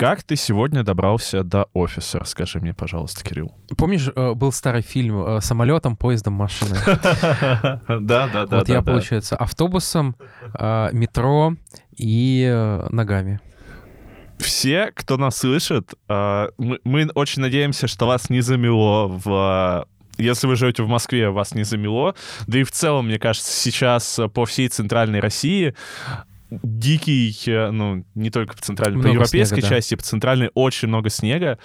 Как ты сегодня добрался до офиса? Расскажи мне, пожалуйста, Кирилл. Помнишь, э, был старый фильм э, «Самолетом, поездом, машиной»? Да, да, да. Вот я, получается, автобусом, э, метро и ногами. Все, кто нас слышит, мы очень надеемся, что вас не замело в если вы живете в Москве, вас не замело. Да и в целом, мне кажется, сейчас по всей центральной России дикий, э, ну, не только по центральной, много по европейской снега, части, да. по центральной очень много снега,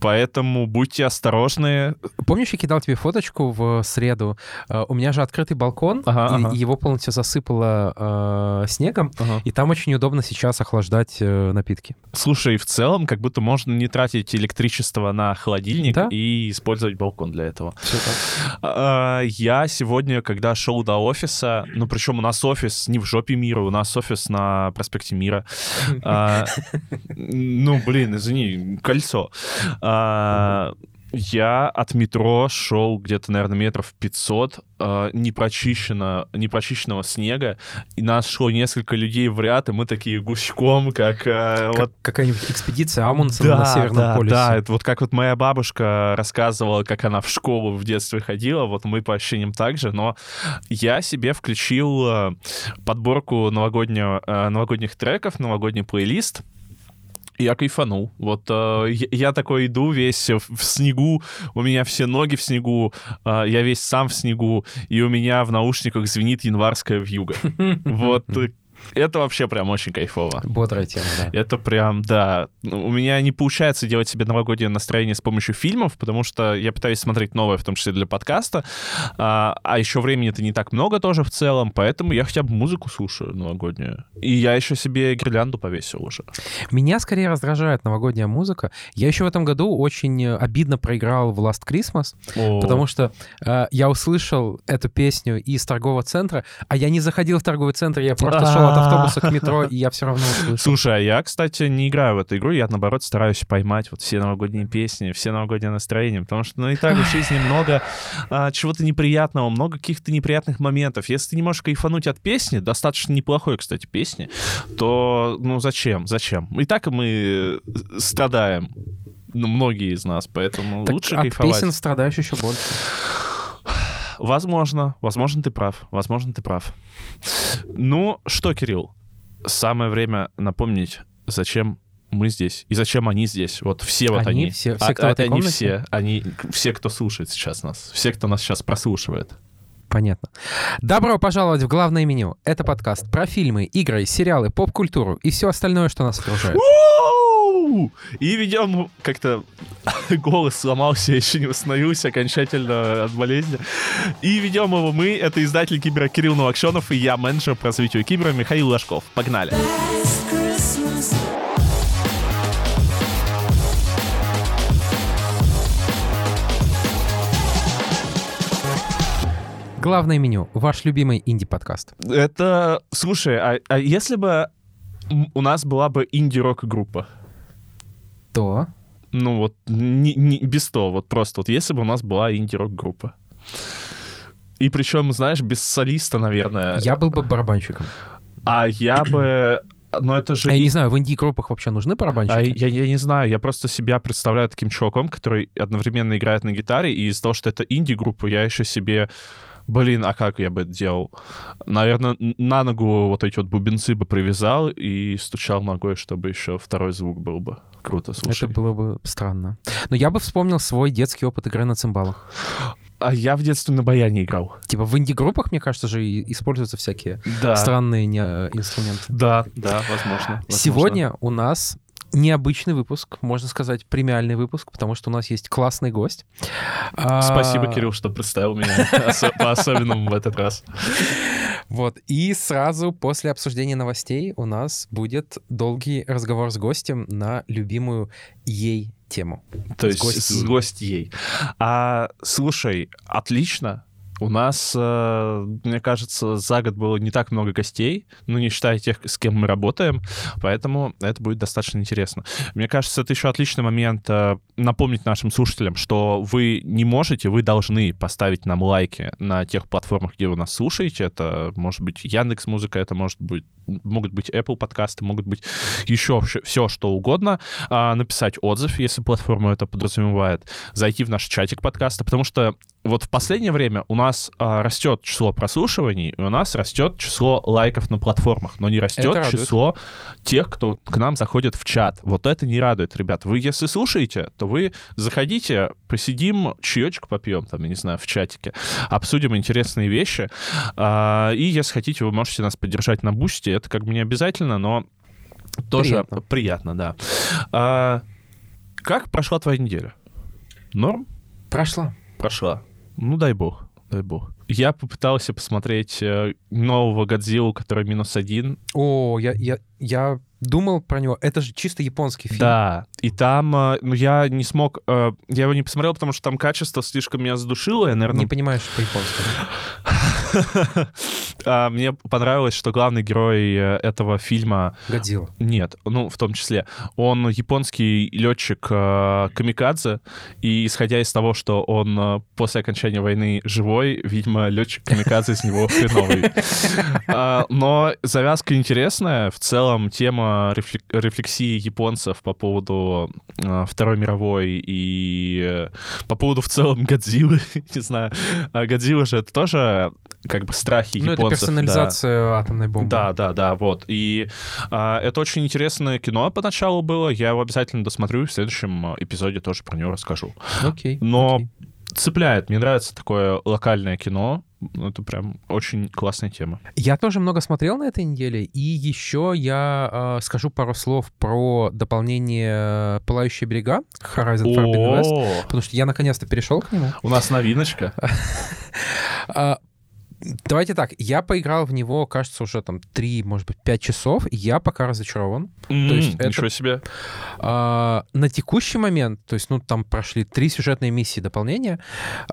поэтому будьте осторожны. Помнишь, я кидал тебе фоточку в среду? Э, у меня же открытый балкон, ага, и ага. его полностью засыпало э, снегом, ага. и там очень удобно сейчас охлаждать э, напитки. Слушай, в целом, как будто можно не тратить электричество на холодильник да? и использовать балкон для этого. Все так. А, я сегодня, когда шел до офиса, ну, причем у нас офис не в жопе мира, у нас офис на проспекте Мира. А, ну, блин, извини, кольцо. А, я от метро шел где-то, наверное, метров 500 э, непрочищенно, непрочищенного снега, и нас шло несколько людей в ряд, и мы такие гуськом, как... Э, как вот... Какая-нибудь экспедиция Амундсена да, на Северном да, полюсе. Да, это вот как вот моя бабушка рассказывала, как она в школу в детстве ходила, вот мы по ощущениям так же, но я себе включил э, подборку новогоднего, э, новогодних треков, новогодний плейлист, я кайфанул. Вот э, я такой иду весь в, в снегу, у меня все ноги в снегу, э, я весь сам в снегу, и у меня в наушниках звенит январская вьюга. Вот это вообще прям очень кайфово. Бодрая тема, да. Это прям, да. У меня не получается делать себе новогоднее настроение с помощью фильмов, потому что я пытаюсь смотреть новое, в том числе для подкаста. А, а еще времени-то не так много тоже в целом, поэтому я хотя бы музыку слушаю новогоднюю. И я еще себе гирлянду повесил уже. Меня скорее раздражает новогодняя музыка. Я еще в этом году очень обидно проиграл в Last Christmas, О. потому что э, я услышал эту песню из торгового центра, а я не заходил в торговый центр, я просто шел от автобуса к метро, и я все равно услышу. Слушай, а я, кстати, не играю в эту игру, я, наоборот, стараюсь поймать вот все новогодние песни, все новогодние настроения, потому что, ну, и так в жизни много а, чего-то неприятного, много каких-то неприятных моментов. Если ты не можешь кайфануть от песни, достаточно неплохой, кстати, песни, то, ну, зачем? Зачем? И так мы страдаем, ну, многие из нас, поэтому так лучше от кайфовать. песен страдаешь еще больше. Возможно, возможно, ты прав. Возможно, ты прав. Ну что, Кирилл, самое время напомнить, зачем мы здесь и зачем они здесь. Вот все вот они. они. Все, все, кто а, в этой они комнате? все, они все, кто слушает сейчас нас, все, кто нас сейчас прослушивает. Понятно. Добро пожаловать в главное меню. Это подкаст про фильмы, игры, сериалы, поп-культуру и все остальное, что нас окружает. И ведем как-то голос сломался, еще не восстановился окончательно от болезни. И ведем его мы. Это издатель Кибера Кирилл Новокшенов и я, менеджер по развитию Кибера Михаил Ложков. Погнали! Главное меню. Ваш любимый инди-подкаст. Это... Слушай, а, а если бы у нас была бы инди-рок группа? То? Ну вот, не, не, без то, вот просто вот если бы у нас была инди-рок группа. И причем, знаешь, без солиста, наверное. Я был бы барабанщиком. А я бы... Но это же... А я не знаю, в инди-группах вообще нужны барабанщики? А я, я не знаю, я просто себя представляю таким чуваком, который одновременно играет на гитаре, и из-за того, что это инди-группа, я еще себе Блин, а как я бы это делал? Наверное, на ногу вот эти вот бубенцы бы привязал и стучал ногой, чтобы еще второй звук был бы. Круто, слушай. Это было бы странно. Но я бы вспомнил свой детский опыт игры на цимбалах. А я в детстве на баяне играл. Типа в инди-группах, мне кажется, же используются всякие да. странные не, э, инструменты. Да, да, возможно. Сегодня у нас необычный выпуск, можно сказать, премиальный выпуск, потому что у нас есть классный гость. Спасибо, а... Кирилл, что представил меня по-особенному в этот раз. Вот, и сразу после обсуждения новостей у нас будет долгий разговор с гостем на любимую ей тему. То есть с гостьей. А, слушай, отлично, У нас, э, мне кажется, за год было не так много гостей, ну, не считая тех, с кем мы работаем, поэтому это будет достаточно интересно. Мне кажется, это еще отличный момент э, напомнить нашим слушателям, что вы не можете, вы должны поставить нам лайки на тех платформах, где вы нас слушаете. Это может быть Яндекс Музыка, это может быть могут быть Apple подкасты, могут быть еще все, что угодно. А, написать отзыв, если платформа это подразумевает. Зайти в наш чатик подкаста, потому что вот в последнее время у нас а, растет число прослушиваний, и у нас растет число лайков на платформах, но не растет число тех, кто к нам заходит в чат. Вот это не радует, ребят. Вы, если слушаете, то вы заходите, посидим, чаечек попьем, там, я не знаю, в чатике, обсудим интересные вещи. А, и если хотите, вы можете нас поддержать на бусте. Это как бы не обязательно, но тоже приятно, приятно да. А, как прошла твоя неделя? Норм? Прошла. Прошла. Ну, дай бог, дай бог. Я попытался посмотреть э, нового Годзиллу, который минус один. О, я, я, я думал про него. Это же чисто японский фильм. Да, и там, э, ну, я не смог... Э, я его не посмотрел, потому что там качество слишком меня задушило. Я, наверное... Не понимаешь по-японски. мне понравилось, что главный герой э, этого фильма... Годзилла. Нет, ну, в том числе. Он японский летчик Камикадзе, и исходя из того, что он после окончания войны живой, видимо, летчик Камикадзе из него хреновый. А, но завязка интересная. В целом тема рефлексии японцев по поводу а, Второй мировой и э, по поводу в целом Годзиллы, не знаю. А Годзилла же это тоже как бы страхи ну, японцев. это персонализация да. атомной бомбы. Да, да, да, вот. И а, это очень интересное кино поначалу было. Я его обязательно досмотрю, в следующем эпизоде тоже про него расскажу. Окей. Но окей. цепляет. Мне нравится такое локальное кино. Это прям очень классная тема. Я тоже много смотрел на этой неделе, и еще я э, скажу пару слов про дополнение «Пылающие берега» Horizon Forbidden West, потому что я наконец-то перешел к нему. У нас новиночка. Давайте так, я поиграл в него, кажется, уже там 3, может быть, 5 часов, и я пока разочарован. Mm, то есть ничего это, себе. А, на текущий момент, то есть, ну, там прошли три сюжетные миссии дополнения,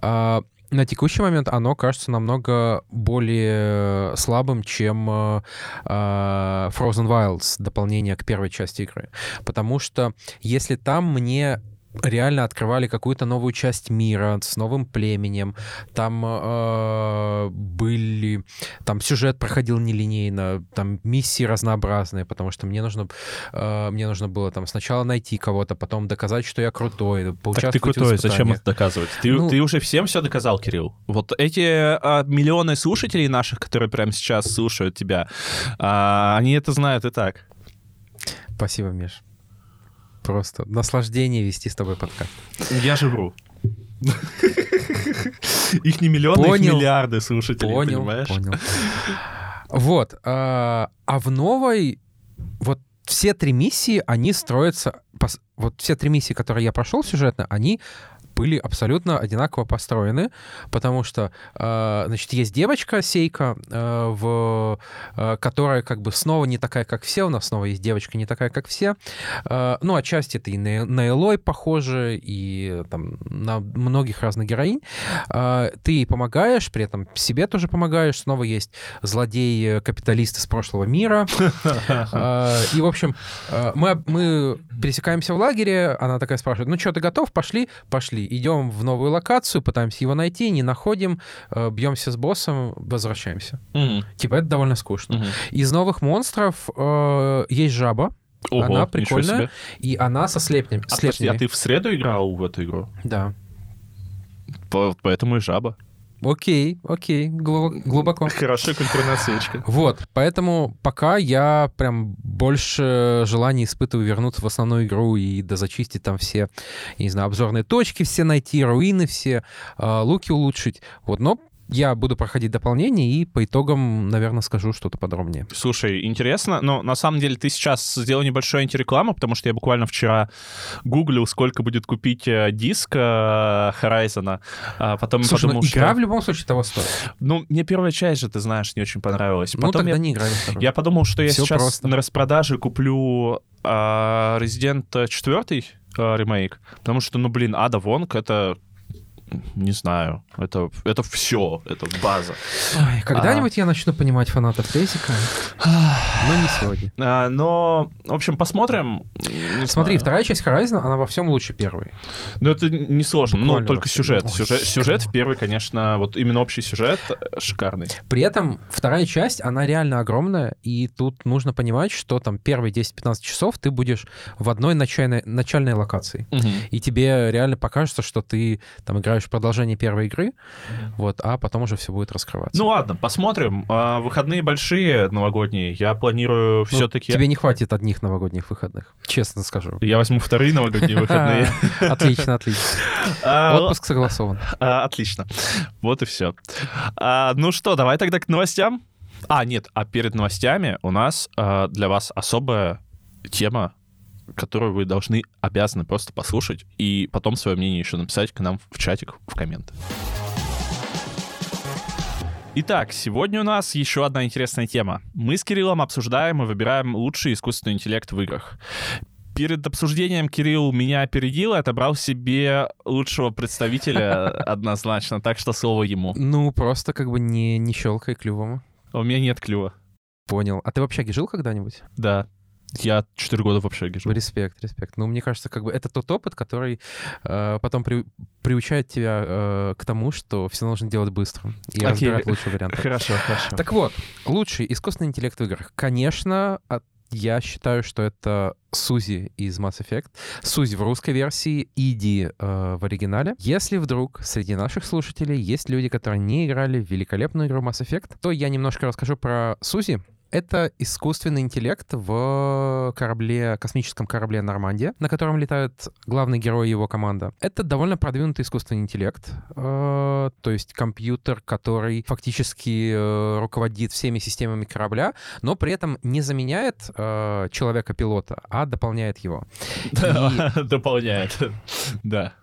а, на текущий момент оно кажется намного более слабым, чем э, Frozen Wilds, дополнение к первой части игры. Потому что если там мне реально открывали какую-то новую часть мира с новым племенем. Там э, были... Там сюжет проходил нелинейно, там миссии разнообразные, потому что мне нужно, э, мне нужно было там сначала найти кого-то, потом доказать, что я крутой, Так ты крутой, зачем это доказывать? Ты, ну, ты уже всем все доказал, Кирилл. Вот эти э, миллионы слушателей наших, которые прямо сейчас слушают тебя, э, они это знают и так. Спасибо, Миш просто наслаждение вести с тобой подкаст. Я же вру. Их не миллионы, понял, их миллиарды слушателей, понял, понимаешь? Понял. Вот. А, а в новой вот все три миссии, они строятся... Вот все три миссии, которые я прошел сюжетно, они были абсолютно одинаково построены, потому что, э, значит, есть девочка, Сейка, э, в, э, которая как бы снова не такая, как все, у нас снова есть девочка не такая, как все. Ну, отчасти это и на, на Элой похоже, и там на многих разных героинь. Ты ей помогаешь, при этом себе тоже помогаешь. Снова есть злодей-капиталист из прошлого мира. И, в общем, мы, мы пересекаемся в лагере, она такая спрашивает, ну что, ты готов? Пошли? Пошли идем в новую локацию, пытаемся его найти, не находим, э, бьемся с боссом, возвращаемся. Угу. Типа это довольно скучно. Угу. Из новых монстров э, есть жаба. Ого, она прикольная. И она со слепнями. А, слепнями. а ты в среду играл в эту игру? Да. Поэтому и жаба. Окей, окей, глубоко. Хорошая культурная отсечка. Вот, поэтому пока я прям больше желания испытываю вернуться в основную игру и да зачистить там все, я не знаю, обзорные точки все найти, руины все, а, луки улучшить. Вот, но я буду проходить дополнение и по итогам, наверное, скажу что-то подробнее. Слушай, интересно, но на самом деле ты сейчас сделал небольшую антирекламу, потому что я буквально вчера гуглил, сколько будет купить э, диск э, Horizon, а потом Слушай, подумал, ну, игра что... в любом случае того стоит. Ну, мне первая часть же, ты знаешь, не очень понравилась. Ну, потом тогда я... не играй Я подумал, что я Все сейчас просто. на распродаже куплю а, Resident 4 а, ремейк, потому что, ну, блин, Ада Вонг — это не знаю, это, это все, это база. Ой, когда-нибудь а... я начну понимать фанатов Бейсика, но не сегодня. А, но, в общем, посмотрим. Смотри, знаю. вторая часть Horizon, она во всем лучше первой. Ну, это не сложно, ну, только сюжет. Сюжет, сюжет в первой, конечно, вот именно общий сюжет э, шикарный. При этом вторая часть, она реально огромная, и тут нужно понимать, что там первые 10-15 часов ты будешь в одной начальной, начальной локации. Угу. И тебе реально покажется, что ты там играешь в продолжение первой игры, вот, а потом уже все будет раскрываться. Ну ладно, посмотрим. А, выходные большие новогодние. Я планирую ну, все-таки... Тебе не хватит одних новогодних выходных, честно скажу. Я возьму вторые новогодние выходные. Отлично, отлично. А, Отпуск согласован. А, отлично. Вот и все. Ну что, давай тогда к новостям. А, нет, а перед новостями у нас для вас особая тема, которую вы должны, обязаны просто послушать и потом свое мнение еще написать к нам в чатик, в комменты. Итак, сегодня у нас еще одна интересная тема. Мы с Кириллом обсуждаем и выбираем лучший искусственный интеллект в играх. Перед обсуждением Кирилл меня опередил и отобрал себе лучшего представителя однозначно, так что слово ему. Ну, просто как бы не, не щелкай клювом. У меня нет клюва. Понял. А ты в общаге жил когда-нибудь? Да. Я 4 года в общаге жил. Респект, респект. Ну, мне кажется, как бы это тот опыт, который э, потом при, приучает тебя э, к тому, что все нужно делать быстро и Окей. разбирать лучший вариант. Хорошо, хорошо. Так вот, лучший искусственный интеллект в играх. Конечно, от я считаю, что это Сузи из Mass Effect. Сузи в русской версии, Иди э, в оригинале. Если вдруг среди наших слушателей есть люди, которые не играли в великолепную игру Mass Effect, то я немножко расскажу про Сузи. Это искусственный интеллект в корабле, космическом корабле «Нормандия», на котором летают главный герой и его команда. Это довольно продвинутый искусственный интеллект, э, то есть компьютер, который фактически э, руководит всеми системами корабля, но при этом не заменяет э, человека-пилота, а дополняет его. Дополняет, да.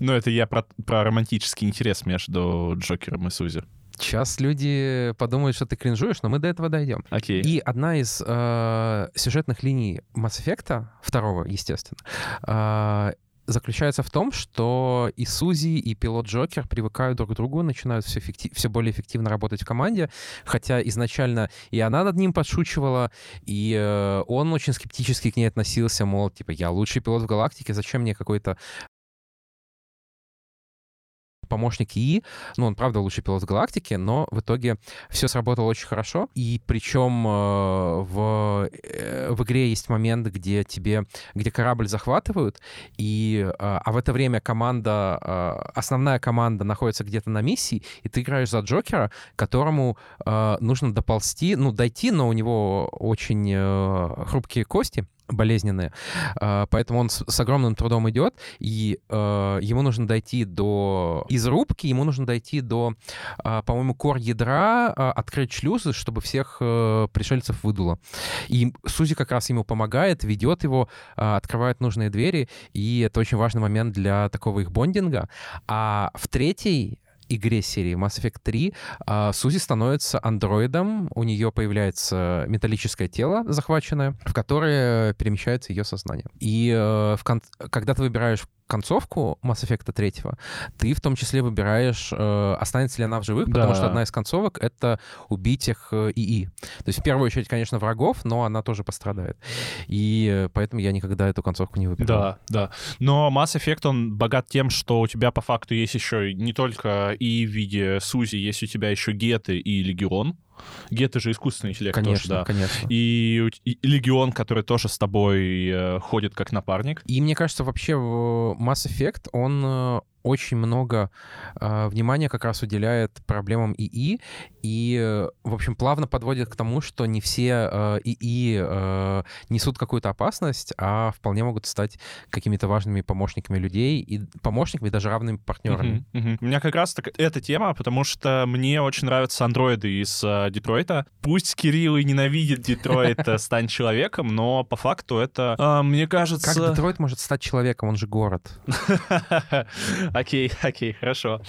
Но это я про романтический интерес между Джокером и Сузи. Сейчас люди подумают, что ты кринжуешь, но мы до этого дойдем. Okay. И одна из э, сюжетных линий Mass Effect, второго, естественно, э, заключается в том, что и Сузи, и пилот Джокер привыкают друг к другу, начинают все, эффектив, все более эффективно работать в команде, хотя изначально и она над ним подшучивала, и э, он очень скептически к ней относился, мол, типа, я лучший пилот в галактике, зачем мне какой-то помощник ИИ. Ну, он, правда, лучший пилот в галактике, но в итоге все сработало очень хорошо. И причем э, в, э, в игре есть момент, где тебе, где корабль захватывают, и, э, а в это время команда, основная команда находится где-то на миссии, и ты играешь за Джокера, которому нужно доползти, ну, дойти, но у него очень хрупкие кости, болезненные. А, поэтому он с, огромным трудом идет, и э, ему нужно дойти до... Из рубки ему нужно дойти до, э, по-моему, кор ядра, открыть шлюзы, чтобы всех э, пришельцев выдуло. И Сузи как раз ему помогает, ведет его, открывает нужные двери, и это очень важный момент для такого их бондинга. А в третьей игре серии Mass Effect 3 а, Сузи становится андроидом, у нее появляется металлическое тело захваченное, в которое перемещается ее сознание. И э, в кон- когда ты выбираешь концовку Mass Effect 3, ты в том числе выбираешь, э, останется ли она в живых, да. потому что одна из концовок — это убить их э, ИИ. То есть в первую очередь, конечно, врагов, но она тоже пострадает. И э, поэтому я никогда эту концовку не выбирал. Да, да. Но Mass Effect, он богат тем, что у тебя по факту есть еще не только и в виде Сузи, есть у тебя еще Геты и Легион. Гетто же искусственный интеллект конечно, тоже, да. Конечно, и, и Легион, который тоже с тобой э, ходит как напарник. И мне кажется, вообще Mass Effect, он э, очень много э, внимания как раз уделяет проблемам ИИ и, в общем, плавно подводит к тому, что не все э, ИИ э, несут какую-то опасность, а вполне могут стать какими-то важными помощниками людей и помощниками, даже равными партнерами. Uh-huh, uh-huh. У меня как раз так, эта тема, потому что мне очень нравятся андроиды из э, Детройта. Пусть Кирилл и ненавидит Детройт, э, стань человеком, но по факту это, э, мне кажется... Как Детройт может стать человеком? Он же город. Окей, окей, хорошо.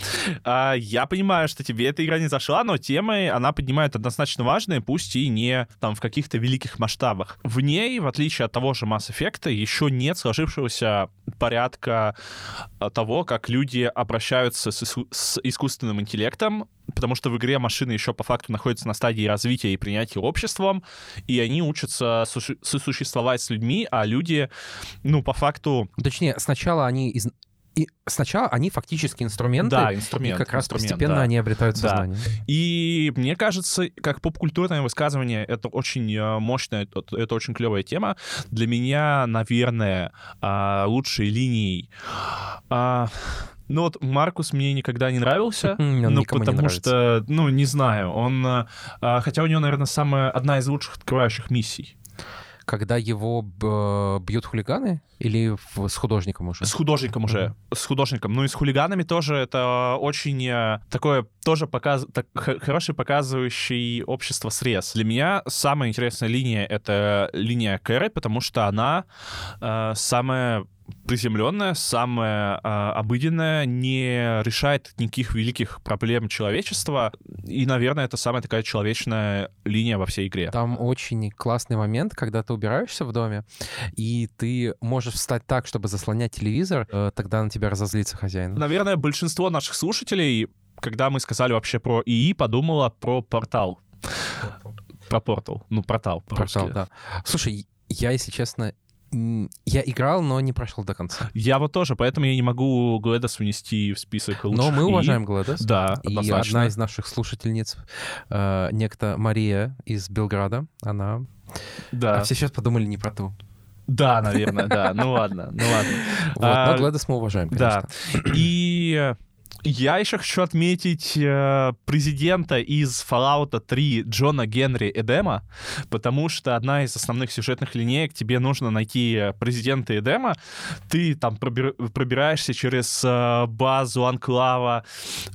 А, я понимаю, что тебе эта игра не зашла, но темы она поднимает однозначно важные, пусть и не там в каких-то великих масштабах. В ней, в отличие от того же Mass Effect, еще нет сложившегося порядка а, того, как люди обращаются с, с искусственным интеллектом, потому что в игре машины еще по факту находятся на стадии развития и принятия обществом, и они учатся сосуществовать с людьми, а люди, ну, по факту... Точнее, сначала они из и сначала они фактически инструменты, да, инструмент, и как раз постепенно да. они обретают сознание. Да. И мне кажется, как попкультурное высказывание, это очень э, мощная, это, это очень клевая тема. Для меня, наверное, а, лучшей линией... А, ну вот Маркус мне никогда не нравился, ну потому что, ну не знаю, он, а, хотя у него, наверное, самая одна из лучших открывающих миссий когда его бьют хулиганы или с художником уже? С художником уже, mm-hmm. с художником. Ну и с хулиганами тоже это очень э, такое тоже показ, так, хороший показывающий общество срез. Для меня самая интересная линия — это линия Кэрри, потому что она э, самая приземленная, самая э, обыденная, не решает никаких великих проблем человечества. И, наверное, это самая такая человечная линия во всей игре. Там очень классный момент, когда ты убираешься в доме, и ты можешь встать так, чтобы заслонять телевизор, э, тогда на тебя разозлится хозяин. Наверное, большинство наших слушателей, когда мы сказали вообще про ИИ, подумало про портал. Про портал. Ну, портал. Портал, да. Слушай, я, если честно, я играл, но не прошел до конца. Я вот тоже, поэтому я не могу Глэдос внести в список лучших. Но мы уважаем Глэдос. Да, И одна из наших слушательниц, э, некто Мария из Белграда, она... Да. А все сейчас подумали не про ту. Да, наверное, да. Ну ладно, ну ладно. Вот, но а, Глэдос мы уважаем, конечно. Да. И я еще хочу отметить э, президента из Fallout 3 Джона Генри Эдема, потому что одна из основных сюжетных линеек, тебе нужно найти президента Эдема, ты там пробир, пробираешься через э, базу Анклава,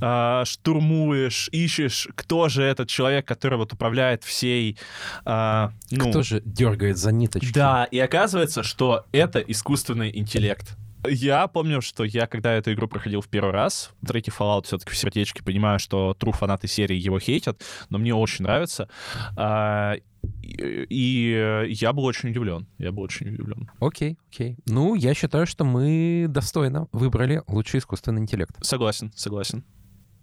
э, штурмуешь, ищешь, кто же этот человек, который вот управляет всей... Э, ну, кто же дергает за ниточки? Да, и оказывается, что это искусственный интеллект. Я помню, что я, когда эту игру проходил в первый раз, третий Fallout все-таки в сердечке, понимаю, что тру фанаты серии его хейтят, но мне очень нравится. А, и я был очень удивлен. Я был очень удивлен. Окей, окей. Ну, я считаю, что мы достойно выбрали лучший искусственный интеллект. Согласен, согласен.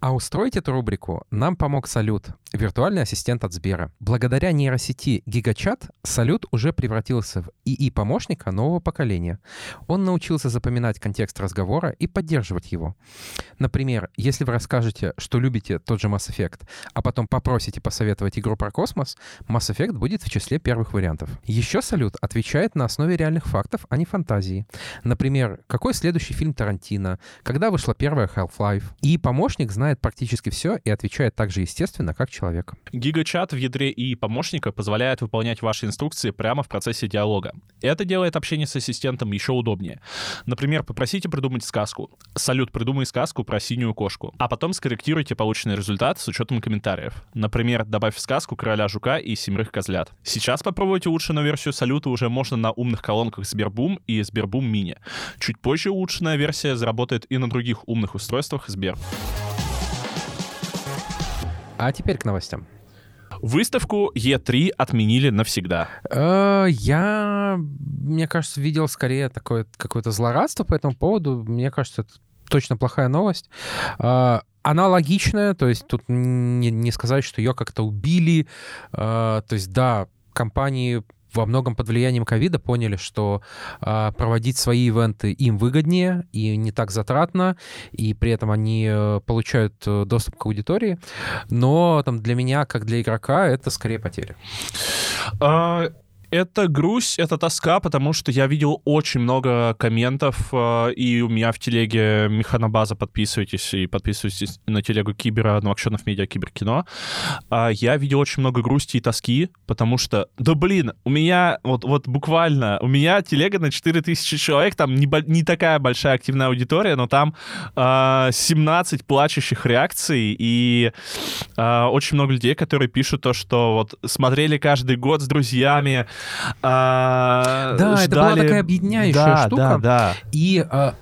А устроить эту рубрику нам помог Салют, виртуальный ассистент от Сбера. Благодаря нейросети GigaChat Салют уже превратился в ИИ-помощника нового поколения. Он научился запоминать контекст разговора и поддерживать его. Например, если вы расскажете, что любите тот же Mass Effect, а потом попросите посоветовать игру про космос, Mass Effect будет в числе первых вариантов. Еще Салют отвечает на основе реальных фактов, а не фантазии. Например, какой следующий фильм Тарантино, когда вышла первая Half-Life. И помощник знает знает практически все и отвечает так же естественно, как человек. Гигачат в ядре и помощника позволяет выполнять ваши инструкции прямо в процессе диалога. Это делает общение с ассистентом еще удобнее. Например, попросите придумать сказку. Салют, придумай сказку про синюю кошку. А потом скорректируйте полученный результат с учетом комментариев. Например, добавь в сказку короля жука и семерых козлят. Сейчас попробуйте улучшенную версию салюта уже можно на умных колонках Сбербум и Сбербум Мини. Чуть позже улучшенная версия заработает и на других умных устройствах Сбер. А теперь к новостям. Выставку E3 отменили навсегда. Э, я, мне кажется, видел скорее такое какое-то злорадство по этому поводу. Мне кажется, это точно плохая новость. Э, она логичная, то есть тут не, не сказать, что ее как-то убили. Э, то есть да, компании во многом под влиянием ковида поняли, что э, проводить свои ивенты им выгоднее и не так затратно, и при этом они э, получают э, доступ к аудитории. Но там для меня, как для игрока, это скорее потеря. А, это грусть, это тоска, потому что я видел очень много комментов, э, и у меня в телеге Механобаза, подписывайтесь, и подписывайтесь на телегу Кибера, ну, Акшенов Медиа, Киберкино. А, я видел очень много грусти и тоски, потому что, да блин, у меня, вот, вот буквально, у меня телега на 4000 человек, там не, не такая большая активная аудитория, но там э, а, 17 плачущих реакций, и э, очень много людей, которые пишут то, что вот смотрели каждый год с друзьями, а, да, ждали... это была такая объединяющая да, штука. Да, да. И а,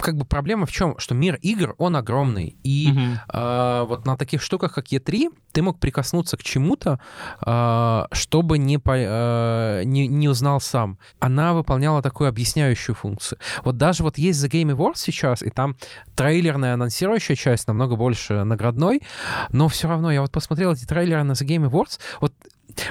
как бы проблема в чем? Что мир игр, он огромный. И угу. э, вот на таких штуках, как E3, ты мог прикоснуться к чему-то, э, чтобы не, по, э, не, не узнал сам. Она выполняла такую объясняющую функцию. Вот даже вот есть The Game Awards сейчас, и там трейлерная анонсирующая часть намного больше наградной, но все равно я вот посмотрел эти трейлеры на The Game Awards, вот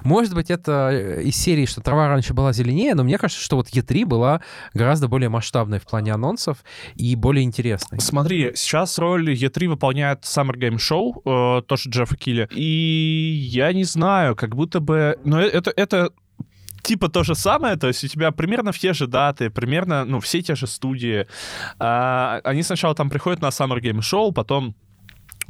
может быть, это э, из серии, что трава раньше была зеленее, но мне кажется, что вот E3 была гораздо более масштабной в плане анонсов и более интересной. Смотри, сейчас роль E3 выполняет Summer Game Show, э, тоже Джеффа Килли, и я не знаю, как будто бы... Но э, это, это типа то же самое, то есть у тебя примерно все же даты, примерно, ну, все те же студии. А, они сначала там приходят на Summer Game Show, потом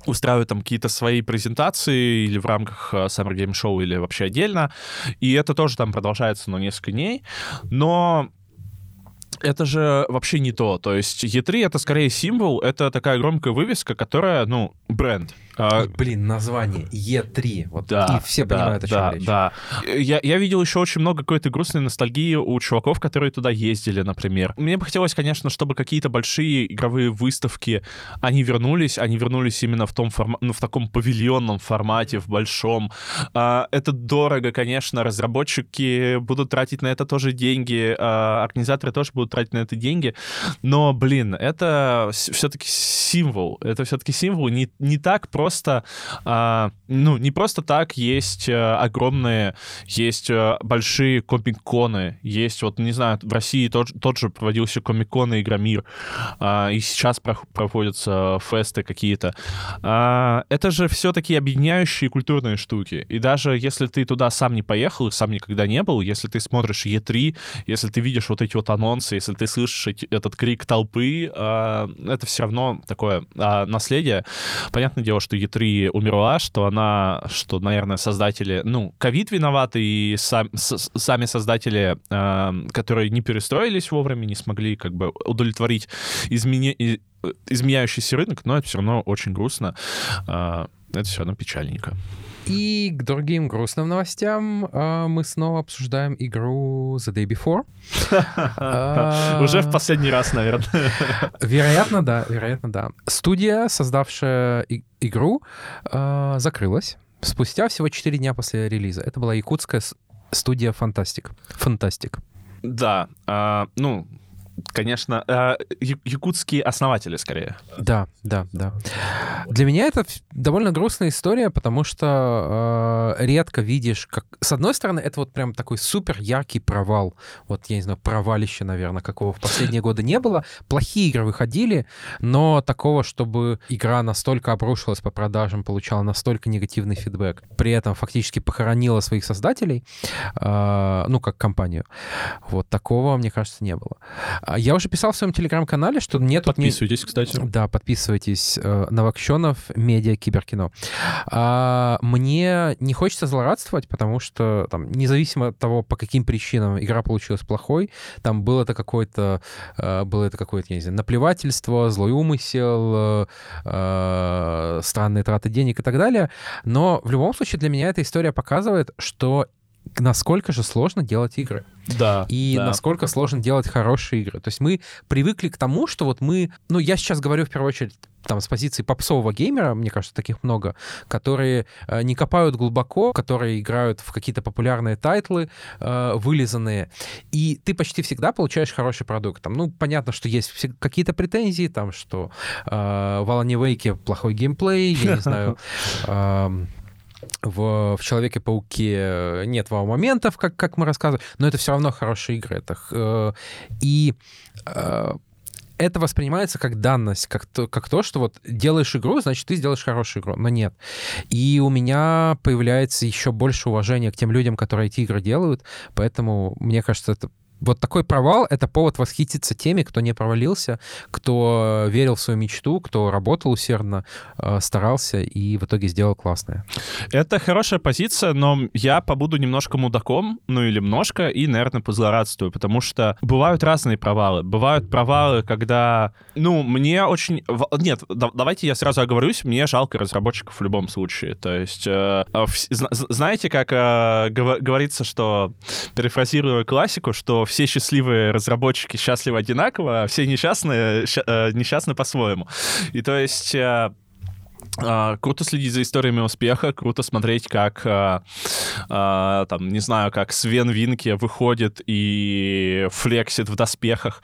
устраивают там какие-то свои презентации или в рамках э, Summer Game Show, или вообще отдельно. И это тоже там продолжается, ну, несколько дней. Но это же вообще не то. То есть E3 это скорее символ, это такая громкая вывеска, которая, ну, бренд. А... Блин, название Е3. Вот да, и все да, понимают, о чем да, речь. Да. Я, я видел еще очень много какой-то грустной ностальгии у чуваков, которые туда ездили, например. Мне бы хотелось, конечно, чтобы какие-то большие игровые выставки, они вернулись, они вернулись именно в том форма... ну, в таком павильонном формате, в большом. А, это дорого, конечно, разработчики будут тратить на это тоже деньги, а, организаторы тоже будут тратить на это деньги, но, блин, это все-таки символ, это все-таки символ не, не так просто просто, а, ну, не просто так есть а, огромные, есть а, большие комик-коны, есть вот, не знаю, в России тот, тот же проводился комик-кон и Игромир, а, и сейчас про, проходятся фесты какие-то. А, это же все таки объединяющие культурные штуки, и даже если ты туда сам не поехал, сам никогда не был, если ты смотришь E3, если ты видишь вот эти вот анонсы, если ты слышишь эти, этот крик толпы, это все равно такое наследие. Понятное дело, что E3 умерла, что она, что, наверное, создатели, ну, ковид виноваты, и сам, с, сами создатели, э, которые не перестроились вовремя, не смогли как бы удовлетворить измене, изменяющийся рынок, но это все равно очень грустно. Э, это все равно печальненько. И к другим грустным новостям э, мы снова обсуждаем игру The Day Before. Уже в последний раз, наверное. Вероятно, да, вероятно, да. Студия, создавшая игру, э, закрылась спустя всего 4 дня после релиза. Это была якутская студия Фантастик. Фантастик. Да, а, ну, конечно, э, якутские основатели скорее. Да, да, да. Для меня это довольно грустная история, потому что э, редко видишь, как... С одной стороны, это вот прям такой супер яркий провал. Вот, я не знаю, провалище, наверное, какого в последние годы не было. Плохие игры выходили, но такого, чтобы игра настолько обрушилась по продажам, получала настолько негативный фидбэк, при этом фактически похоронила своих создателей, э, ну, как компанию. Вот такого, мне кажется, не было. А я уже писал в своем телеграм-канале, что нет... Подписывайтесь, кстати. Да, подписывайтесь. Э, Новокщенов, медиа, киберкино. А, мне не хочется злорадствовать, потому что там, независимо от того, по каким причинам игра получилась плохой, там было это какое-то, э, было это какое-то, я не знаю, наплевательство, злой умысел, э, странные траты денег и так далее. Но в любом случае для меня эта история показывает, что насколько же сложно делать игры. Да. И да. насколько сложно делать хорошие игры. То есть мы привыкли к тому, что вот мы... Ну, я сейчас говорю в первую очередь там с позиции попсового геймера, мне кажется, таких много, которые э, не копают глубоко, которые играют в какие-то популярные тайтлы, э, вылизанные, и ты почти всегда получаешь хороший продукт. Там, ну, понятно, что есть какие-то претензии, там, что э, в Alan Wake плохой геймплей, я не знаю, э, в, в Человеке-пауке нет вау-моментов, как, как мы рассказывали, но это все равно хорошие игры. Это, э, и э, это воспринимается как данность, как то, как то, что вот делаешь игру, значит, ты сделаешь хорошую игру. Но нет. И у меня появляется еще больше уважения к тем людям, которые эти игры делают, поэтому, мне кажется, это вот такой провал — это повод восхититься теми, кто не провалился, кто верил в свою мечту, кто работал усердно, э, старался и в итоге сделал классное. Это хорошая позиция, но я побуду немножко мудаком, ну или немножко, и, наверное, позлорадствую, потому что бывают разные провалы. Бывают провалы, когда, ну, мне очень... Нет, давайте я сразу оговорюсь, мне жалко разработчиков в любом случае. То есть, э, знаете, как э, говорится, что, перефразируя классику, что все счастливые разработчики счастливы одинаково, а все несчастные э, несчастны по-своему. И то есть а, круто следить за историями успеха, круто смотреть, как, а, а, там, не знаю, как Свен Винки выходит и флексит в доспехах.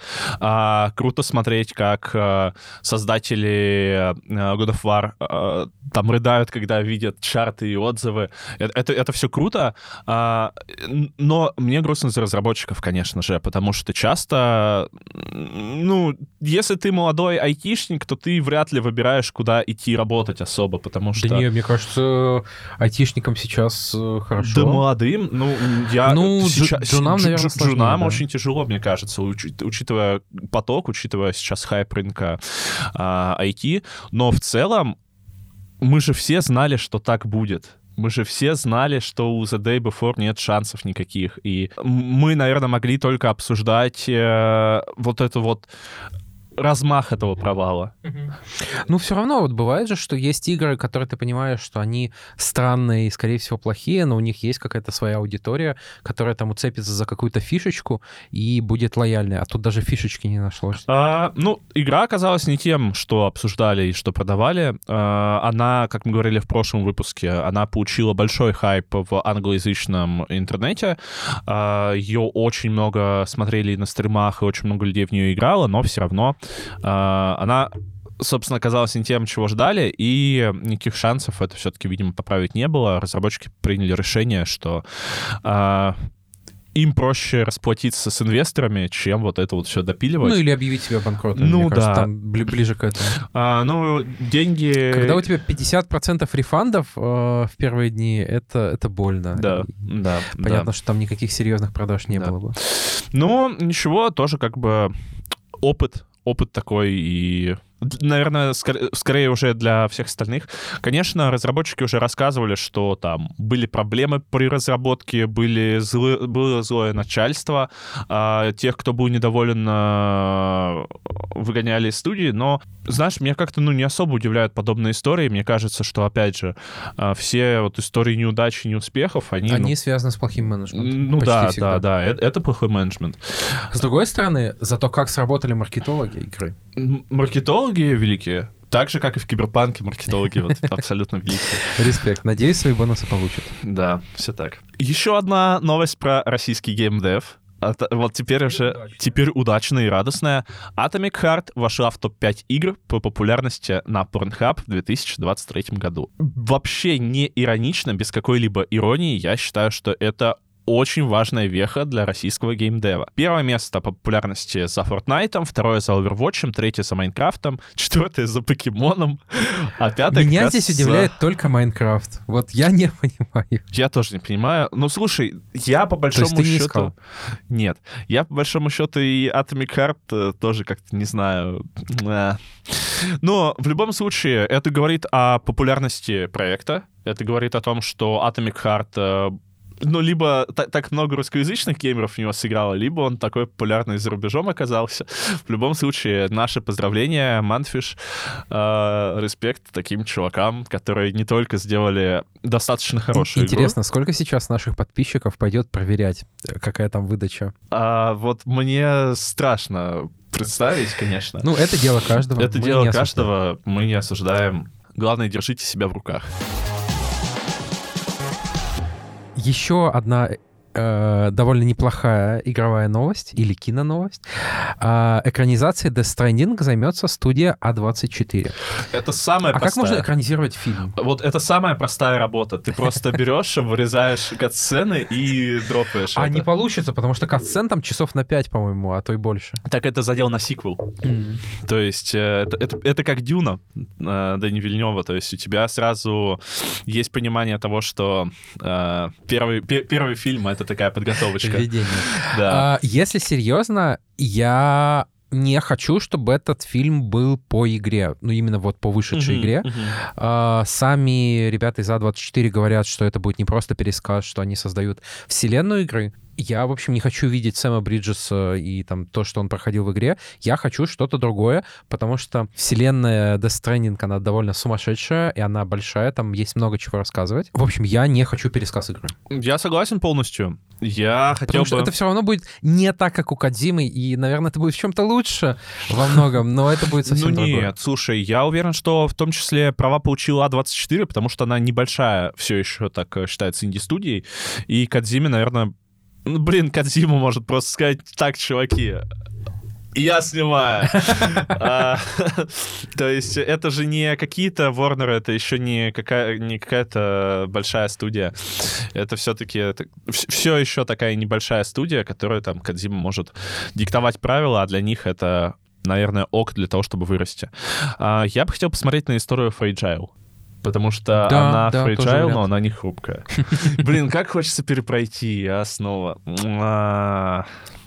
Круто смотреть, как создатели God of War там рыдают, когда видят чарты и отзывы. Это, это, это все круто, но мне грустно за разработчиков, конечно же, потому что часто, ну, если ты молодой айтишник, то ты вряд ли выбираешь, куда идти работать особо, потому что... Да не, мне кажется, айтишникам сейчас э, хорошо. Да молодым, ну, я... Ну, сейчас... джунам, наверное, сложнее, Джунам да. очень тяжело, мне кажется, уч... учитывая поток, учитывая сейчас хайп рынка а, IT, но в целом мы же все знали, что так будет. Мы же все знали, что у The Day Before нет шансов никаких. И мы, наверное, могли только обсуждать э, вот эту вот размах этого провала. Ну, все равно вот бывает же, что есть игры, которые ты понимаешь, что они странные и, скорее всего, плохие, но у них есть какая-то своя аудитория, которая там уцепится за какую-то фишечку и будет лояльной. А тут даже фишечки не нашлось. А, ну, игра оказалась не тем, что обсуждали и что продавали. А, она, как мы говорили в прошлом выпуске, она получила большой хайп в англоязычном интернете. А, ее очень много смотрели на стримах, и очень много людей в нее играло, но все равно она собственно, оказалась не тем, чего ждали, и никаких шансов это все-таки, видимо, поправить не было. Разработчики приняли решение, что э, им проще расплатиться с инвесторами, чем вот это вот все допиливать. Ну, или объявить себя банкротом, ну, мне да. кажется, там ближе к этому. А, ну, деньги... Когда у тебя 50% рефандов э, в первые дни, это, это больно. Да, и да. Понятно, да. что там никаких серьезных продаж не да. было бы. Ну, ничего, тоже как бы опыт опыт такой и наверное, скорее, скорее уже для всех остальных. Конечно, разработчики уже рассказывали, что там были проблемы при разработке, были злы, было злое начальство, а тех, кто был недоволен, а, выгоняли из студии, но, знаешь, меня как-то, ну, не особо удивляют подобные истории. Мне кажется, что, опять же, а, все вот истории неудач и неуспехов, они... Они ну, связаны с плохим менеджментом. Ну да, всегда. да, да, это, это плохой менеджмент. С другой стороны, зато как сработали маркетологи игры. Маркетологи великие. Так же, как и в Киберпанке, маркетологи вот абсолютно великие. Респект. Надеюсь, свои бонусы получат. Да, все так. Еще одна новость про российский геймдев. Вот теперь уже, удачная. теперь удачная и радостная. Atomic Heart вошла в топ-5 игр по популярности на Pornhub в 2023 году. Вообще не иронично, без какой-либо иронии, я считаю, что это очень важная веха для российского геймдева. Первое место по популярности за Fortnite, второе за Overwatch, третье за Майнкрафтом, четвертое за Покемоном, а пятое... Меня здесь удивляет только Майнкрафт. Вот я не понимаю. Я тоже не понимаю. Ну, слушай, я по большому счету... Нет. Я по большому счету и Atomic Heart э, тоже как-то, не знаю... Э. Но в любом случае это говорит о популярности проекта, это говорит о том, что Atomic Heart э, ну, либо так, так много русскоязычных геймеров в него сыграло, либо он такой популярный за рубежом оказался. В любом случае, наше поздравления, Манфиш, э, респект таким чувакам, которые не только сделали достаточно хорошую Интересно, игру. сколько сейчас наших подписчиков пойдет проверять, какая там выдача? А, вот мне страшно представить, конечно. Ну, это дело каждого. Это мы дело каждого, мы не осуждаем. Главное, держите себя в руках. Еще одна э, довольно неплохая игровая новость или киноновость. Э, экранизацией Death Stranding займется студия А24. Это самая а простая. как можно экранизировать фильм? Вот это самая простая работа. Ты просто берешь, вырезаешь катсцены и дропаешь А не получится, потому что катсцен там часов на 5, по-моему, а то и больше. Так это задел на сиквел. То есть э, это, это, это как Дюна э, Дэни Вильнева. То есть у тебя сразу есть понимание того, что э, первый, пе- первый фильм — это такая подготовочка. Введение. Да. А, если серьезно, я не хочу, чтобы этот фильм был по игре, ну именно вот по вышедшей Мгм, игре. мгм. А, сами ребята из А24 говорят, что это будет не просто пересказ, что они создают вселенную игры. Я, в общем, не хочу видеть Сэма Бриджеса и там то, что он проходил в игре. Я хочу что-то другое, потому что вселенная Death Stranding, она довольно сумасшедшая, и она большая, там есть много чего рассказывать. В общем, я не хочу пересказ игры. Я согласен полностью. Я хотел Потому бы... что это все равно будет не так, как у Кадзимы, и, наверное, это будет в чем-то лучше во многом, но это будет совсем Ну другое. нет, слушай, я уверен, что в том числе права получила А24, потому что она небольшая все еще так э, считается инди-студией, и Кадзиме, наверное, ну, блин, Кадзиму может просто сказать, так, чуваки, я снимаю. А, то есть это же не какие-то Warner, это еще не какая-то большая студия. Это все-таки все еще такая небольшая студия, которая там Кодзима может диктовать правила, а для них это наверное, ок для того, чтобы вырасти. А, я бы хотел посмотреть на историю Fragile потому что да, она да, fragile, но она не хрупкая. Блин, как хочется перепройти, а снова.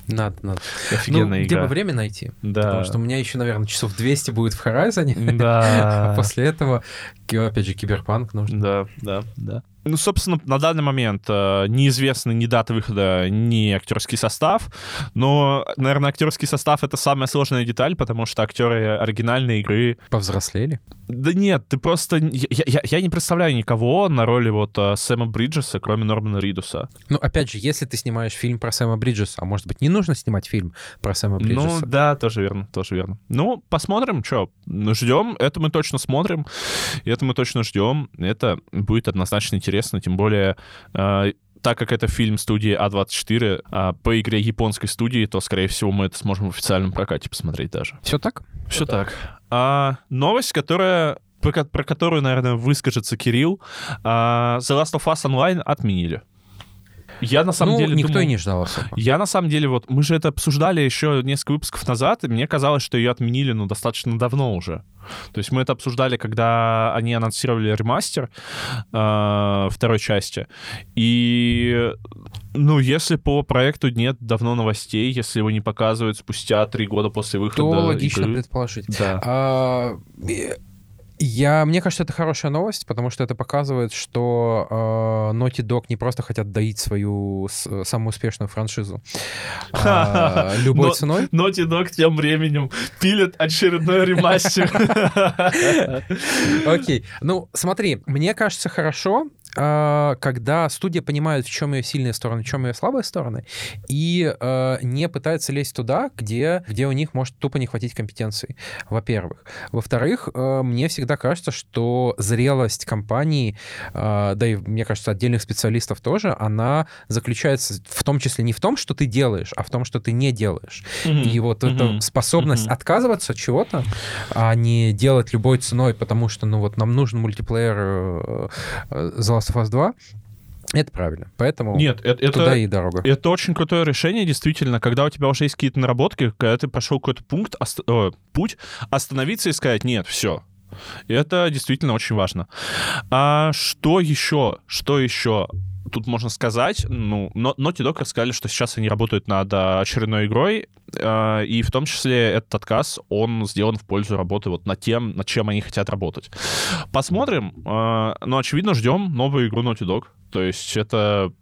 Надо, надо. Офигенная ну, игра. где бы время найти. Да. Потому что у меня еще, наверное, часов 200 будет в Horizon. Да. А после этого, опять же, киберпанк нужно. Да, да, да. Ну, собственно, на данный момент э, неизвестны ни дата выхода, ни актерский состав. Но, наверное, актерский состав это самая сложная деталь, потому что актеры оригинальной игры... Повзрослели? Да нет, ты просто... Я, я, я не представляю никого на роли вот э, Сэма Бриджеса, кроме Нормана Ридуса. Ну, опять же, если ты снимаешь фильм про Сэма Бриджеса, а может быть, не нужно снимать фильм про Сэма ну Бриджеса? Ну, да, тоже верно, тоже верно. Ну, посмотрим, что. Ждем, это мы точно смотрим, это мы точно ждем. Это будет однозначно интересно, тем более... Э, так как это фильм студии А24 а по игре японской студии, то, скорее всего, мы это сможем в официальном прокате посмотреть даже. Все так? Все так. А, новость, которая про, про которую, наверное, выскажется Кирилл. А, The Last of Us Online отменили. Я на самом ну, деле никто думал, и не ждал особо. Я на самом деле вот мы же это обсуждали еще несколько выпусков назад, и мне казалось, что ее отменили, ну достаточно давно уже. То есть мы это обсуждали, когда они анонсировали ремастер э, второй части. И ну, если по проекту нет давно новостей, если его не показывают спустя три года после выхода. То логично игры, предположить. Да. А, я, мне кажется, это хорошая новость, потому что это показывает, что э, Naughty Dog не просто хотят доить свою с, самую успешную франшизу э, любой ценой. Naughty Dog тем временем пилит очередной ремастер. Окей. Ну, смотри, мне кажется, хорошо, а, когда студия понимает, в чем ее сильные стороны, в чем ее слабые стороны, и э, не пытается лезть туда, где, где у них может тупо не хватить компетенций, во-первых. Во-вторых, э, мне всегда кажется, что зрелость компании, э, да и, мне кажется, отдельных специалистов тоже, она заключается в том числе не в том, что ты делаешь, а в том, что ты не делаешь. Mm-hmm. И вот mm-hmm. эта способность mm-hmm. отказываться от чего-то, а не делать любой ценой, потому что, ну вот, нам нужен мультиплеер э, The Last of Us 2, это правильно. Поэтому Нет, это, туда и дорога. Это очень крутое решение, действительно, когда у тебя уже есть какие-то наработки, когда ты прошел какой-то пункт, ост... О, путь, остановиться и сказать, нет, все, это действительно очень важно. А что еще? Что еще? Тут можно сказать, ну, Naughty Dog рассказали, что сейчас они работают над очередной игрой, э, и в том числе этот отказ, он сделан в пользу работы вот над тем, над чем они хотят работать. Посмотрим, э, но, очевидно, ждем новую игру Naughty Dog. То есть это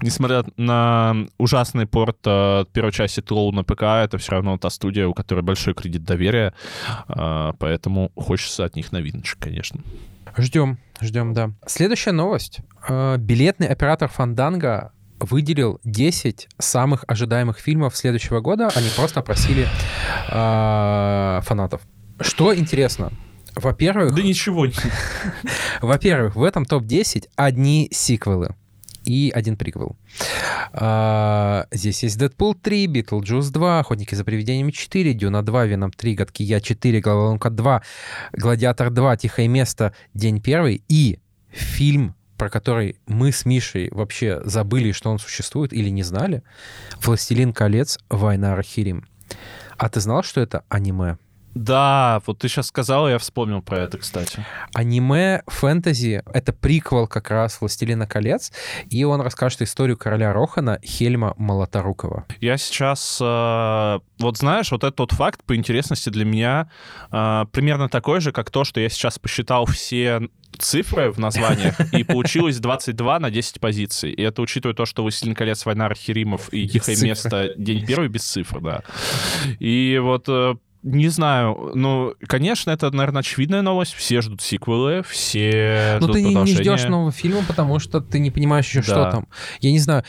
несмотря на ужасный порт э, первой части Тлоу на ПК, это все равно та студия, у которой большой кредит доверия, э, поэтому хочется от них новиночек, конечно. Ждем, ждем, да. Следующая новость. Э, билетный оператор Фанданга выделил 10 самых ожидаемых фильмов следующего года. Они просто опросили э, фанатов. Что интересно, во-первых... Да ничего. Во-первых, в этом топ-10 одни сиквелы и один приквел. А, здесь есть Дэдпул 3, Битлджус 2, Охотники за привидениями 4, Дюна 2, Веном 3, Гадкий Я 4, Головоломка 2, Гладиатор 2, Тихое место, День первый и фильм про который мы с Мишей вообще забыли, что он существует или не знали, «Властелин колец. Война Архирим». А ты знал, что это аниме? Да, вот ты сейчас сказал, я вспомнил про это, кстати. Аниме фэнтези — это приквел как раз «Властелина колец», и он расскажет историю короля Рохана Хельма Молоторукова. Я сейчас... Э, вот знаешь, вот этот вот факт по интересности для меня э, примерно такой же, как то, что я сейчас посчитал все цифры в названиях, и получилось 22 на 10 позиций. И это учитывая то, что «Властелин колец. Война Архиримов» и «Тихое место. День первый» без цифр, да. И вот э, не знаю, ну, конечно, это, наверное, очевидная новость. Все ждут сиквелы, все Ну, ты не, не ждешь нового фильма, потому что ты не понимаешь еще, что Да. там. Я не знаю,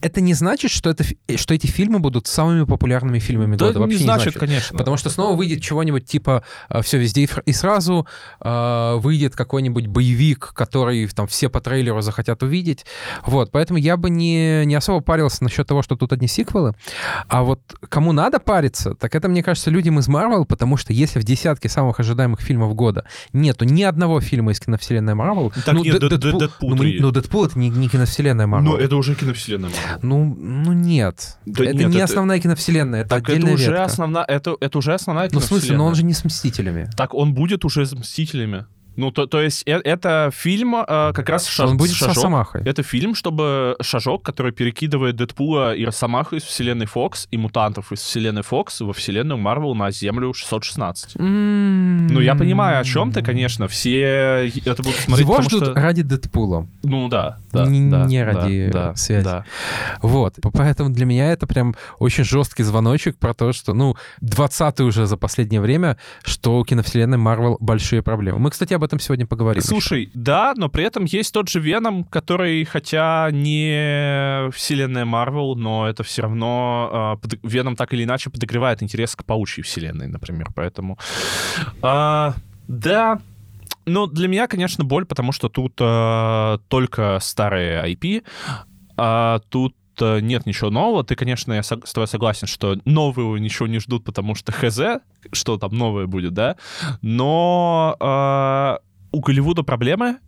это не значит, что, это, что эти фильмы будут самыми популярными фильмами Да, года. не Вообще значит, конечно. Потому что снова выйдет чего-нибудь типа все везде и, сразу, э, выйдет какой-нибудь боевик, который там все по трейлеру захотят увидеть. Вот, поэтому я бы не, не особо парился насчет того, что тут одни сиквелы. А вот кому надо париться, так это, мне кажется, людям из Marvel, потому что если в десятке самых ожидаемых фильмов года нету ни одного фильма из киновселенной Marvel... Так нет, Дэд- Дэдпул- Дэдпул ну, мы- 3. ну, Дэдпул — это не, не киновселенная Marvel. Ну, это уже киновселенная. Марвел. Ну, ну нет. Да это нет, не это- основная киновселенная, это Так это отдельная уже, ветка. основна... это, это уже основная Ну, в смысле, но он киновселенная. же не с Мстителями. Так он будет уже с Мстителями. Ну, то, то есть э- это фильм э, как раз ша- он будет с шажок. Росомахой. Это фильм, чтобы шажок, который перекидывает Дэдпула и Росомаху из вселенной Фокс и мутантов из вселенной Фокс во вселенную Марвел на Землю 616. Ну, Ну, я понимаю, о чем ты, конечно. Все это будут смотреть, Его ждут что... ради Дэдпула. Ну, да, да, Не- да, не ради да, связи. Да. Вот. Поэтому для меня это прям очень жесткий звоночек про то, что, ну, 20-й уже за последнее время, что у киновселенной Марвел большие проблемы. Мы, кстати, об этом сегодня поговорим. Слушай, да, но при этом есть тот же Веном, который, хотя не вселенная Марвел, но это все равно... э, под- Веном так или иначе подогревает интерес к паучьей вселенной, например, поэтому... А, да, ну, для меня, конечно, боль, потому что тут э, только старые IP, а тут э, нет ничего нового. Ты, конечно, я с тобой согласен, что нового ничего не ждут, потому что хз, что там новое будет, да? Но э, у Голливуда проблемы,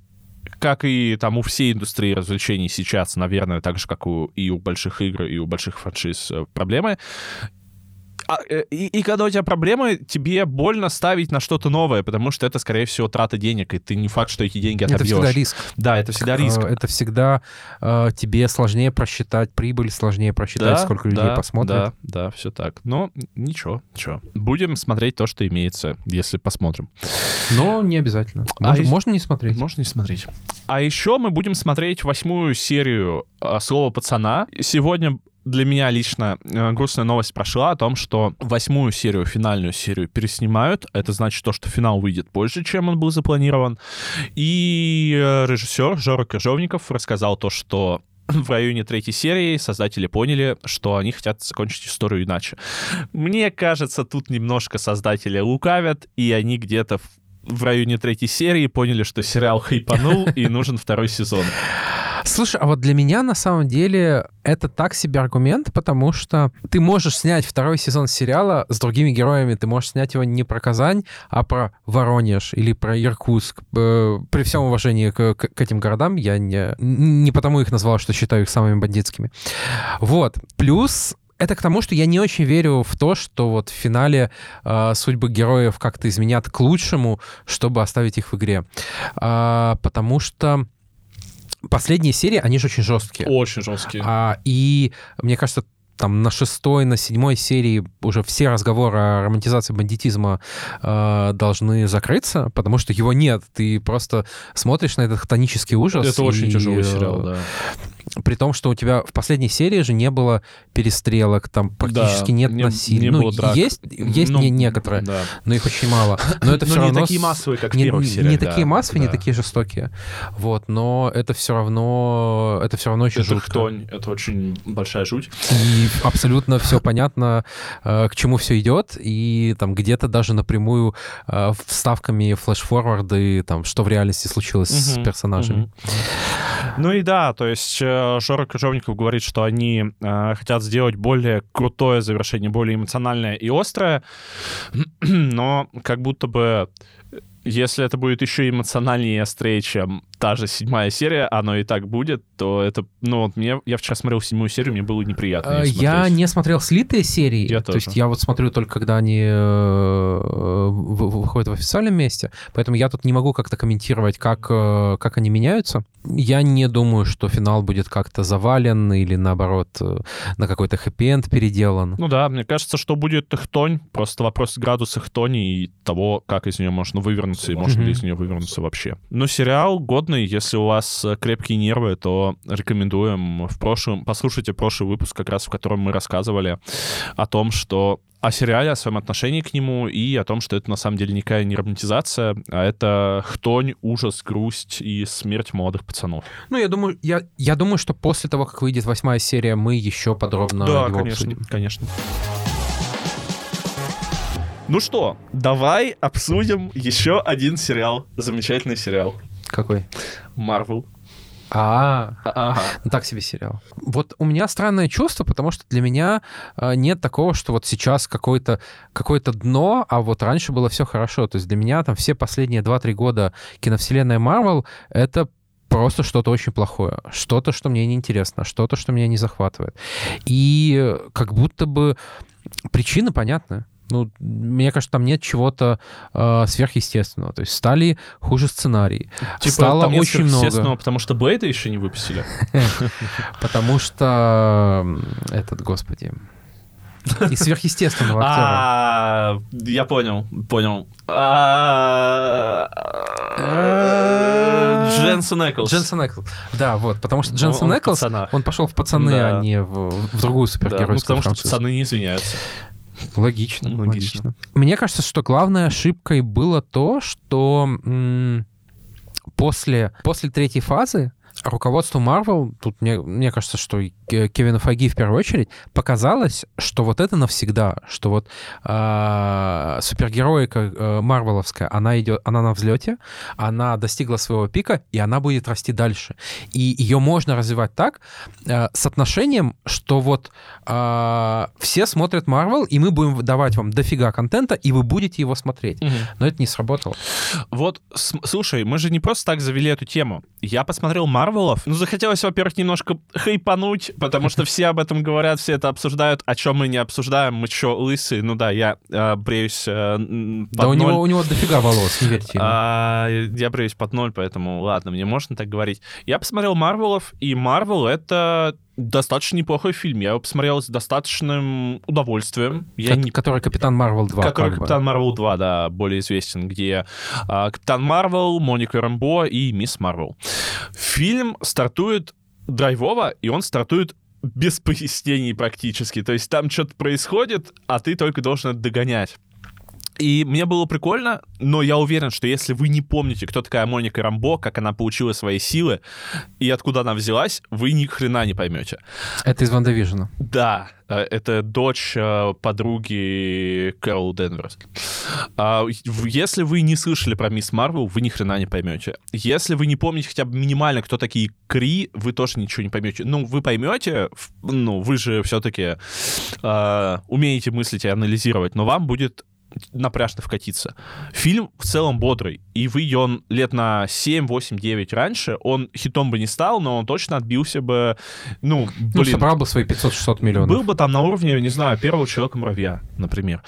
как и там у всей индустрии развлечений сейчас, наверное, так же, как у, и у больших игр, и у больших франшиз э, проблемы. А, э, и, и когда у тебя проблемы, тебе больно ставить на что-то новое, потому что это, скорее всего, трата денег, и ты не факт, что эти деньги Это отобьешь. всегда риск. Да, это всегда риск. Э, Это всегда э, тебе сложнее просчитать прибыль, сложнее просчитать, Да, сколько людей да, посмотрит. Да, да, все так. Но ничего, ничего. Будем смотреть то, что имеется, если посмотрим. Но не обязательно. А Можно, если- можно не смотреть. Можно не смотреть. А еще мы будем смотреть восьмую серию а, «Слова пацана». Сегодня для меня лично э, грустная новость прошла о том, что восьмую серию, финальную серию переснимают. Это значит то, что финал выйдет позже, чем он был запланирован. И э, режиссер Жора Крыжовников рассказал то, что в районе третьей серии создатели поняли, что они хотят закончить историю иначе. Мне кажется, тут немножко создатели лукавят, и они где-то в районе третьей серии поняли, что сериал хайпанул и нужен второй сезон. Слушай, а вот для меня на самом деле это так себе аргумент, потому что ты можешь снять второй сезон сериала с другими героями, ты можешь снять его не про Казань, а про Воронеж или про Иркутск. Э, При всем уважении к, к- к этим городам, я не, не потому их назвал, что считаю их самыми бандитскими. Вот. Плюс это к тому, что я не очень верю в то, что вот в финале э, судьбы героев как-то изменят к лучшему, чтобы оставить их в игре. А, потому что последние серии, они же очень жесткие. Очень жесткие. А, и мне кажется, там на шестой, на седьмой серии уже все разговоры о романтизации бандитизма э, должны закрыться, потому что его нет. Ты просто смотришь на этот хтонический ужас. Это очень и, тяжелый э, сериал, да. При том, что у тебя в последней серии же не было перестрелок, там практически Да, нет не- насилия. не ну, было драк. есть, есть Ну, не некоторые, Да. но их очень мало. Но это Но все не равно... такие массовые, как в не, первых не- сериях, не да, такие массовые, не да. такие жестокие. Вот, но это все равно, это все равно очень Это жутко. хтонь, это очень большая жуть. И абсолютно все понятно, э, к чему все идет, и там где-то даже напрямую э, вставками флеш-форварды, там, что в реальности случилось с персонажами. Ну и да, то есть Жора Крыжовников говорит, что они э, хотят сделать более крутое завершение, более эмоциональное и острое, но как будто бы э, если это будет еще эмоциональнее и острее, чем та же седьмая серия, оно и так будет, то это, ну, вот мне, я вчера смотрел седьмую серию, мне было неприятно. А, я не смотрел слитые серии, Я то тоже. есть я вот смотрю только, когда они э, выходят в официальном месте, поэтому я тут не могу как-то комментировать, как, э, как они меняются. Я не думаю, что финал будет как-то завален или, наоборот, э, на какой-то хэппи-энд переделан. Ну да, мне кажется, что будет хтонь, просто вопрос градуса хтони и того, как из нее можно вывернуться и можно ли из нее вывернуться вообще. Но сериал годный, если у вас э, крепкие нервы, то рекомендуем. В прошлом, послушайте прошлый выпуск, как раз в котором мы рассказывали о том, что о сериале, о своем отношении к нему и о том, что это на самом деле никакая не романтизация, а это хтонь, ужас, грусть и смерть молодых пацанов. Ну, я думаю, я, я думаю, что после того, как выйдет восьмая серия, мы еще подробно да, его конечно, обсудим. конечно. Ну что, давай обсудим еще один сериал, замечательный сериал. Какой? Марвел. А, Ага. ну так себе сериал. Вот у меня странное чувство, потому что для меня э, нет такого, что вот сейчас какое-то какое дно, а вот раньше было все хорошо. То есть для меня там все последние 2-3 года киновселенная Марвел — это просто что-то очень плохое, что-то, что мне неинтересно, что-то, что меня не захватывает. И э, как будто бы причина понятна. Ну, мне кажется, там нет чего-то э, сверхъестественного. То есть стали хуже сценарии. Стало там очень много. потому что Блейда еще не выпустили. Потому что этот, господи, из сверхъестественного актера. А, я понял, понял. А, Дженсен Эклс. Дженсен Эклс. Да, вот, потому что Дженсен Эклс, он пошел в пацаны, а не в, другую ну, супергеройскую потому что пацаны не извиняются. Логично, Логично. логично. Мне кажется, что главной ошибкой было то, что м, после, после третьей фазы руководству Marvel, тут мне, мне кажется, что и Ке- Кевину Фаги в первую очередь, показалось, что вот это навсегда, что вот а, супергероика э, марвеловская, она идет, она на взлете, она достигла своего пика, и она будет расти дальше. И ее можно развивать так, э, с отношением, что вот а, все смотрят Marvel, и мы будем давать вам дофига контента, и вы будете его смотреть. Но это не сработало. Вот, слушай, мы же не просто так завели эту тему. Я посмотрел Марвелов. Ну, захотелось, во-первых, немножко хайпануть, потому что все об этом говорят, все это обсуждают. О чем мы не обсуждаем? Мы что, лысые? Ну да, я э, бреюсь э, Да у ноль. него, у него дофига волос, не верьте ему. А, я бреюсь под ноль, поэтому ладно, мне можно так говорить. Я посмотрел Марвелов, и Марвел — это достаточно неплохой фильм. Я его посмотрел с достаточным удовольствием. Я Ко- не Который Капитан Марвел 2. который как. Капитан Марвел 2, да, более известен, где а, Капитан Марвел, Моника Рамбо и Мисс Марвел. Фильм стартует драйвово, и он стартует без пояснений практически. То есть там что-то происходит, а ты только должен это догонять. И мне было прикольно, но я уверен, что если вы не помните, кто такая Моника Рамбо, как она получила свои силы и откуда она взялась, вы ни хрена не поймете. Это из Ванда Вижена. Да, э, это дочь э, подруги Кэрол Денверс. А, Если вы не слышали про Мисс Марвел, вы ни хрена не поймете. Если вы не помните хотя бы минимально, кто такие Кри, вы тоже ничего не поймете. Ну, вы поймете, ну, вы же все-таки умеете мыслить и анализировать, но вам будет напряжно вкатиться. Фильм в целом бодрый, и выйдя он лет на 7, 8, 9 раньше, он хитом бы не стал, но он точно отбился бы, ну, Ну, блин, собрал бы свои 500-600 миллионов. был бы там на уровне, не знаю, первого Человека-муравья, например.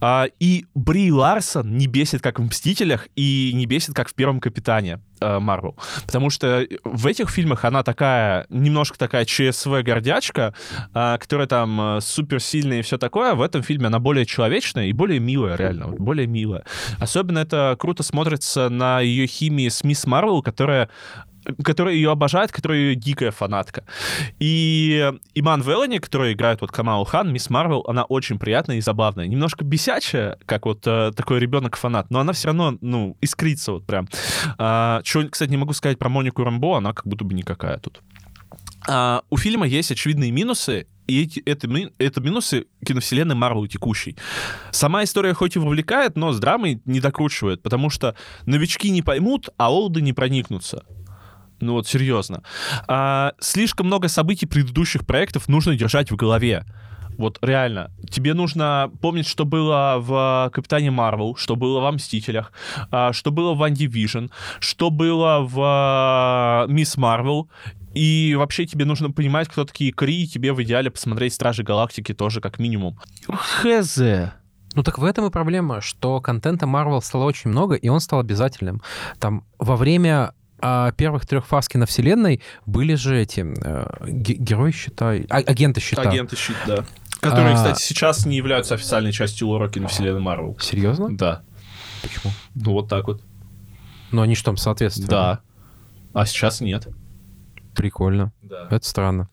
А, и Бри Ларсон не бесит, как в «Мстителях», и не бесит, как в «Первом Капитане» э, Марвел. Потому что в этих фильмах она такая, немножко такая ЧСВ-гордячка, а, которая там э, суперсильная и все такое. В этом фильме она более человечная и более милая, реально, вот, более милая. Особенно это круто смотрится на ее химии с Мисс Марвел, которая которая ее обожает, которая ее дикая фанатка. И Иман Велани, который играет вот Камалу Хан, Мисс Марвел, она очень приятная и забавная. Немножко бесячая, как вот э, такой ребенок-фанат, но она все равно, ну, искрится вот прям. А, чего, кстати, не могу сказать про Монику Рамбо, она как будто бы никакая тут. А, у фильма есть очевидные минусы, и эти, это, это минусы киновселенной Марвел текущей. Сама история хоть и вовлекает, но с драмой не докручивает, потому что новички не поймут, а олды не проникнутся. Ну вот, серьезно. А, слишком много событий предыдущих проектов нужно держать в голове. Вот реально. Тебе нужно помнить, что было в Капитане Марвел, что было во Мстителях, а, что было в WandaVision, что было в Мисс Марвел. И вообще тебе нужно понимать, кто такие Кри, и тебе в идеале посмотреть Стражи Галактики тоже как минимум. Хз. Ну так в этом и проблема, что контента Marvel стало очень много, и он стал обязательным. Там во время а первых трех фаз киновселенной были же эти э, герои щита, а, агенты щита. Агенты щит, да. Которые, а... кстати, сейчас не являются официальной частью лора киновселенной Марвел. Серьезно? Да. Почему? Ну вот так вот. Но они что там соответствуют? Да. А сейчас нет. Прикольно. Да. Это странно.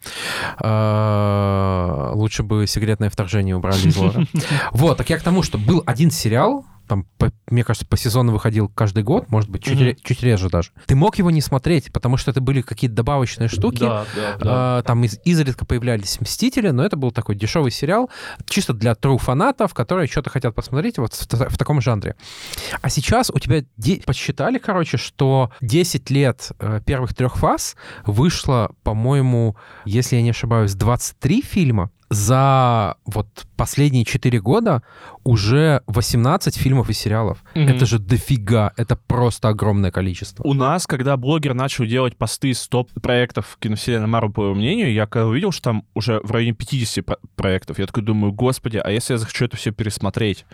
А, лучше бы секретное вторжение убрали из лора. Вот, так я к тому, что был один сериал, там, по, мне кажется, по сезону выходил каждый год, может быть, чуть, mm-hmm. чуть реже даже. Ты мог его не смотреть, потому что это были какие-то добавочные штуки. Да, да, да. Э, там из, изредка появлялись «Мстители», но это был такой дешевый сериал, чисто для true фанатов, которые что-то хотят посмотреть вот в, в таком жанре. А сейчас у тебя де- подсчитали, короче, что 10 лет э, первых трех фаз вышло, по-моему, если я не ошибаюсь, 23 фильма, за вот последние 4 года уже 18 фильмов и сериалов. Mm-hmm. Это же дофига, это просто огромное количество. У нас, когда блогер начал делать посты с топ-проектов киновселенной Марвел, по моему мнению, я когда увидел, что там уже в районе 50 проектов, я такой думаю, господи, а если я захочу это все пересмотреть?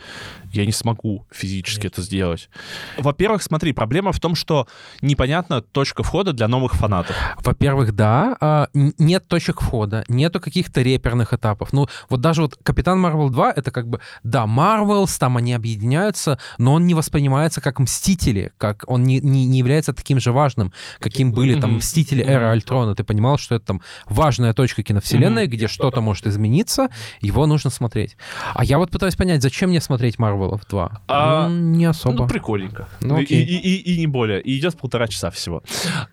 Я не смогу физически Нет. это сделать. Во-первых, смотри, проблема в том, что непонятна точка входа для новых фанатов. Во-первых, да, а, нет точек входа, нету каких-то реперных этапов. Ну, вот даже вот Капитан Марвел 2, это как бы, да, Марвелс, там они объединяются, но он не воспринимается как Мстители, как он не, не, не является таким же важным, каким были там Мстители Эра Альтрона. Ты понимал, что это там важная точка киновселенной, где что-то может измениться, его нужно смотреть. А я вот пытаюсь понять, зачем мне смотреть Марвелов 2? А, ну, не особо. Ну, прикольненько. Ну, и, и, и, и не более. И идет полтора часа всего.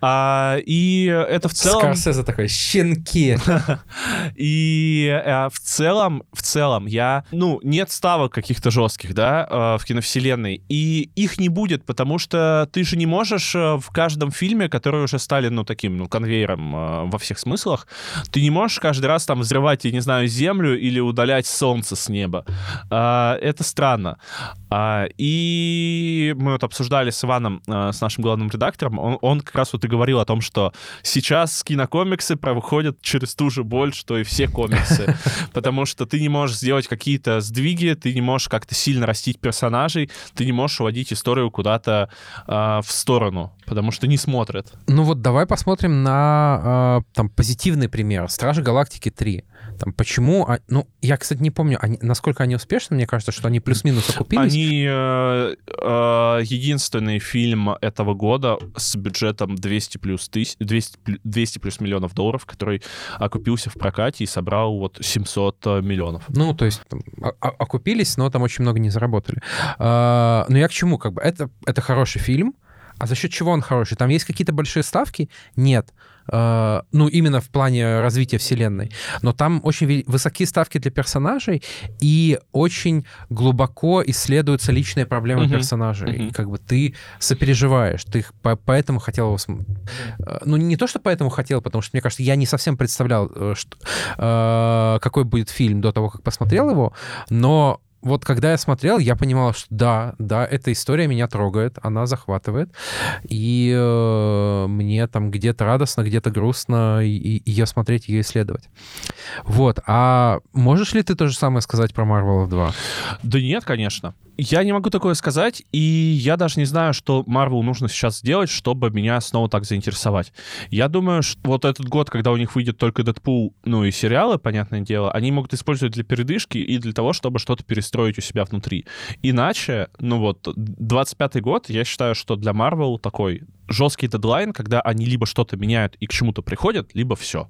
А, и это в целом... Скорсезе такой, щенки. И в целом, в целом, я... Ну, нет ставок каких-то жестких, да, э, в киновселенной. И их не будет, потому что ты же не можешь э, в каждом фильме, который уже стали, ну, таким, ну, конвейером э, во всех смыслах, ты не можешь каждый раз там взрывать, я не знаю, землю или удалять солнце с неба. Э, это странно. Э, и мы вот обсуждали с Иваном, э, с нашим главным редактором, он, он как раз вот и говорил о том, что сейчас кинокомиксы проходят через ту же боль, что и все комиксы. Потому что ты не можешь сделать какие-то сдвиги, ты не можешь как-то сильно растить персонажей, ты не можешь уводить историю куда-то э, в сторону, потому что не смотрят. Ну вот давай посмотрим на э, там позитивный пример. Стражи Галактики 3. Там почему... А, ну, я, кстати, не помню, они, насколько они успешны. Мне кажется, что они плюс-минус окупились. Они э, э, единственный фильм этого года с бюджетом 200 плюс, тысяч, 200, 200 плюс миллионов долларов, который окупился в прокате и собрал вот 700 миллионов. Ну, то есть там, окупились, но там очень много не заработали. А, но я к чему? Как бы это, это хороший фильм, а за счет чего он хороший? Там есть какие-то большие ставки? Нет. Uh, ну, именно в плане развития вселенной. Но там очень высокие ставки для персонажей, и очень глубоко исследуются личные проблемы uh-huh. персонажей. Uh-huh. И как бы ты сопереживаешь, ты по- поэтому хотел его... Uh, ну, не то, что поэтому хотел, потому что, мне кажется, я не совсем представлял, э, что, какой будет фильм до того, как посмотрел его, но вот когда я смотрел, я понимал, что да, да, эта история меня трогает, она захватывает, и э, мне там где-то радостно, где-то грустно ее смотреть, ее исследовать. Вот, а можешь ли ты то же самое сказать про Marvel 2? Да нет, конечно. Я не могу такое сказать, и я даже не знаю, что Marvel нужно сейчас сделать, чтобы меня снова так заинтересовать. Я думаю, что вот этот год, когда у них выйдет только Дэдпул, ну и сериалы, понятное дело, они могут использовать для передышки и для того, чтобы что-то перестроить у себя внутри. Иначе, ну вот, 25-й год, я считаю, что для Marvel такой жесткий дедлайн, когда они либо что-то меняют и к чему-то приходят, либо все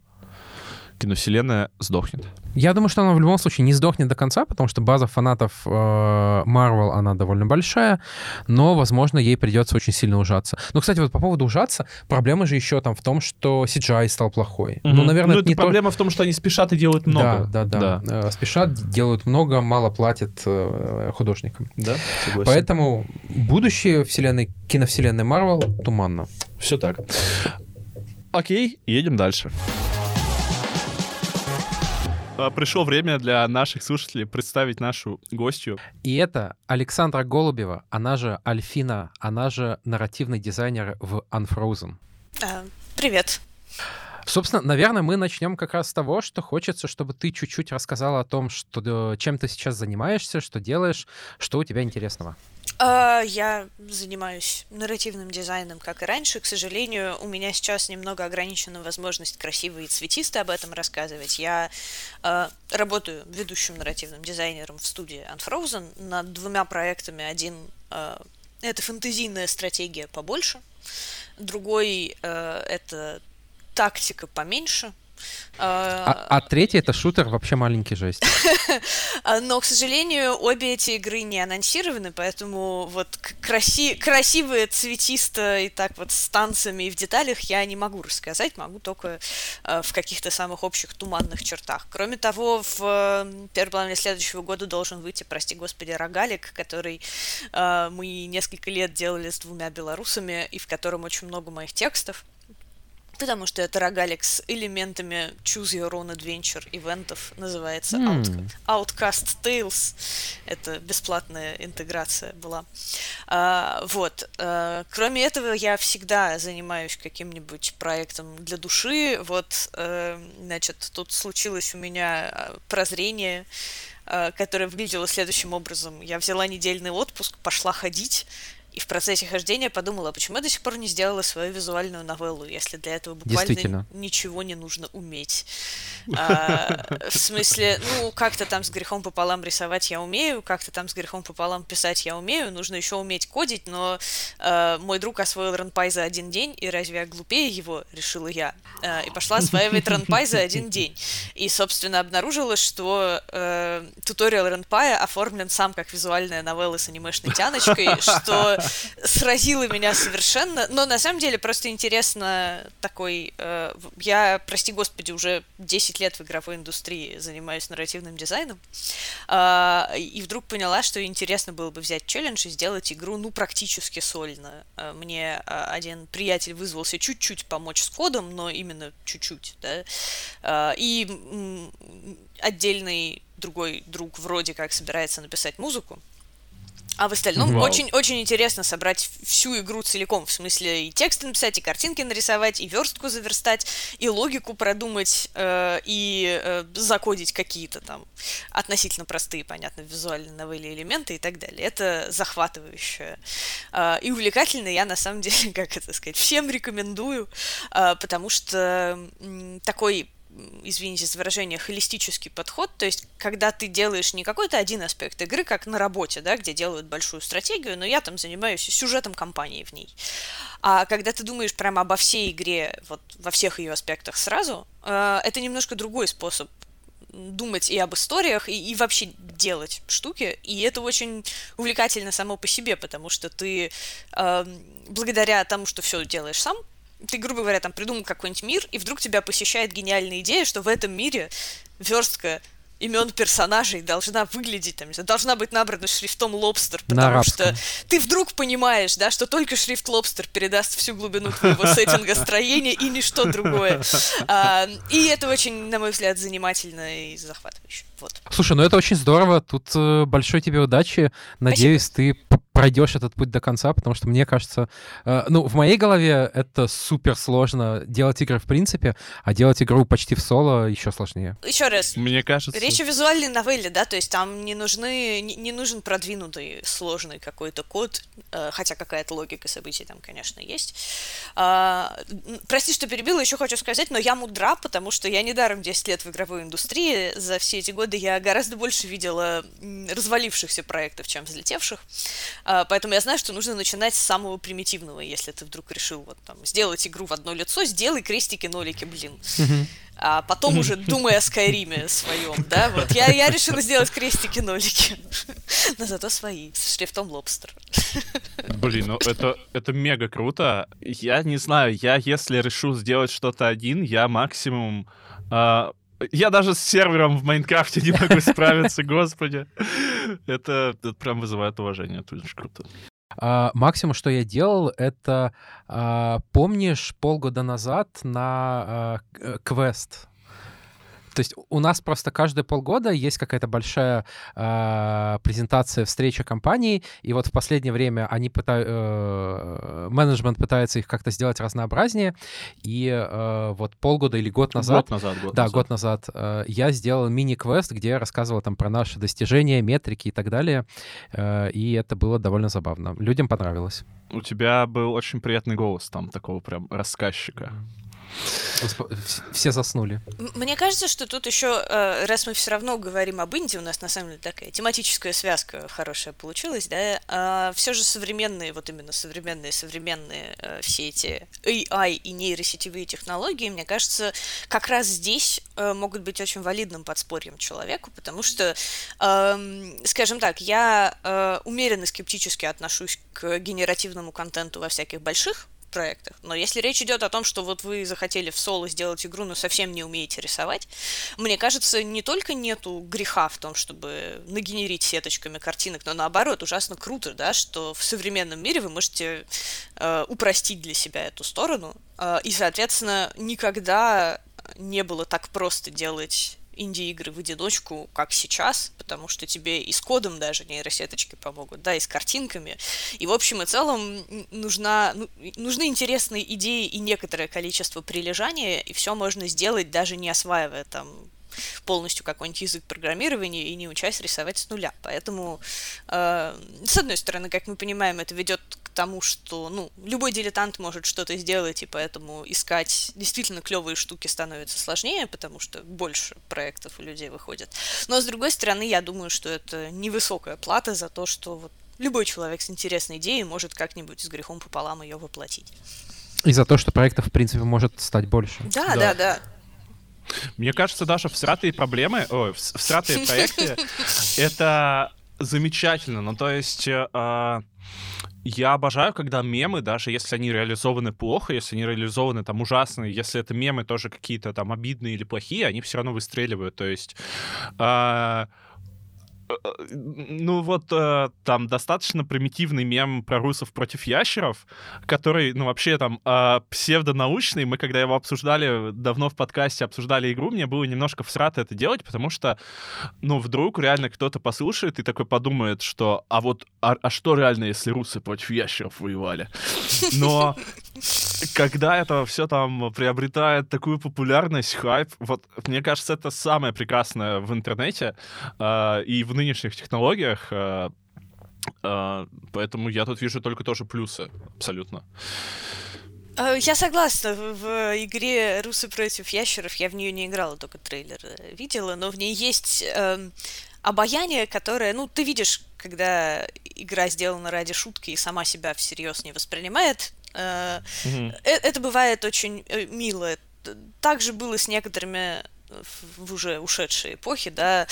киновселенная сдохнет. Я думаю, что она в любом случае не сдохнет до конца, потому что база фанатов э, Marvel, она довольно большая, но, возможно, ей придется очень сильно ужаться. Но, кстати, вот по поводу ужаться, проблема же еще там в том, что CGI стал плохой. Mm-hmm. Ну, наверное, ну, это не проблема то... в том, что они спешат и делают много. Да, да, да. да. Э, спешат, делают много, мало платят э, художникам. Да, согласен. Поэтому будущее вселенной, киновселенной Marvel туманно. Все так. а, пришло время для наших слушателей представить нашу гостью. И это Александра Голубева, она же Альфина, она же нарративный дизайнер в Unfrozen. А, привет. Собственно, наверное, мы начнем как раз с того, что хочется, чтобы ты чуть-чуть рассказала о том, что, чем ты сейчас занимаешься, что делаешь, что у тебя интересного. Uh, я занимаюсь нарративным дизайном, как и раньше. К сожалению, у меня сейчас немного ограничена возможность красиво и цветисто об этом рассказывать. Я uh, работаю ведущим нарративным дизайнером в студии Unfrozen над двумя проектами. Один uh, это фэнтезийная стратегия побольше, другой это тактика поменьше. А, а третий это шутер вообще маленький жесть. Но, к сожалению, обе эти игры не анонсированы, поэтому вот краси красивые, цветисто и так вот с танцами и в деталях я не могу рассказать, могу только э, в каких-то самых общих туманных чертах. Кроме того, в первой половине следующего года должен выйти, прости господи, рогалик, который э, мы несколько лет делали с двумя белорусами и в котором очень много моих текстов потому что это рогалик с элементами Choose Your Own Adventure ивентов, называется mm. Outcast Tales. Это бесплатная интеграция была. А, вот. А, кроме этого, я всегда занимаюсь каким-нибудь проектом для души. Вот, а, значит, тут случилось у меня а, прозрение, а, которое выглядело следующим образом. Я взяла недельный отпуск, пошла ходить, и в процессе хождения подумала, почему я до сих пор не сделала свою визуальную новеллу, если для этого буквально ничего не нужно уметь. А, в смысле, ну, как-то там с грехом пополам рисовать я умею, как-то там с грехом пополам писать я умею, нужно еще уметь кодить, но а, мой друг освоил RunPy за один день, и разве я глупее его, решила я, а, и пошла осваивать RunPy за один день. И, собственно, обнаружила, что э, туториал RunPy оформлен сам как визуальная новелла с анимешной тяночкой, что сразило меня совершенно. Но на самом деле просто интересно такой... Э, я, прости господи, уже 10 лет в игровой индустрии занимаюсь нарративным дизайном. Э, и вдруг поняла, что интересно было бы взять челлендж и сделать игру, ну, практически сольно. Э, мне э, один приятель вызвался чуть-чуть помочь с кодом, но именно чуть-чуть, да. Э, и отдельный другой друг вроде как собирается написать музыку. А в остальном очень-очень интересно собрать всю игру целиком. В смысле и тексты написать, и картинки нарисовать, и верстку заверстать, и логику продумать, э, и э, закодить какие-то там относительно простые, понятно, визуальные новые элементы и так далее. Это захватывающе. Э, и увлекательно я на самом деле, как это сказать, всем рекомендую, э, потому что э, такой извините за выражение, холистический подход, то есть когда ты делаешь не какой-то один аспект игры, как на работе, да, где делают большую стратегию, но я там занимаюсь сюжетом компании в ней. А когда ты думаешь прямо обо всей игре, вот во всех ее аспектах сразу, э, это немножко другой способ думать и об историях, и, и вообще делать штуки. И это очень увлекательно само по себе, потому что ты э, благодаря тому, что все делаешь сам, ты, грубо говоря, там придумал какой-нибудь мир, и вдруг тебя посещает гениальная идея, что в этом мире верстка имен персонажей должна выглядеть, там, должна быть набрана шрифтом лобстер, потому что ты вдруг понимаешь, да, что только шрифт лобстер передаст всю глубину твоего сеттинга строения и ничто другое. А, и это очень, на мой взгляд, занимательно и захватывающе. Вот. Слушай, ну это очень здорово. Тут э, большой тебе удачи. Надеюсь, Спасибо. ты пройдешь этот путь до конца, потому что мне кажется, э, ну, в моей голове это супер сложно делать игры в принципе, а делать игру почти в соло еще сложнее. Еще раз. Мне кажется. Речь о визуальной новелле, да, то есть там не нужны, не, не нужен продвинутый, сложный какой-то код, э, хотя какая-то логика событий там, конечно, есть. Э, прости, что перебила, еще хочу сказать, но я мудра, потому что я недаром 10 лет в игровой индустрии, за все эти годы я гораздо больше видела развалившихся проектов, чем взлетевших. А, поэтому я знаю, что нужно начинать с самого примитивного, если ты вдруг решил вот там сделать игру в одно лицо, сделай крестики-нолики, блин. А потом уже думай о Скайриме своем, да, вот. Я, я решила сделать крестики-нолики, но зато свои, с шрифтом лобстер. Блин, ну это, это мега круто. Я не знаю, я если решу сделать что-то один, я максимум а, я даже с сервером в Майнкрафте не могу справиться, господи. Это, прям вызывает уважение, это очень круто. А, максимум, что я делал, это, а, помнишь, полгода назад на а, квест То есть у нас просто каждые полгода есть какая-то большая э, презентация, встреча компаний, и вот в последнее время они пытаются, э, менеджмент пытается их как-то сделать разнообразнее, и э, вот полгода или год назад... Год назад, год Да, назад. год назад э, я сделал мини-квест, где я рассказывал там про наши достижения, метрики и так далее, э, и это было довольно забавно. Людям понравилось. У тебя был очень приятный голос там, такого прям рассказчика. Все заснули. Мне кажется, что тут еще, э, раз мы все равно говорим об Индии, у нас на самом деле такая тематическая связка хорошая получилась, да, а все же современные, вот именно современные, современные э, все эти AI и нейросетевые технологии, мне кажется, как раз здесь э, могут быть очень валидным подспорьем человеку, потому что, эм, скажем так, я умеренно скептически отношусь к генеративному контенту во всяких больших проектах. Но если речь идет о том, что вот вы захотели в соло сделать игру, но совсем не умеете рисовать, мне кажется, не только нету греха в том, чтобы нагенерить сеточками картинок, но наоборот, ужасно круто, да, что в современном мире вы можете э, упростить для себя эту сторону, э, и, соответственно, никогда не было так просто делать инди-игры в одиночку, как сейчас, потому что тебе и с кодом даже нейросеточки помогут, да, и с картинками. И в общем и целом нужна, ну, нужны интересные идеи и некоторое количество прилежания, и все можно сделать, даже не осваивая там полностью какой-нибудь язык программирования и не учась рисовать с нуля. Поэтому, э, с одной стороны, как мы понимаем, это ведет тому, что ну, любой дилетант может что-то сделать, и поэтому искать действительно клевые штуки становится сложнее, потому что больше проектов у людей выходит. Но с другой стороны, я думаю, что это невысокая плата за то, что вот любой человек с интересной идеей может как-нибудь с грехом пополам ее воплотить. И за то, что проектов, в принципе, может стать больше. Да, да, да. да. Мне кажется, даже всратые проблемы, ой, всратые проекты, это замечательно. Ну, то есть... Э, я обожаю, когда мемы, даже если они реализованы плохо, если они реализованы там ужасно, если это мемы тоже какие-то там обидные или плохие, они все равно выстреливают. То есть Э, ну вот э, там достаточно примитивный мем про русов против ящеров, который, ну вообще там э, псевдонаучный. Мы когда его обсуждали давно в подкасте, обсуждали игру, мне было немножко всрато это делать, потому что, ну вдруг реально кто-то послушает и такой подумает, что а вот, а, а что реально, если русы против ящеров воевали? Но когда это все там приобретает такую популярность, хайп, вот мне кажется, это самое прекрасное в интернете э, и в нынешних технологиях. Э, э, поэтому я тут вижу только тоже плюсы, абсолютно. Э, я согласна, в игре «Русы против ящеров» я в нее не играла, только трейлер э, видела, но в ней есть э, обаяние, которое, ну, ты видишь, когда игра сделана ради шутки и сама себя всерьез не воспринимает, Mm-hmm. Это бывает очень э, мило. Также было с некоторыми в уже ушедшей эпохе, да,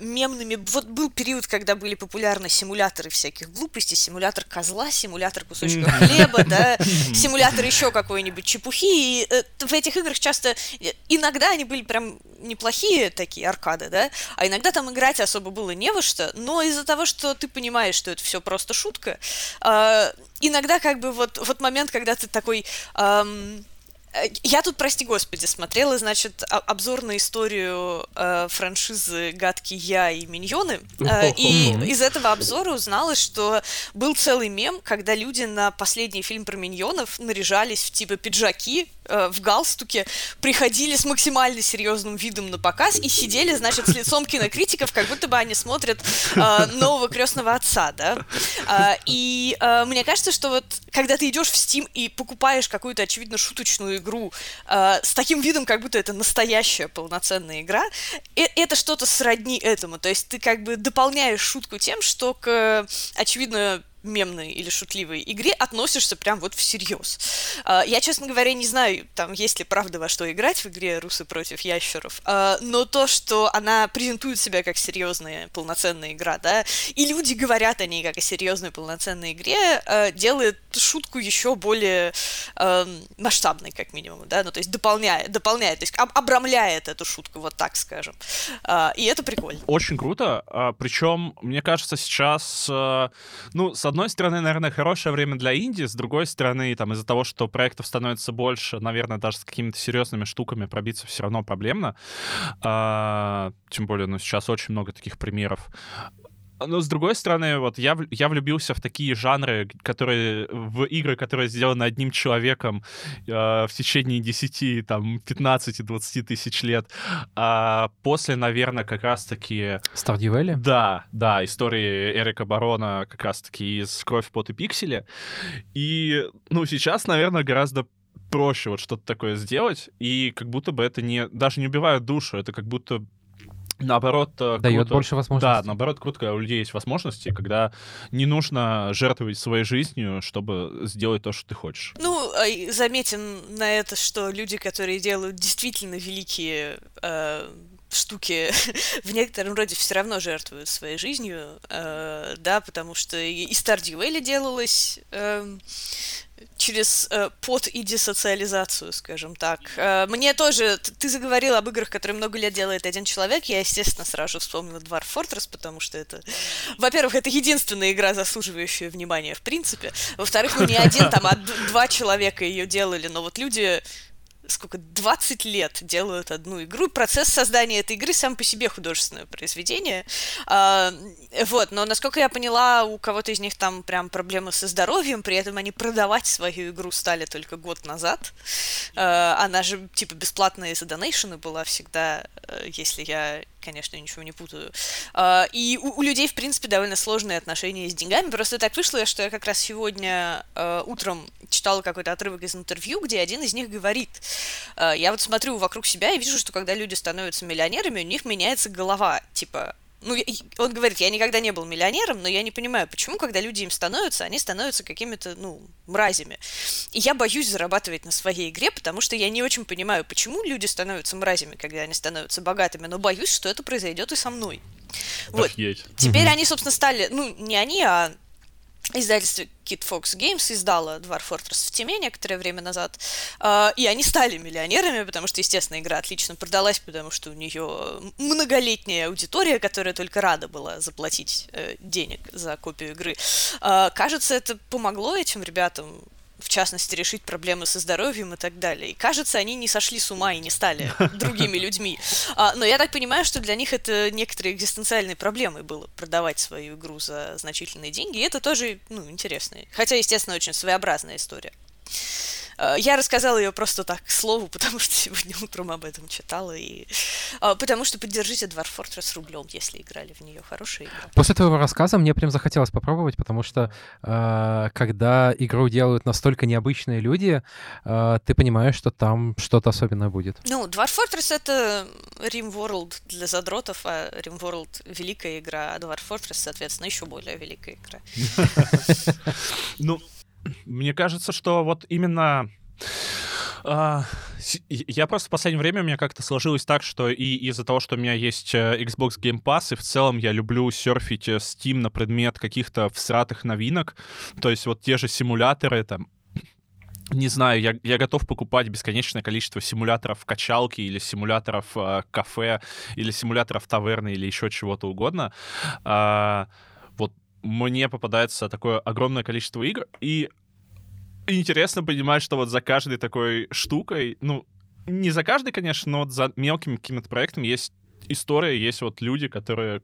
мемными... Вот был период, когда были популярны симуляторы всяких глупостей, симулятор козла, симулятор кусочка хлеба, да, симулятор еще какой-нибудь чепухи, и в этих играх часто... Иногда они были прям неплохие такие аркады, да, а иногда там играть особо было не во что, но из-за того, что ты понимаешь, что это все просто шутка, иногда как бы вот, вот момент, когда ты такой... Эм, я тут, прости господи, смотрела, значит, обзор на историю э, франшизы «Гадкий я» и «Миньоны», э, и из этого обзора узнала, что был целый мем, когда люди на последний фильм про «Миньонов» наряжались в типа пиджаки, э, в галстуке, приходили с максимально серьезным видом на показ и сидели, значит, с лицом кинокритиков, как будто бы они смотрят э, нового крестного отца, да. Э, и мне кажется, что вот когда ты идешь в Steam и покупаешь какую-то, очевидно, шуточную игру с таким видом, как будто это настоящая полноценная игра, это что-то сродни этому. То есть ты как бы дополняешь шутку тем, что к, очевидно, мемной или шутливой игре относишься прям вот всерьез. А, я, честно говоря, не знаю, там, есть ли правда во что играть в игре «Русы против ящеров», а, но то, что она презентует себя как серьезная полноценная игра, да, и люди говорят о ней как о серьезной полноценной игре, а, делает шутку еще более масштабной, как минимум, да, ну, то есть дополняет, дополняет, то есть обрамляет эту шутку, вот так скажем. И это прикольно. Очень круто, причем, мне кажется, сейчас, ну, с одной стороны, наверное, хорошее время для Индии, с другой стороны, там, из-за того, что проектов становится больше, наверное, даже с какими-то серьезными штуками пробиться все равно проблемно. А, тем более, ну, сейчас очень много таких примеров. Но с другой стороны, вот я, я влюбился в такие жанры, которые в игры, которые сделаны одним человеком э, в течение 10, там, 15-20 тысяч лет. А после, наверное, как раз-таки... Valley? Да, да, истории Эрика Барона как раз-таки из «Кровь, пот и пиксели». И, ну, сейчас, наверное, гораздо проще вот что-то такое сделать, и как будто бы это не даже не убивает душу, это как будто наоборот... Э, Дает круто. больше возможностей. Да, наоборот, круто, когда у людей есть возможности, когда не нужно жертвовать своей жизнью, чтобы сделать то, что ты хочешь. Ну, а заметим на это, что люди, которые делают действительно великие э, штуки в некотором роде все равно жертвуют своей жизнью, э, да, потому что и Stardew Valley делалось э, через э, пот и десоциализацию, скажем так. Э, мне тоже... Ты заговорил об играх, которые много лет делает один человек. Я, естественно, сразу вспомнила Dwarf Fortress, потому что это... Во-первых, это единственная игра, заслуживающая внимания, в принципе. Во-вторых, ну не один, там, а два человека ее делали, но вот люди сколько, 20 лет делают одну игру. Процесс создания этой игры сам по себе художественное произведение. А, вот, но насколько я поняла, у кого-то из них там прям проблемы со здоровьем, при этом они продавать свою игру стали только год назад. А, она же типа бесплатная из-за донейшена была всегда, э, если я конечно, ничего не путаю. А, и у, людей, в принципе, довольно сложные отношения с деньгами. Просто так вышло, что я как раз сегодня э, утром читала какой-то отрывок из интервью, где один из них говорит, э, я вот смотрю вокруг себя и вижу, что когда люди становятся миллионерами, у них меняется голова. Типа, ну, он говорит, я никогда не был миллионером, но я не понимаю, почему, когда люди им становятся, они становятся какими-то, ну, мразями. И я боюсь зарабатывать на своей игре, потому что я не очень понимаю, почему люди становятся мразями, когда они становятся богатыми, но боюсь, что это произойдет и со мной. Вот. Теперь они, собственно, стали, ну, не они, а издательство Kid Fox Games издало Dwarf Fortress в теме некоторое время назад, э, и они стали миллионерами, потому что, естественно, игра отлично продалась, потому что у нее многолетняя аудитория, которая только рада была заплатить э, денег за копию игры. Э, кажется, это помогло этим ребятам в частности, решить проблемы со здоровьем и так далее. И кажется, они не сошли с ума и не стали другими людьми. А, но я так понимаю, что для них это некоторые экзистенциальные проблемы было продавать свою игру за значительные деньги. И это тоже, ну, интересно. Хотя, естественно, очень своеобразная история. Э, я рассказала ее просто так, к слову, потому что сегодня утром об этом читала. И... Э, потому что поддержите Dwarf Fortress рублем, если играли в нее. Хорошая игра. После твоего рассказа мне прям захотелось попробовать, потому что э, когда игру делают настолько необычные люди, э, ты понимаешь, что там что-то особенное будет. Ну, Dwarf Fortress — это RimWorld для задротов, а RimWorld — великая игра, а Dwarf Fortress, соответственно, еще более великая игра. Ну, мне кажется, что вот именно а, я просто в последнее время у меня как-то сложилось так, что и из-за того, что у меня есть э, Xbox Game Pass, и в целом я люблю серфить э, Steam на предмет каких-то всратых новинок, то есть вот те же симуляторы, там, не знаю, я, я готов покупать бесконечное количество симуляторов качалки или симуляторов э, кафе или симуляторов таверны или еще чего-то угодно. Вот мне попадается такое огромное количество игр, и интересно понимать, что вот за каждой такой штукой, ну, не за каждой, конечно, но вот за мелким каким-то проектом есть история, есть вот люди, которые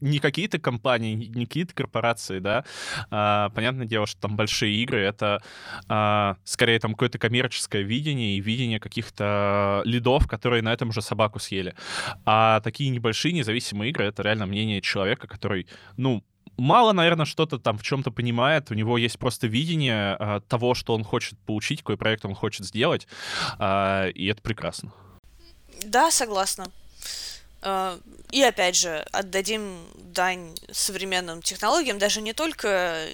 не какие-то компании, не какие-то корпорации, да, а, понятное дело, что там большие игры, это а, скорее там какое-то коммерческое видение и видение каких-то лидов, которые на этом же собаку съели. А такие небольшие независимые игры — это реально мнение человека, который, ну, мало, наверное, что-то там в чем-то понимает. У него есть просто видение э, того, что он хочет получить, какой проект он хочет сделать, э, и это прекрасно. Да, согласна. Uh, и опять же, отдадим дань современным технологиям, даже не только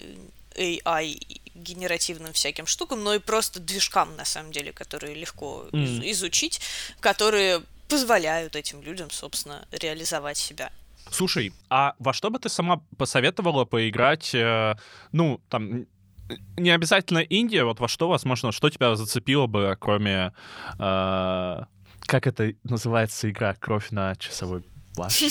AI генеративным всяким штукам, но и просто движкам, на самом деле, которые легко mm. из- изучить, которые позволяют этим людям, собственно, реализовать себя. Слушай, а во что бы ты сама посоветовала поиграть, э, ну, там, не обязательно Индия, вот во что, возможно, что тебя зацепило бы, кроме... Э, как это называется игра? Кровь на часовой башни.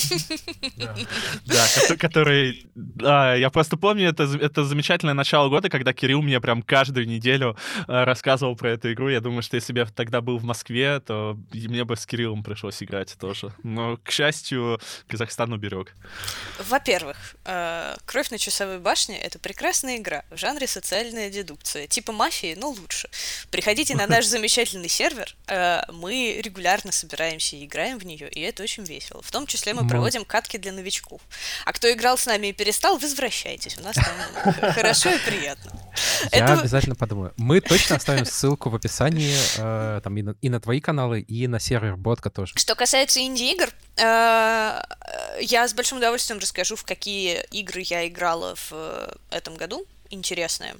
Да, который... Я просто помню, это это замечательное начало года, когда Кирилл мне прям каждую неделю э, рассказывал про эту игру. Я думаю, что если бы я тогда был в Москве, то мне бы с Кириллом пришлось играть тоже. Но, к счастью, Казахстан уберег. Во-первых, э, «Кровь на часовой башне» — это прекрасная игра в жанре социальная дедукция. Типа мафии, но лучше. Приходите на наш замечательный сервер. Э, мы регулярно собираемся и играем в нее, и это очень весело. В том числе мы проводим катки для новичков. А кто играл с нами и перестал, возвращайтесь. У нас там хорошо и приятно. Я это... обязательно подумаю. Мы точно оставим ссылку в описании э, там и на, и на твои каналы, и на сервер Ботка тоже. Что касается инди-игр, э, я с большим удовольствием расскажу, в какие игры я играла в э, этом году интересное.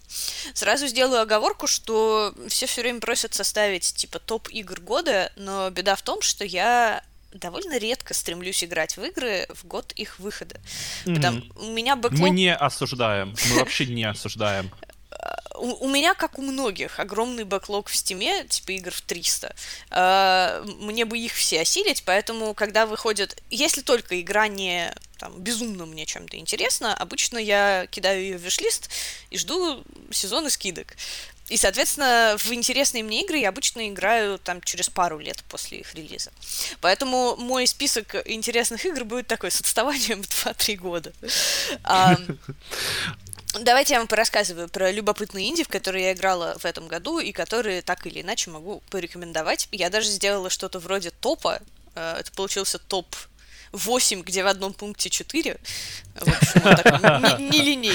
Сразу сделаю оговорку, что все все время просят составить типа топ игр года, но беда в том, что я довольно редко стремлюсь играть в игры в год их выхода. Mm-hmm. Потому у меня backlog... Мы не осуждаем, мы вообще не осуждаем у, у меня, как у многих, огромный backlog в Steam е, типа игр в 300. Э, мне бы их все осилить, поэтому, когда выходит... Если только игра не там, безумно мне чем-то интересна, обычно я кидаю ее в wishlist и жду сезона скидок. И, соответственно, в интересные мне игры я обычно играю там через пару лет после их релиза. Поэтому мой список интересных игр будет такой с отставанием в 2-3 года. Давайте я вам порассказываю про любопытные инди, в которые я играла в этом году, и которые так или иначе могу порекомендовать. Я даже сделала что-то вроде топа. Э, это получился топ 8, где в одном пункте 4. В общем, он такой нелинейный.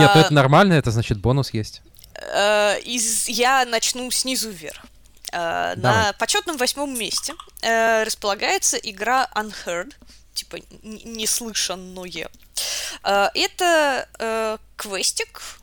Нет, ну это нормально, это значит бонус есть. Э, из, я начну снизу вверх. Э, на почетном восьмом месте располагается игра Unheard, типа неслышанное. Это квестик, э,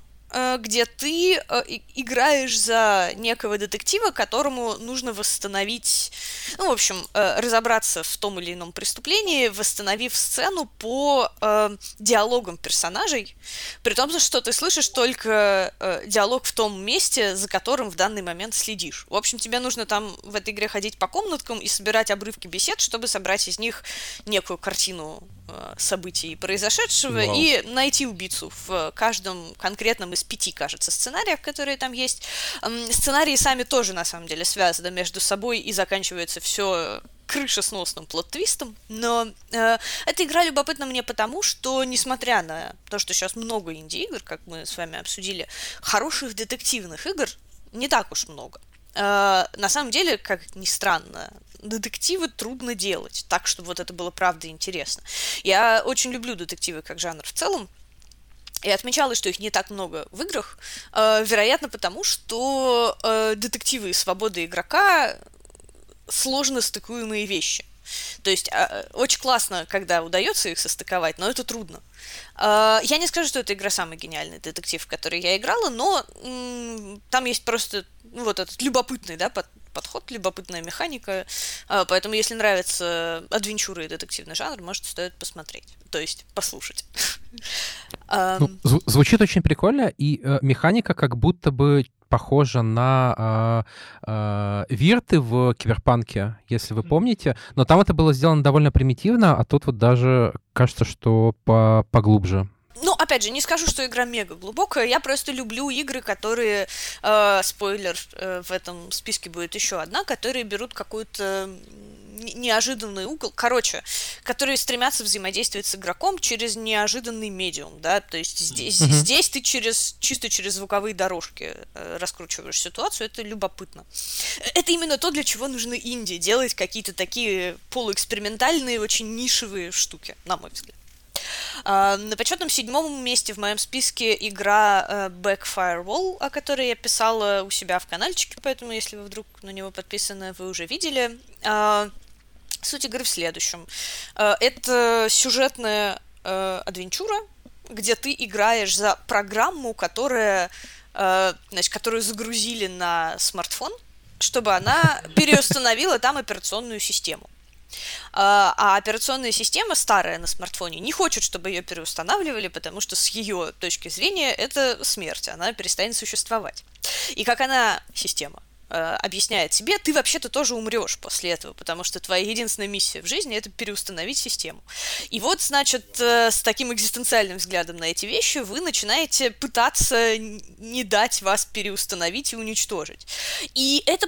где ты э, играешь за некого детектива, которому нужно восстановить, ну, в общем, э, разобраться в том или ином преступлении, восстановив сцену по э, диалогам персонажей, при том, что ты слышишь только э, диалог в том месте, за которым в данный момент следишь. В общем, тебе нужно там в этой игре ходить по комнаткам и собирать обрывки бесед, чтобы собрать из них некую картину Э, событий произошедшего Вау. и найти убийцу в каждом конкретном из пяти, кажется, сценариев, которые там есть. Сценарии сами тоже, на самом деле, связаны между собой и заканчивается все крышесносным плод-твистом, но э, эта игра любопытна мне потому, что, несмотря на то, что сейчас много инди-игр, как мы с вами обсудили, хороших детективных игр не так уж много. Э, на самом деле, как ни странно, детективы трудно делать так, чтобы вот это было правда интересно. Я очень люблю детективы как жанр в целом, и отмечала, что их не так много в играх, э, вероятно, потому что э, детективы и свобода игрока сложно стыкуемые вещи. То есть э, очень классно, когда удается их состыковать, но это трудно. Э, я не скажу, что это игра самый гениальный детектив, в который я играла, но м- там есть просто ну, вот этот любопытный, да, под, подход, любопытная механика. А, поэтому, если нравится адвенчура и детективный жанр, может, стоит посмотреть. То есть послушать. Ну, звучит очень прикольно, и э, механика как будто бы похожа на э, э, вирты в Киберпанке, если вы помните. Но там это было сделано довольно примитивно, а тут вот даже кажется, что по поглубже. Ну, опять же, не скажу, что игра мега глубокая, я просто люблю игры, которые, э, спойлер, э, в этом списке будет еще одна, которые берут какую-то неожиданный угол, короче, которые стремятся взаимодействовать с игроком через неожиданный медиум, да, то есть здесь, mm-hmm. здесь ты через, чисто через звуковые дорожки э, раскручиваешь ситуацию, это любопытно. Это именно то, для чего нужны инди, делать какие-то такие полуэкспериментальные, очень нишевые штуки, на мой взгляд. Uh, на почетном седьмом месте в моем списке игра uh, Back Firewall, о которой я писала у себя в каналчике, поэтому если вы вдруг на него подписаны, вы уже видели. Uh, суть игры в следующем. Это сюжетная адвенчура, где ты играешь за программу, которая, значит, которую загрузили на смартфон, чтобы она переустановила там операционную систему. А, а операционная система старая на смартфоне не хочет, чтобы ее переустанавливали, потому что с ее точки зрения это смерть, она перестанет существовать. И как она, система, э, объясняет тебе, ты вообще-то тоже умрешь после этого, потому что твоя единственная миссия в жизни это переустановить систему. И вот, значит, э, с таким экзистенциальным взглядом на эти вещи вы начинаете пытаться не дать вас переустановить и уничтожить. И это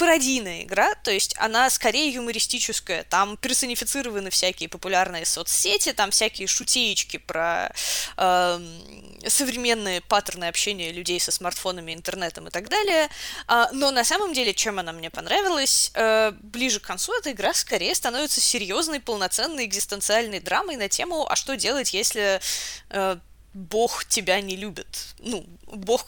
пародийная игра, то есть она скорее юмористическая. Там персонифицированы всякие популярные соцсети, там всякие шутеечки про э, современные паттерны общения людей со смартфонами, интернетом и так далее. А, но на самом деле, чем она мне понравилась, э, ближе к концу эта игра скорее становится серьезной, полноценной экзистенциальной драмой на тему, а что делать, если э, Бог тебя не любит. Ну, Бог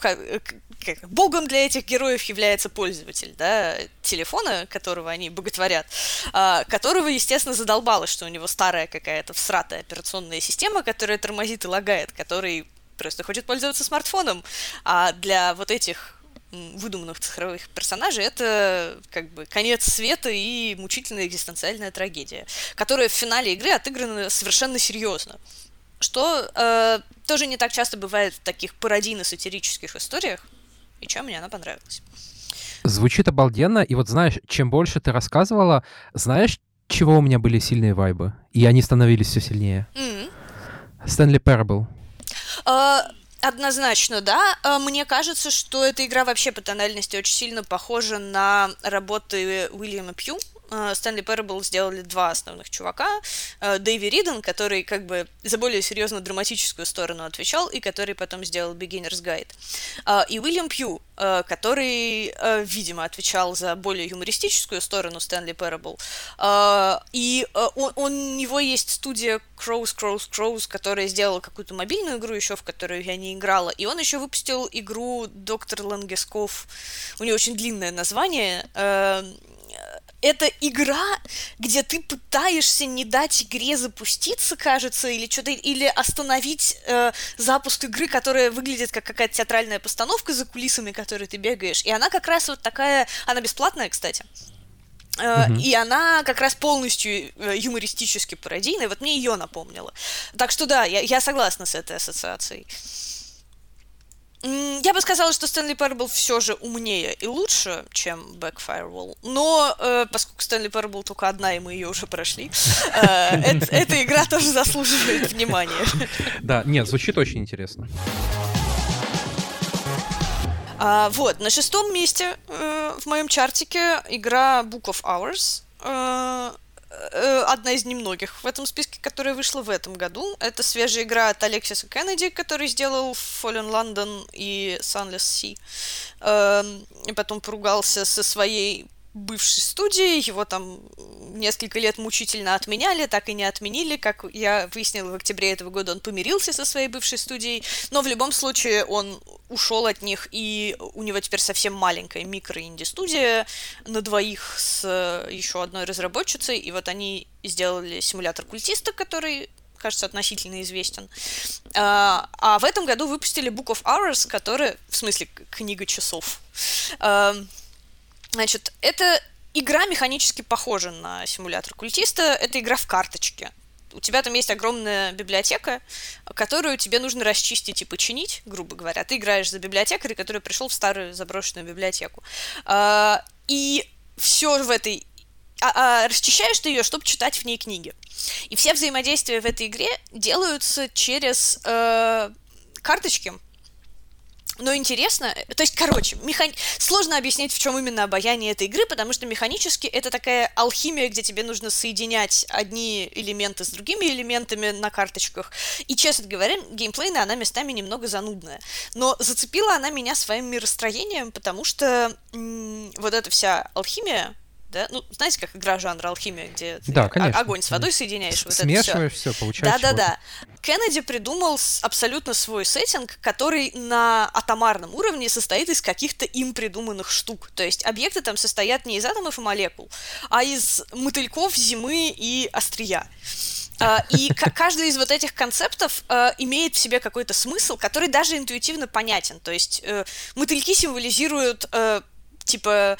как, Богом для этих героев является пользователь, да, телефона, которого они боготворят, а, которого, естественно, задолбало, что у него старая какая-то всратая операционная система, которая тормозит и лагает, который просто хочет пользоваться смартфоном. А для вот этих выдуманных цифровых персонажей, это как бы конец света и мучительная экзистенциальная трагедия, которая в финале игры отыграна совершенно серьезно что э, тоже не так часто бывает в таких пародийно-сатирических историях, и чем мне она понравилась. Звучит обалденно, и вот знаешь, чем больше ты рассказывала, знаешь, чего у меня были сильные вайбы? И они становились все сильнее. Mm-hmm. Стэнли Парабл. Uh, однозначно, да. А, мне кажется, что эта игра вообще по тональности очень сильно похожа на работы Уильяма Пью, Стэнли Парабл сделали два основных чувака. Э, Дэйви Риден, который как бы за более серьезно драматическую сторону отвечал, и который потом сделал Beginner's Guide. А, и Уильям Пью, э, который, э, видимо, отвечал за более юмористическую сторону Стэнли Парабл. И он, у него есть студия Crows, Crows, Crows, которая сделала какую-то мобильную игру еще, в которую я не играла. И он еще выпустил игру Доктор Лангесков. У нее очень длинное название это игра, где ты пытаешься не дать игре запуститься, кажется, или что-то, или остановить э, запуск игры, которая выглядит как какая-то театральная постановка за кулисами, которой ты бегаешь. И она как раз вот такая, она бесплатная, кстати. Uh-huh. И она как раз полностью э, юмористически пародийная. Вот мне ее напомнила. Так что да, я, я согласна с этой ассоциацией. Я бы сказала, что Стэнли Парабл все же умнее и лучше, чем Back Firewall. Но э, поскольку Стэнли Парабл только одна, и мы ее уже прошли, э, эта игра тоже заслуживает внимания. Да, нет, звучит очень интересно. А, вот, на шестом месте э, в моем чартике игра Book of Hours. Э, одна из немногих в этом списке, которая вышла в этом году. Это свежая игра от Алексиса Кеннеди, который сделал Fallen London и Sunless Sea. Эм, и потом поругался со своей бывшей студии, его там несколько лет мучительно отменяли, так и не отменили, как я выяснила в октябре этого года, он помирился со своей бывшей студией, но в любом случае он ушел от них, и у него теперь совсем маленькая микро-инди-студия на двоих с еще одной разработчицей, и вот они сделали симулятор культиста, который кажется, относительно известен. А, а в этом году выпустили Book of Hours, который, в смысле, книга часов. Значит, это игра механически похожа на симулятор культиста. Это игра в карточке. У тебя там есть огромная библиотека, которую тебе нужно расчистить и починить, грубо говоря. Ты играешь за библиотекаря, который пришел в старую заброшенную библиотеку. А, и все в этой а, а, расчищаешь ты ее, чтобы читать в ней книги. И все взаимодействия в этой игре делаются через э, карточки, но интересно, то есть, короче, механ... сложно объяснить, в чем именно обаяние этой игры, потому что механически это такая алхимия, где тебе нужно соединять одни элементы с другими элементами на карточках. И, честно говоря, геймплейная она местами немного занудная. Но зацепила она меня своим миростроением, потому что м- вот эта вся алхимия, да? Ну, знаете, как игра жанра алхимия, где да, конечно, огонь с водой соединяешь. Вот смешиваешь все, все получается. Да-да-да. Кеннеди придумал абсолютно свой сеттинг, который на атомарном уровне состоит из каких-то им придуманных штук. То есть объекты там состоят не из атомов и молекул, а из мотыльков, зимы и острия. А, и каждый из вот этих концептов а, имеет в себе какой-то смысл, который даже интуитивно понятен. То есть э, мотыльки символизируют типа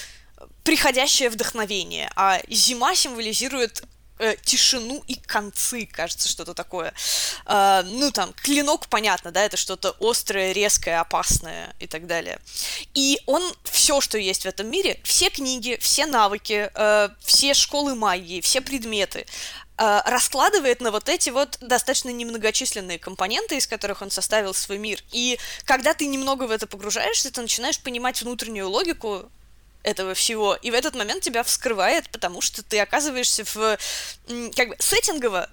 приходящее вдохновение, а зима символизирует э, тишину и концы, кажется, что-то такое. Э, ну, там, клинок, понятно, да, это что-то острое, резкое, опасное и так далее. И он, все, что есть в этом мире, все книги, все навыки, э, все школы магии, все предметы, э, раскладывает на вот эти вот достаточно немногочисленные компоненты, из которых он составил свой мир. И когда ты немного в это погружаешься, ты начинаешь понимать внутреннюю логику этого всего, и в этот момент тебя вскрывает, потому что ты оказываешься в как бы сеттингово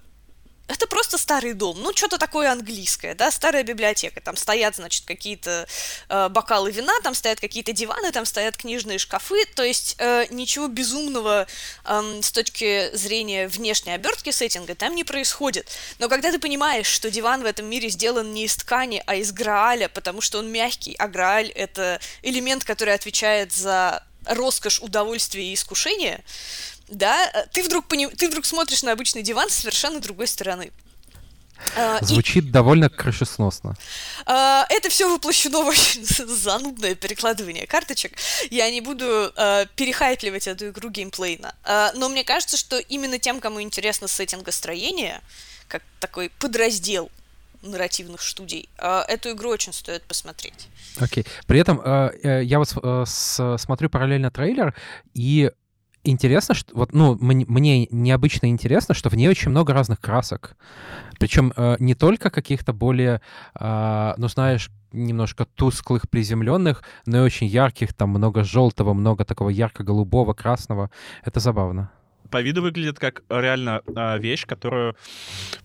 это просто старый дом, ну, что-то такое английское, да, старая библиотека, там стоят, значит, какие-то э, бокалы вина, там стоят какие-то диваны, там стоят книжные шкафы, то есть э, ничего безумного э, с точки зрения внешней обертки сеттинга там не происходит. Но когда ты понимаешь, что диван в этом мире сделан не из ткани, а из грааля, потому что он мягкий, а грааль — это элемент, который отвечает за роскошь, удовольствие и искушение, да, ты вдруг, пони... ты вдруг смотришь на обычный диван с совершенно другой стороны. А, Звучит и... довольно крышесносно. А, это все воплощено в очень занудное перекладывание карточек. Я не буду а, перехайпливать эту игру геймплейно. Но мне кажется, что именно тем, кому интересно сеттингостроение, как такой подраздел нарративных студий, эту игру очень стоит посмотреть. Окей. Okay. При этом э, э, я вот э, смотрю параллельно трейлер, и интересно, что вот, ну, мне, необычно интересно, что в ней очень много разных красок. Причем не только каких-то более, ну, знаешь, немножко тусклых, приземленных, но и очень ярких, там много желтого, много такого ярко-голубого, красного. Это забавно. По виду выглядит как реально вещь, которую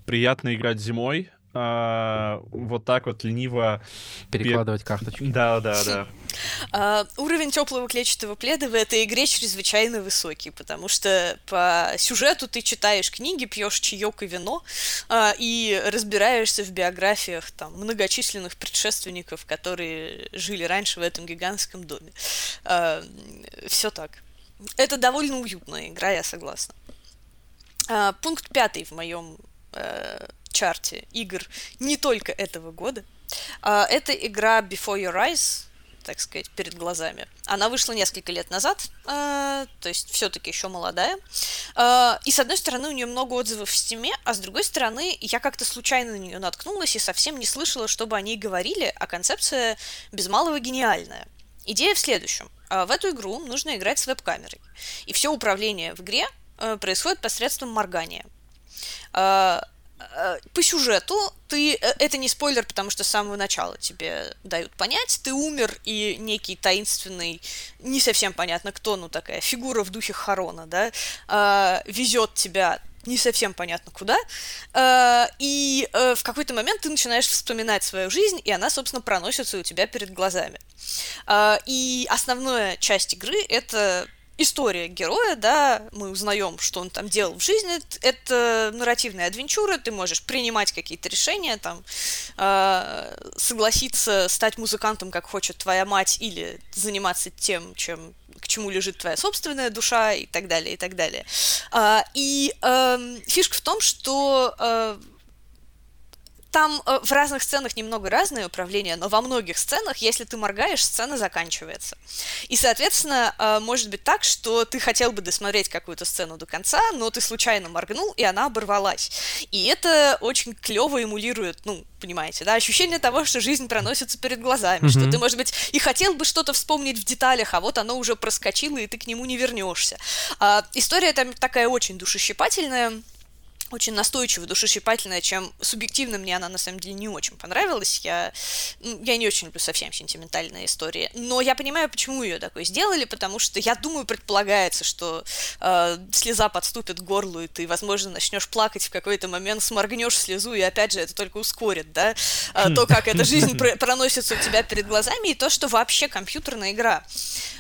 приятно играть зимой, а, вот так вот лениво перекладывать карточки. Да, да, да. Uh, уровень теплого клетчатого пледа в этой игре чрезвычайно высокий, потому что по сюжету ты читаешь книги, пьешь чаек и вино uh, и разбираешься в биографиях там многочисленных предшественников, которые жили раньше в этом гигантском доме. Uh, все так. Это довольно уютная игра, я согласна. Пункт пятый в моем э, чарте игр не только этого года. А, это игра Before Your Eyes, так сказать, перед глазами. Она вышла несколько лет назад, э, то есть все-таки еще молодая. Э, и с одной стороны, у нее много отзывов в стиме, а с другой стороны, я как-то случайно на нее наткнулась и совсем не слышала, чтобы о ней говорили, а концепция без малого гениальная. Идея в следующем. В эту игру нужно играть с веб-камерой. И все управление в игре э, происходит посредством моргания. Э, по сюжету ты э, это не спойлер, потому что с самого начала тебе дают понять, ты умер и некий таинственный, не совсем понятно кто, ну такая фигура в духе Харона, да, э, везет тебя не совсем понятно куда, и в какой-то момент ты начинаешь вспоминать свою жизнь, и она, собственно, проносится у тебя перед глазами. И основная часть игры это история героя, да, мы узнаем, что он там делал в жизни, это нарративная адвенчура, ты можешь принимать какие-то решения, там, э, согласиться стать музыкантом, как хочет твоя мать, или заниматься тем, чем к чему лежит твоя собственная душа и так далее, и так далее. Э, и э, фишка в том, что э, там э, в разных сценах немного разное управление, но во многих сценах, если ты моргаешь, сцена заканчивается. И, соответственно, э, может быть так, что ты хотел бы досмотреть какую-то сцену до конца, но ты случайно моргнул, и она оборвалась. И это очень клево эмулирует, ну, понимаете, да, ощущение того, что жизнь проносится перед глазами, mm-hmm. что ты, может быть, и хотел бы что-то вспомнить в деталях, а вот оно уже проскочило, и ты к нему не вернешься. А, история там такая очень душещипательная очень настойчивая, душещипательная, чем субъективно мне она на самом деле не очень понравилась. Я, я не очень люблю совсем сентиментальные истории. Но я понимаю, почему ее такой сделали, потому что я думаю, предполагается, что э, слеза подступит к горлу, и ты, возможно, начнешь плакать в какой-то момент, сморгнешь слезу, и опять же, это только ускорит, да, э, то, как эта жизнь проносится у тебя перед глазами, и то, что вообще компьютерная игра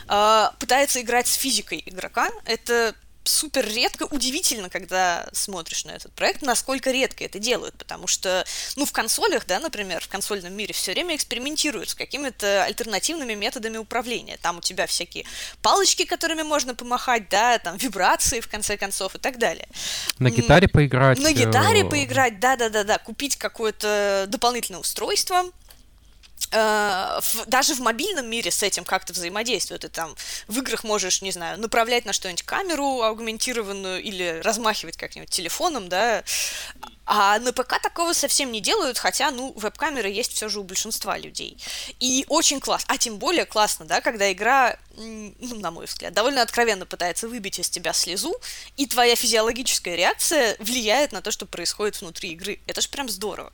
э, пытается играть с физикой игрока, это супер редко, удивительно, когда смотришь на этот проект, насколько редко это делают, потому что, ну, в консолях, да, например, в консольном мире все время экспериментируют с какими-то альтернативными методами управления. Там у тебя всякие палочки, которыми можно помахать, да, там вибрации, в конце концов, и так далее. На гитаре поиграть. На гитаре э, поиграть, да-да-да-да, купить какое-то дополнительное устройство, в, даже в мобильном мире с этим как-то взаимодействует. Ты там в играх можешь, не знаю, направлять на что-нибудь камеру аугментированную или размахивать как-нибудь телефоном, да. А на ПК такого совсем не делают, хотя, ну, веб-камеры есть все же у большинства людей. И очень классно, а тем более классно, да, когда игра, ну, на мой взгляд, довольно откровенно пытается выбить из тебя слезу, и твоя физиологическая реакция влияет на то, что происходит внутри игры. Это же прям здорово.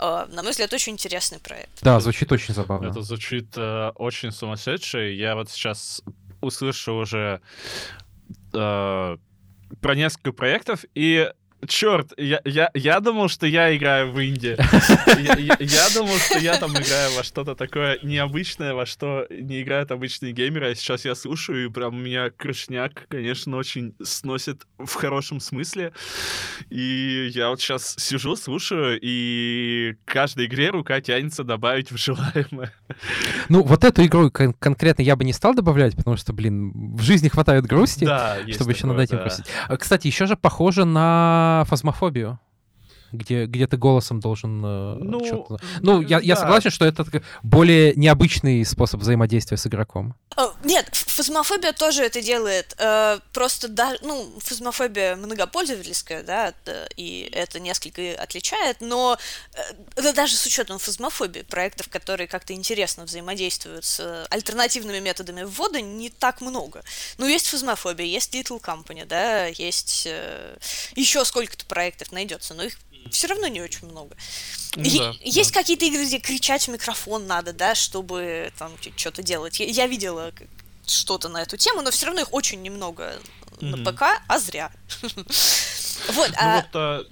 Uh, на мой взгляд, очень интересный проект. Да, звучит очень забавно. Это звучит uh, очень сумасшедше. Я вот сейчас услышал уже uh, про несколько проектов, и Черт, я, я, я думал, что я играю в инди. Я, я, я думал, что я там играю во что-то такое необычное, во что не играют обычные геймеры, а сейчас я слушаю, и прям меня крышняк, конечно, очень сносит в хорошем смысле. И я вот сейчас сижу, слушаю, и каждой игре рука тянется добавить в желаемое. Ну, вот эту игру кон- конкретно я бы не стал добавлять, потому что, блин, в жизни хватает грусти, да, чтобы еще над этим да. грустить. А, кстати, еще же похоже на фазмофобию где, где ты голосом должен э, ну, что-то... Ну, я, да. я согласен, что это более необычный способ взаимодействия с игроком. О, нет, фазмофобия тоже это делает. Э, просто, да, ну, фазмофобия многопользовательская, да, и это несколько отличает, но э, даже с учетом фазмофобии, проектов, которые как-то интересно взаимодействуют с альтернативными методами ввода, не так много. Ну, есть фазмофобия, есть Little Company, да, есть еще сколько-то проектов найдется, но их все равно не очень много. Ну, да, есть да. какие-то игры, где кричать в микрофон надо, да, чтобы там что-то делать. Я, я видела что-то на эту тему, но все равно их очень немного mm-hmm. на ПК, а зря. Вот, ну, а...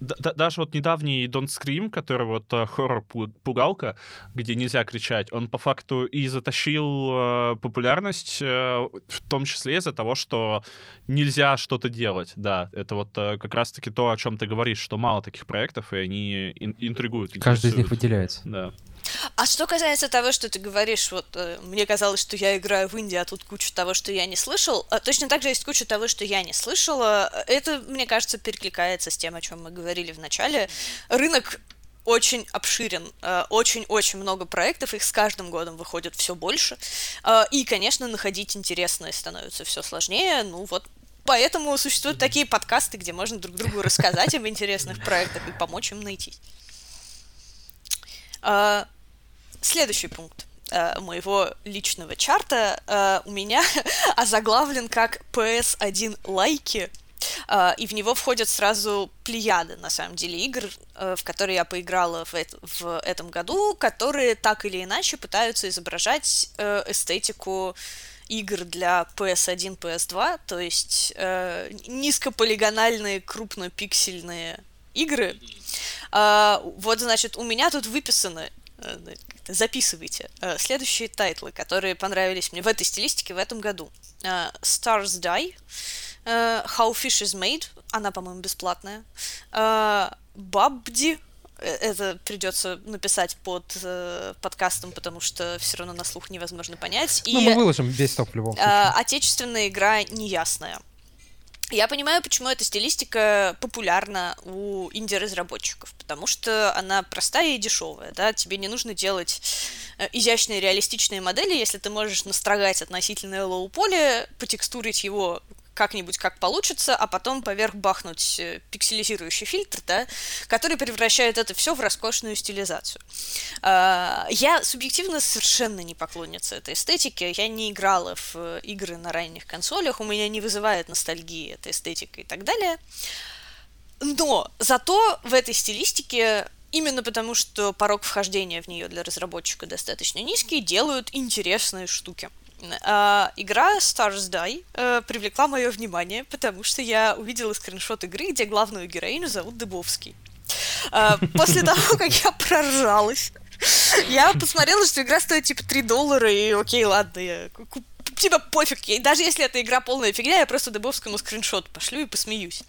даже вот недавний Don't Scream, который вот э, хоррор-пугалка, где нельзя кричать, он по факту и затащил э, популярность, э, в том числе из-за того, что нельзя что-то делать. Да, это вот как раз-таки то, о чем ты говоришь, что мало таких проектов, и они интригуют. Каждый из них выделяется. Да. А что касается того, что ты говоришь, вот э, мне казалось, что я играю в Индии, а тут куча того, что я не слышал. А точно так же есть куча того, что я не слышала. Это, мне кажется, перекликается с тем, о чем мы говорили в начале. Рынок очень обширен, э, очень-очень много проектов, их с каждым годом выходит все больше. Э, и, конечно, находить интересное становится все сложнее. Ну вот Поэтому существуют такие подкасты, где можно друг другу рассказать об интересных проектах и помочь им найти. Следующий пункт а, моего личного чарта а, у меня озаглавлен как PS1 лайки, и в него входят сразу плеяды, на самом деле, игр, в которые я поиграла в, это, в этом году, которые так или иначе пытаются изображать эстетику игр для PS1, PS2, то есть э, низкополигональные, крупнопиксельные игры. Вот, значит, у меня тут выписаны э, записывайте. Э, следующие тайтлы, которые понравились мне в этой стилистике в этом году. Э, Stars Die, How Fish is Made, она, по-моему, бесплатная. Babbdi, это придется написать под э, подкастом, потому что все равно на слух невозможно понять. Ну, И, мы выложим весь топ в любом случае. Э, отечественная игра неясная. Я понимаю, почему эта стилистика популярна у инди-разработчиков, потому что она простая и дешевая, да, тебе не нужно делать э, изящные реалистичные модели, если ты можешь настрогать относительное low-poly, потекстурить его как-нибудь как получится, а потом поверх бахнуть э, пикселизирующий фильтр, да, который превращает это все в роскошную стилизацию. А, я субъективно совершенно не поклонница этой эстетики. Я не играла в э, игры на ранних консолях, у меня не вызывает ностальгии эта эстетика и так далее. Но зато в этой стилистике именно потому, что порог вхождения в нее для разработчика достаточно низкий, делают интересные штуки. Uh, игра Stars Die uh, привлекла мое внимание, потому что я увидела скриншот игры, где главную героиню зовут Дыбовский. Uh, после того, как я проржалась, я посмотрела, что игра стоит типа 3 доллара, и окей, ладно, я типа пофиг, даже если эта игра полная фигня, я просто Дыбовскому скриншот пошлю и посмеюсь.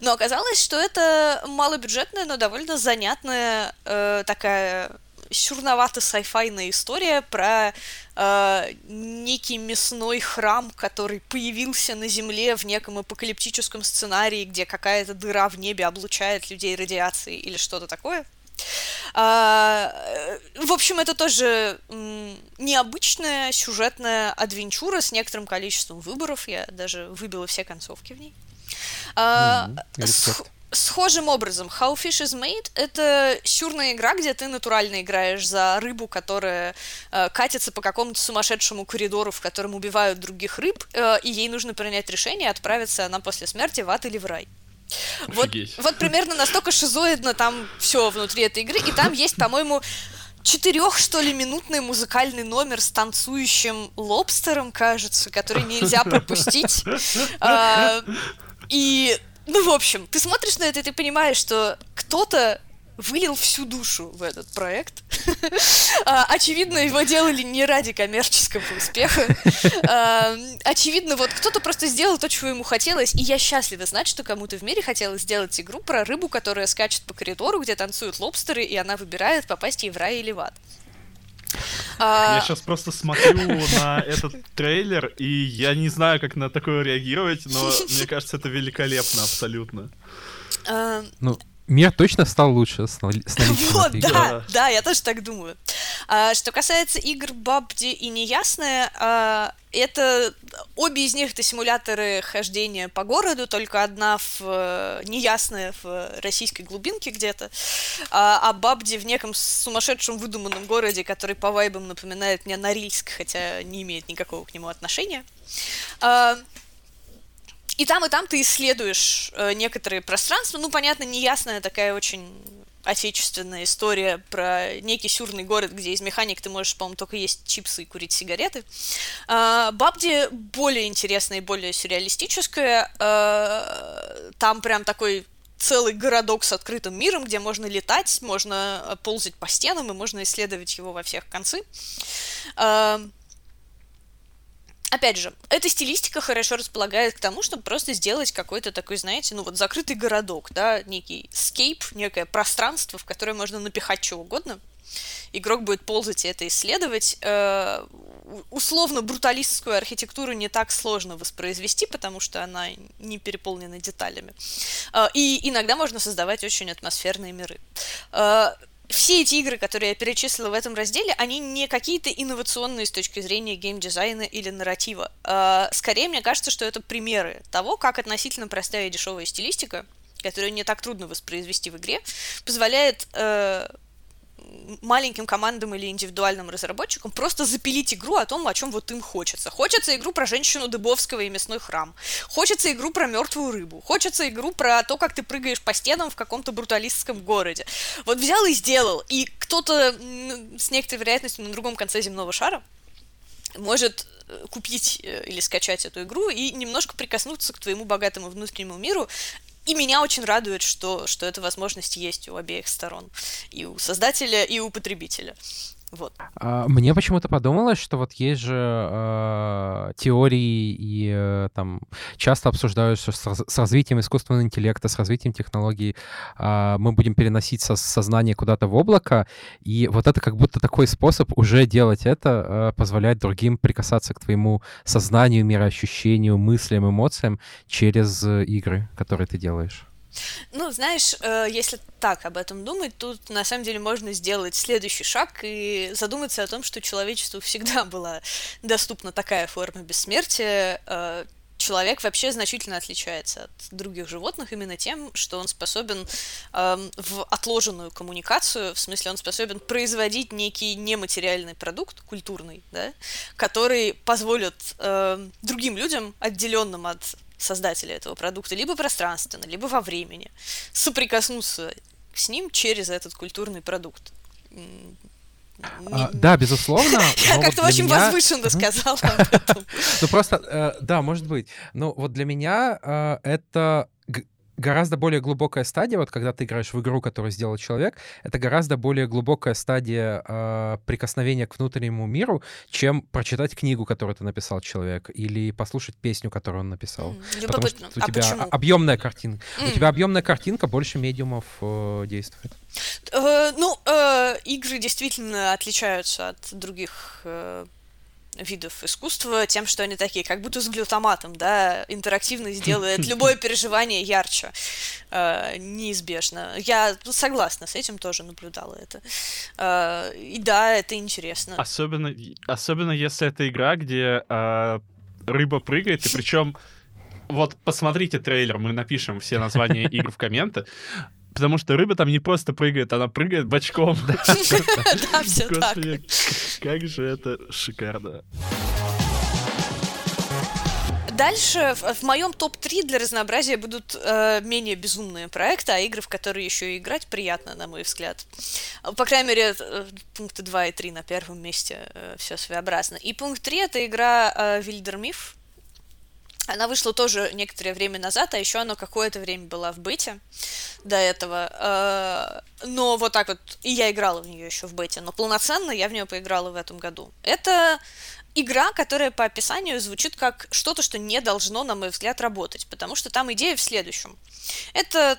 Но оказалось, что это малобюджетная, но довольно занятная э, такая сюрновато-сайфайная история про э, некий мясной храм, который появился на Земле в неком апокалиптическом сценарии, где какая-то дыра в небе облучает людей радиацией или что-то такое. А, в общем, это тоже необычная сюжетная адвенчура с некоторым количеством выборов. Я даже выбила все концовки в ней. Mm-hmm схожим образом, How Fish is Made — это сюрная игра, где ты натурально играешь за рыбу, которая э, катится по какому-то сумасшедшему коридору, в котором убивают других рыб, э, и ей нужно принять решение, отправиться она после смерти в ад или в рай. Вот, вот примерно настолько шизоидно там все внутри этой игры, и там есть, по-моему, четырех, что ли, минутный музыкальный номер с танцующим лобстером, кажется, который нельзя пропустить. А, и ну, в общем, ты смотришь на это, и ты понимаешь, что кто-то вылил всю душу в этот проект. А, очевидно, его делали не ради коммерческого успеха. А, очевидно, вот кто-то просто сделал то, чего ему хотелось, и я счастлива знать, что кому-то в мире хотелось сделать игру про рыбу, которая скачет по коридору, где танцуют лобстеры, и она выбирает попасть ей в рай или в ад. Я сейчас просто смотрю на этот трейлер, и я не знаю, как на такое реагировать, но мне кажется, это великолепно абсолютно. Ну, Мир точно стал лучше с, с наличием Вот, да, да, да, я тоже так думаю. А, что касается игр Бабди и Неясное, а, это обе из них это симуляторы хождения по городу, только одна в э, неясная в российской глубинке где-то, а, а Бабди в неком сумасшедшем выдуманном городе, который по вайбам напоминает мне Норильск, хотя не имеет никакого к нему отношения. А, и там, и там ты исследуешь э, некоторые пространства. Ну, понятно, неясная такая очень отечественная история про некий сюрный город, где из механик ты можешь, по-моему, только есть чипсы и курить сигареты. Э, Бабди более интересная и более сюрреалистическая. Э, там прям такой целый городок с открытым миром, где можно летать, можно ползать по стенам и можно исследовать его во всех концы. Э, Опять же, эта стилистика хорошо располагает к тому, чтобы просто сделать какой-то такой, знаете, ну вот закрытый городок, да, некий скейп, некое пространство, в которое можно напихать чего угодно. Игрок будет ползать и это исследовать. Э, условно бруталистскую архитектуру не так сложно воспроизвести, потому что она не переполнена деталями. Э, и иногда можно создавать очень атмосферные миры. Все эти игры, которые я перечислила в этом разделе, они не какие-то инновационные с точки зрения геймдизайна или нарратива. А, скорее, мне кажется, что это примеры того, как относительно простая и дешевая стилистика, которую не так трудно воспроизвести в игре, позволяет э, маленьким командам или индивидуальным разработчикам просто запилить игру о том, о чем вот им хочется. Хочется игру про женщину Дыбовского и мясной храм. Хочется игру про мертвую рыбу. Хочется игру про то, как ты прыгаешь по стенам в каком-то бруталистском городе. Вот взял и сделал. И кто-то с некоторой вероятностью на другом конце земного шара может э, купить э, или скачать эту игру и немножко прикоснуться к твоему богатому внутреннему миру и меня очень радует, что, что эта возможность есть у обеих сторон. И у создателя, и у потребителя. Вот. А, мне почему-то подумалось, что вот есть же э, теории и э, там часто обсуждают, что с, с развитием искусственного интеллекта, с развитием технологий э, мы будем переносить со сознание куда-то в облако, и вот это как будто такой способ уже делать это э, позволяет другим прикасаться к твоему сознанию, мироощущению, мыслям, эмоциям через э, игры, которые ты делаешь. Ну, знаешь, э, если так об этом думать, тут на самом деле можно сделать следующий шаг и задуматься о том, что человечеству всегда была доступна такая форма бессмертия. Э, человек вообще значительно отличается от других животных именно тем, что он способен э, в отложенную коммуникацию, в смысле он способен производить некий нематериальный продукт, культурный, да, который позволит э, другим людям, отделенным от создателя этого продукта, либо пространственно, либо во времени, соприкоснуться с ним через этот культурный продукт. А, да, безусловно. Я как-то очень меня... возвышенно сказала Ну просто, э, да, может быть. Но вот для меня э, это гораздо более глубокая стадия, вот когда ты играешь в игру, которую сделал человек, это гораздо более глубокая стадия э, прикосновения к внутреннему миру, чем прочитать книгу, которую ты написал человек, или послушать песню, которую он написал. Mm, Потому что у а тебя почему? объемная картинка. Mm. У тебя объемная картинка, больше медиумов э, действует. Э, ну, э, игры действительно отличаются от других э, видов искусства тем, что они такие, как будто с глютаматом, да, интерактивно сделает любое переживание ярче. Э, неизбежно. Я согласна, с этим тоже наблюдала это. Э, и да, это интересно. Особенно, особенно если это игра, где э, рыба прыгает, и причем вот посмотрите трейлер, мы напишем все названия игр в комменты. Потому что рыба там не просто прыгает, она прыгает бочком. Да, все так. Как же это шикарно. Дальше в, в моем топ-3 для разнообразия будут э, менее безумные проекты, а игры, в которые еще и играть приятно, на мой взгляд. По крайней мере, э, пункты 2 и 3 на первом месте э, все своеобразно. И пункт 3 это игра э, Вильдермиф. Она вышла тоже некоторое время назад, а еще она какое-то время была в бете до этого. Э, но вот так вот, и я играла в нее еще в бете, но полноценно я в нее поиграла в этом году. Это игра, которая по описанию звучит как что-то, что не должно, на мой взгляд, работать, потому что там идея в следующем. Это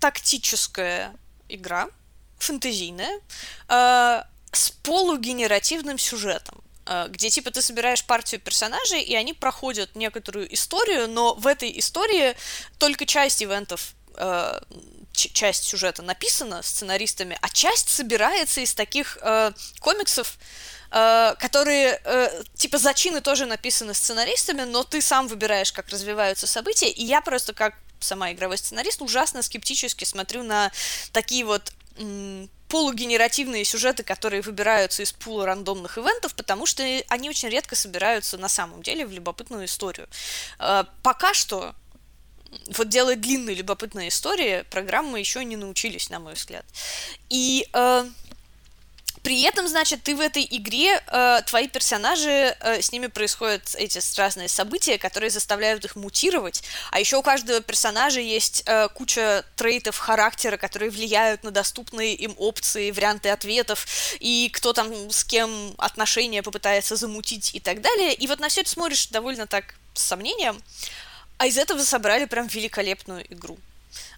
тактическая игра, фэнтезийная, э, с полугенеративным сюжетом где типа ты собираешь партию персонажей, и они проходят некоторую историю, но в этой истории только часть ивентов, э, часть сюжета написана сценаристами, а часть собирается из таких э, комиксов, Э, которые, э, типа, зачины тоже написаны сценаристами, но ты сам выбираешь, как развиваются события, и я просто как сама игровой сценарист ужасно скептически смотрю на такие вот полугенеративные сюжеты, которые выбираются из пула рандомных ивентов, потому что они очень редко собираются на самом деле в любопытную историю. Э, пока что вот делать длинные любопытные истории программы еще не научились, на мой взгляд. И при этом, значит, ты в этой игре, э, твои персонажи, э, с ними происходят эти разные события, которые заставляют их мутировать. А еще у каждого персонажа есть э, куча трейтов характера, которые влияют на доступные им опции, варианты ответов, и кто там с кем отношения попытается замутить и так далее. И вот на все это смотришь довольно так с сомнением. А из этого собрали прям великолепную игру.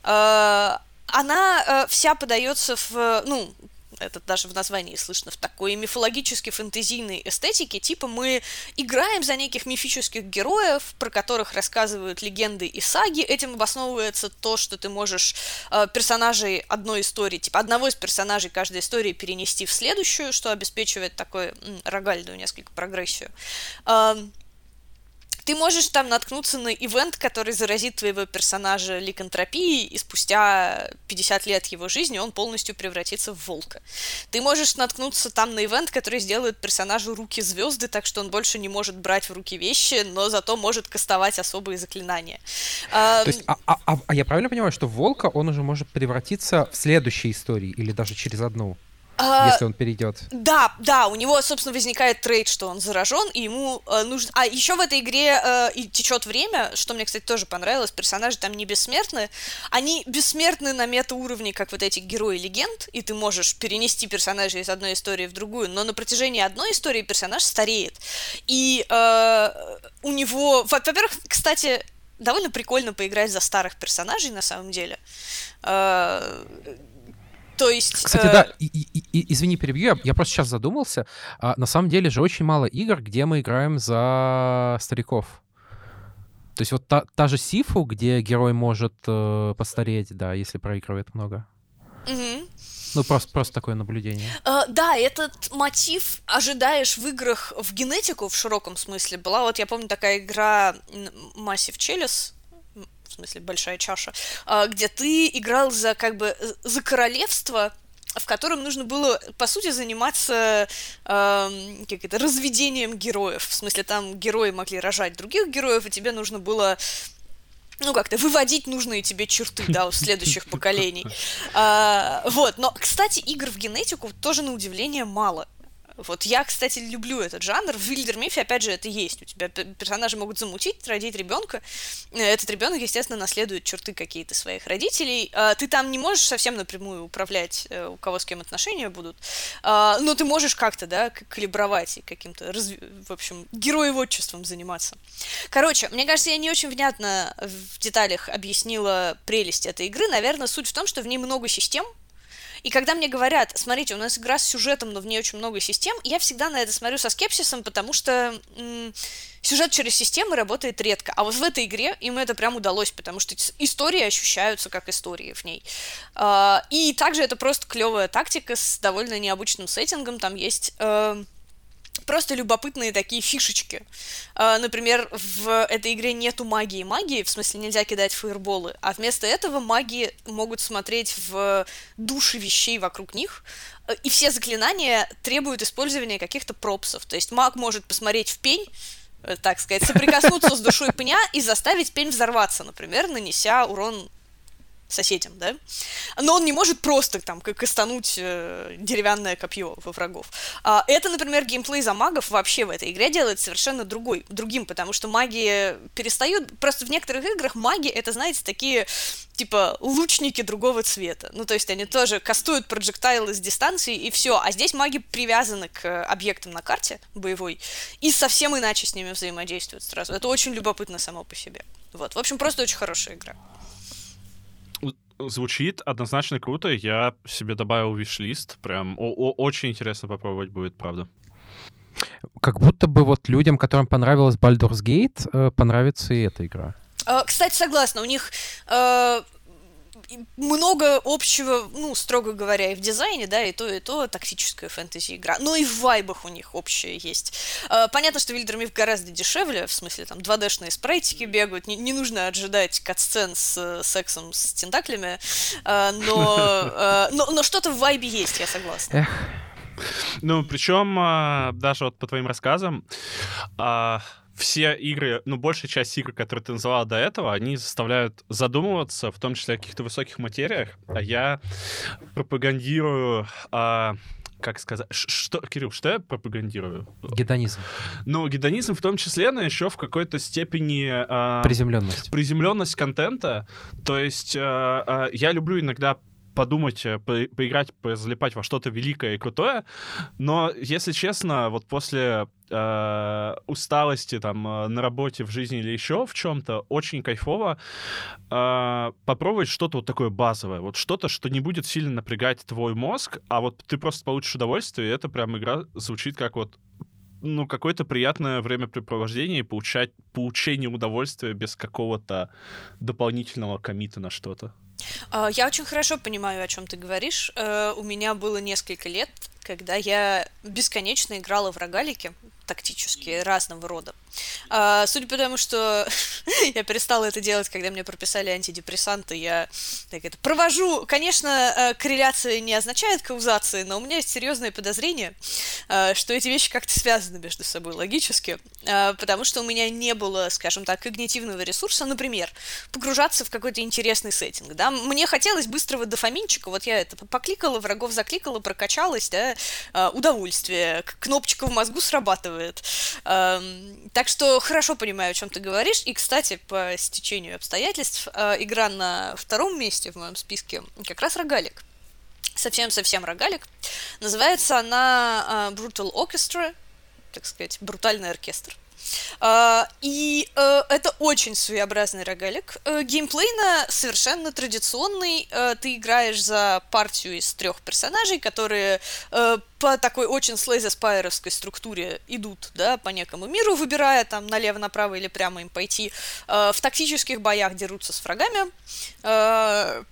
Э, она э, вся подается в, ну, это даже в названии слышно, в такой мифологически фэнтезийной эстетике, типа мы играем за неких мифических героев, про которых рассказывают легенды и саги, этим обосновывается то, что ты можешь э, персонажей одной истории, типа одного из персонажей каждой истории перенести в следующую, что обеспечивает такой м, рогальную несколько прогрессию. Э, ты можешь там наткнуться на ивент, который заразит твоего персонажа ликантропией, и спустя 50 лет его жизни он полностью превратится в волка. Ты можешь наткнуться там на ивент, который сделает персонажу руки звезды, так что он больше не может брать в руки вещи, но зато может кастовать особые заклинания. То есть, а, а, а, а я правильно понимаю, что волка он уже может превратиться в следующей истории или даже через одну? А, если он перейдет. Да, да, у него, собственно, возникает трейд, что он заражен, и ему э, нужно. А еще в этой игре э, и течет время, что мне, кстати, тоже понравилось. Персонажи там не бессмертны. Они бессмертны на метауровне, как вот эти герои легенд, и ты можешь перенести персонажа из одной истории в другую, но на протяжении одной истории персонаж стареет. И э, у него. Во-первых, кстати, довольно прикольно поиграть за старых персонажей на самом деле. Э, то есть... Кстати, э... да, и, и, и, извини, перебью, я, я просто сейчас задумался. А, на самом деле же очень мало игр, где мы играем за стариков. То есть вот та, та же Сифу, где герой может э, постареть, да, если проигрывает много. Угу. Ну, просто, просто такое наблюдение. Uh, да, этот мотив ожидаешь в играх в генетику в широком смысле. Была вот, я помню, такая игра Massive Chalice, смысле большая чаша, а, где ты играл за как бы за королевство, в котором нужно было, по сути, заниматься э, как это, разведением героев. В смысле, там герои могли рожать других героев, и тебе нужно было ну, как-то выводить нужные тебе черты, да, у следующих поколений. А, вот, но, кстати, игр в генетику тоже, на удивление, мало. Вот я, кстати, люблю этот жанр. В Вильдермифе, опять же, это есть. У тебя персонажи могут замутить, родить ребенка. Э, этот ребенок, естественно, наследует черты какие-то своих родителей. А, ты там не можешь совсем напрямую управлять, э, у кого с кем отношения будут. А, но ты можешь как-то, да, калибровать и каким-то, в общем, героеводчеством заниматься. Короче, мне кажется, я не очень внятно в деталях объяснила прелесть этой игры. Наверное, суть в том, что в ней много систем, И когда мне говорят, смотрите, у нас игра с сюжетом, но в ней очень много систем, я всегда на это смотрю со скепсисом, потому что м- сюжет через системы работает редко. А вот в этой игре им это прям удалось, потому что истории ощущаются как истории в ней. А, и также это просто клевая тактика с довольно необычным сеттингом. Там есть э, просто любопытные такие фишечки. Uh, например, в этой игре нету магии магии, в смысле нельзя кидать фаерболы, а вместо этого маги могут смотреть в души вещей вокруг них, э, и все заклинания требуют использования каких-то пропсов. То есть маг может посмотреть в пень, э, так сказать, соприкоснуться с душой пня и заставить пень взорваться, например, нанеся урон соседям, да, но он не может просто там как кастануть э, деревянное копье во врагов. А, это, например, геймплей за магов вообще в этой игре делает совершенно другой, другим, потому что маги перестают, просто в некоторых играх маги это, знаете, такие типа лучники другого цвета. Ну, то есть они тоже кастуют проджектайлы с дистанции и все. А здесь маги привязаны к объектам на карте боевой и совсем иначе с ними взаимодействуют сразу. Это очень любопытно само по себе. Вот. В общем, просто очень хорошая игра звучит однозначно круто. Я себе добавил виш-лист. Прям очень интересно попробовать будет, правда. Как будто бы вот людям, которым понравилась Baldur's Gate, э, понравится и эта игра. А, кстати, согласна. У них э, много общего, ну, строго говоря, и в дизайне, да, и то, и то тактическая фэнтези-игра. Но и в вайбах у них общее есть. А, понятно, что Вильдермиф гораздо дешевле, в смысле, там, 2D-шные спрейтики бегают, не, не нужно ожидать катсцен с э, сексом с тентаклями, а, но, а, но, но что-то в вайбе есть, я согласна. Эх. Ну, причем, даже вот по твоим рассказам, все игры, ну, большая часть игр, которые ты называла до этого, они заставляют задумываться, в том числе о каких-то высоких материях. А я пропагандирую... А, как сказать, что, Кирилл, что я пропагандирую? Гедонизм. Ну, гедонизм в том числе, но еще в какой-то степени... А, приземленность. Приземленность контента. То есть а, а, я люблю иногда подумать, э, по поиграть, залипать во что-то великое и крутое. Но, если честно, вот после э, усталости там э, на работе, в жизни или еще в чем-то, очень кайфово э, попробовать что-то вот такое базовое. Вот что-то, что не будет сильно напрягать твой мозг, а вот ты просто получишь удовольствие, и это прям игра звучит как вот ну, какое-то приятное времяпрепровождение и получать, получение удовольствия без какого-то дополнительного комита на что-то. А, я очень хорошо понимаю, о чем ты говоришь. Э, у меня было несколько лет, когда я бесконечно играла в рогалики тактические разного рода. А, судя по тому, что я перестала это делать, когда мне прописали антидепрессанты, я так это провожу. Конечно, э, корреляция не означает каузации, но у меня есть серьезное подозрение, э, что эти вещи как-то связаны между собой логически, э, потому что у меня не было, скажем так, когнитивного ресурса, например, погружаться в какой-то интересный сеттинг. Да? Мне хотелось быстрого дофаминчика, вот я это покликала, врагов закликала, прокачалась, да, удовольствие, кнопочка в мозгу срабатывает. Эм, так что хорошо понимаю, о чем ты говоришь. И, кстати, по стечению обстоятельств, э, игра на втором месте в моем списке как раз рогалик. Совсем-совсем рогалик. Называется она э, Brutal Orchestra, так сказать, брутальный оркестр. Uh, и uh, это очень своеобразный рогалик. Uh, геймплейно совершенно традиционный. Uh, ты играешь за партию из трех персонажей, которые по такой очень слейзеспайеровской структуре идут, да, по некому миру, выбирая там налево, направо или прямо им пойти. В тактических боях дерутся с врагами,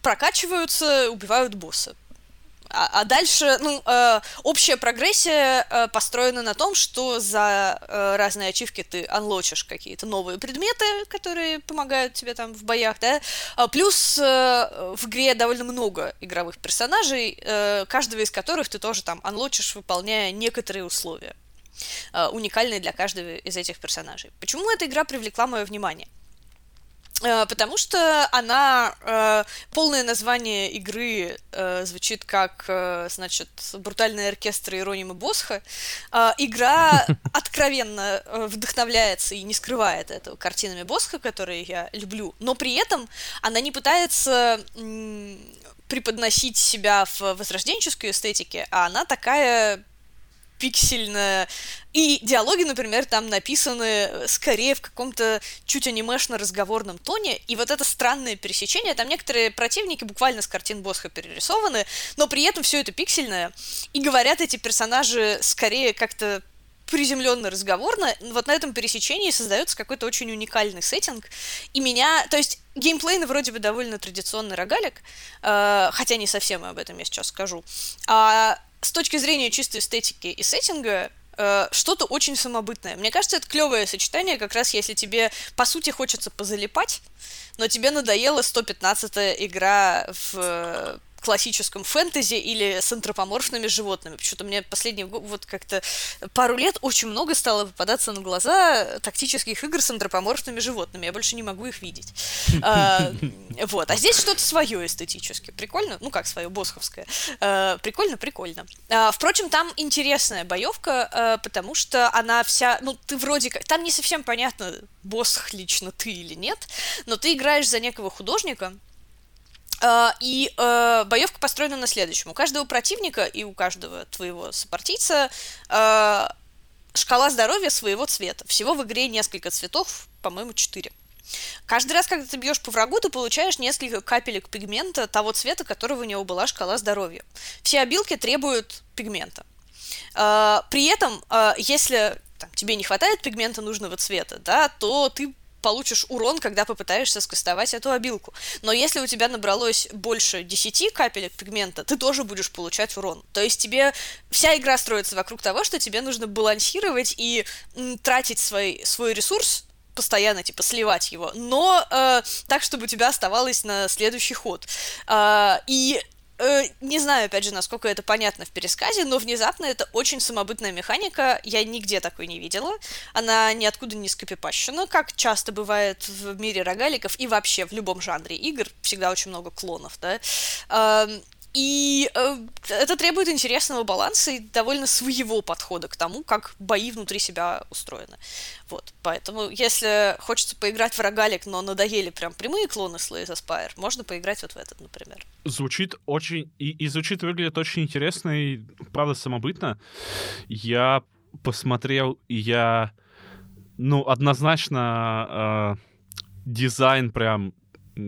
прокачиваются, убивают босса. А, а дальше, ну, э, общая прогрессия э, построена на том, что за э, разные ачивки ты анлочишь какие-то новые предметы, которые помогают тебе там в боях, да. А плюс э, в игре довольно много игровых персонажей, э, каждого из которых ты тоже там анлочишь, выполняя некоторые условия, э, уникальные для каждого из этих персонажей. Почему эта игра привлекла мое внимание? Э, потому что она э, полное название игры э, звучит как, э, значит, брутальный оркестр Иеронима Босха. Э, игра откровенно вдохновляется и не скрывает этого картинами Босха, которые я люблю, но при этом она не пытается преподносить себя в возрожденческой эстетике, а она такая пиксельная. И диалоги, например, там написаны скорее в каком-то чуть анимешно-разговорном тоне. И вот это странное пересечение, там некоторые противники буквально с картин Босха перерисованы, но при этом все это пиксельное. И говорят эти персонажи скорее как-то приземленно разговорно, вот на этом пересечении создается какой-то очень уникальный сеттинг. И меня, то есть геймплейный вроде бы довольно традиционный рогалик, э, хотя не совсем об этом я сейчас скажу. А с точки зрения чистой эстетики и сеттинга, э, что-то очень самобытное. Мне кажется, это клевое сочетание, как раз если тебе, по сути, хочется позалипать, но тебе надоела 115-я игра в классическом фэнтези или с антропоморфными животными. Почему-то мне последние вот как-то пару лет очень много стало попадаться на глаза тактических игр с антропоморфными животными. Я больше не могу их видеть. А, вот. А здесь что-то свое эстетически. Прикольно? Ну как свое, босховское. А, прикольно, прикольно. А, впрочем, там интересная боевка, потому что она вся... Ну, ты вроде как... Там не совсем понятно, босс лично ты или нет, но ты играешь за некого художника, и uh, боевка построена на следующем. У каждого противника и у каждого твоего сопартийца uh, шкала здоровья своего цвета. Всего в игре несколько цветов, по-моему, четыре. Каждый раз, когда ты бьешь по врагу, ты получаешь несколько капелек пигмента того цвета, которого у него была шкала здоровья. Все обилки требуют пигмента. При этом, если там, тебе не хватает пигмента нужного цвета, да, то ты получишь урон, когда попытаешься скастовать эту обилку. Но если у тебя набралось больше 10 капелек пигмента, ты тоже будешь получать урон. То есть тебе вся игра строится вокруг того, что тебе нужно балансировать и тратить свой, свой ресурс постоянно, типа, сливать его, но э, так, чтобы у тебя оставалось на следующий ход. Э, и Э, не знаю, опять же, насколько это понятно в пересказе, но внезапно это очень самобытная механика. Я нигде такой не видела. Она ниоткуда не скопипащена, как часто бывает в мире рогаликов и вообще в любом жанре игр. Всегда очень много клонов, да. И э, это требует интересного баланса и довольно своего подхода к тому, как бои внутри себя устроены. Вот, поэтому, если хочется поиграть в рогалик, но надоели прям прямые клоны Slay the Spire, можно поиграть вот в этот, например. Звучит очень... И, и звучит, выглядит очень интересно и, правда, самобытно. Я посмотрел, и я... Ну, однозначно э, дизайн прям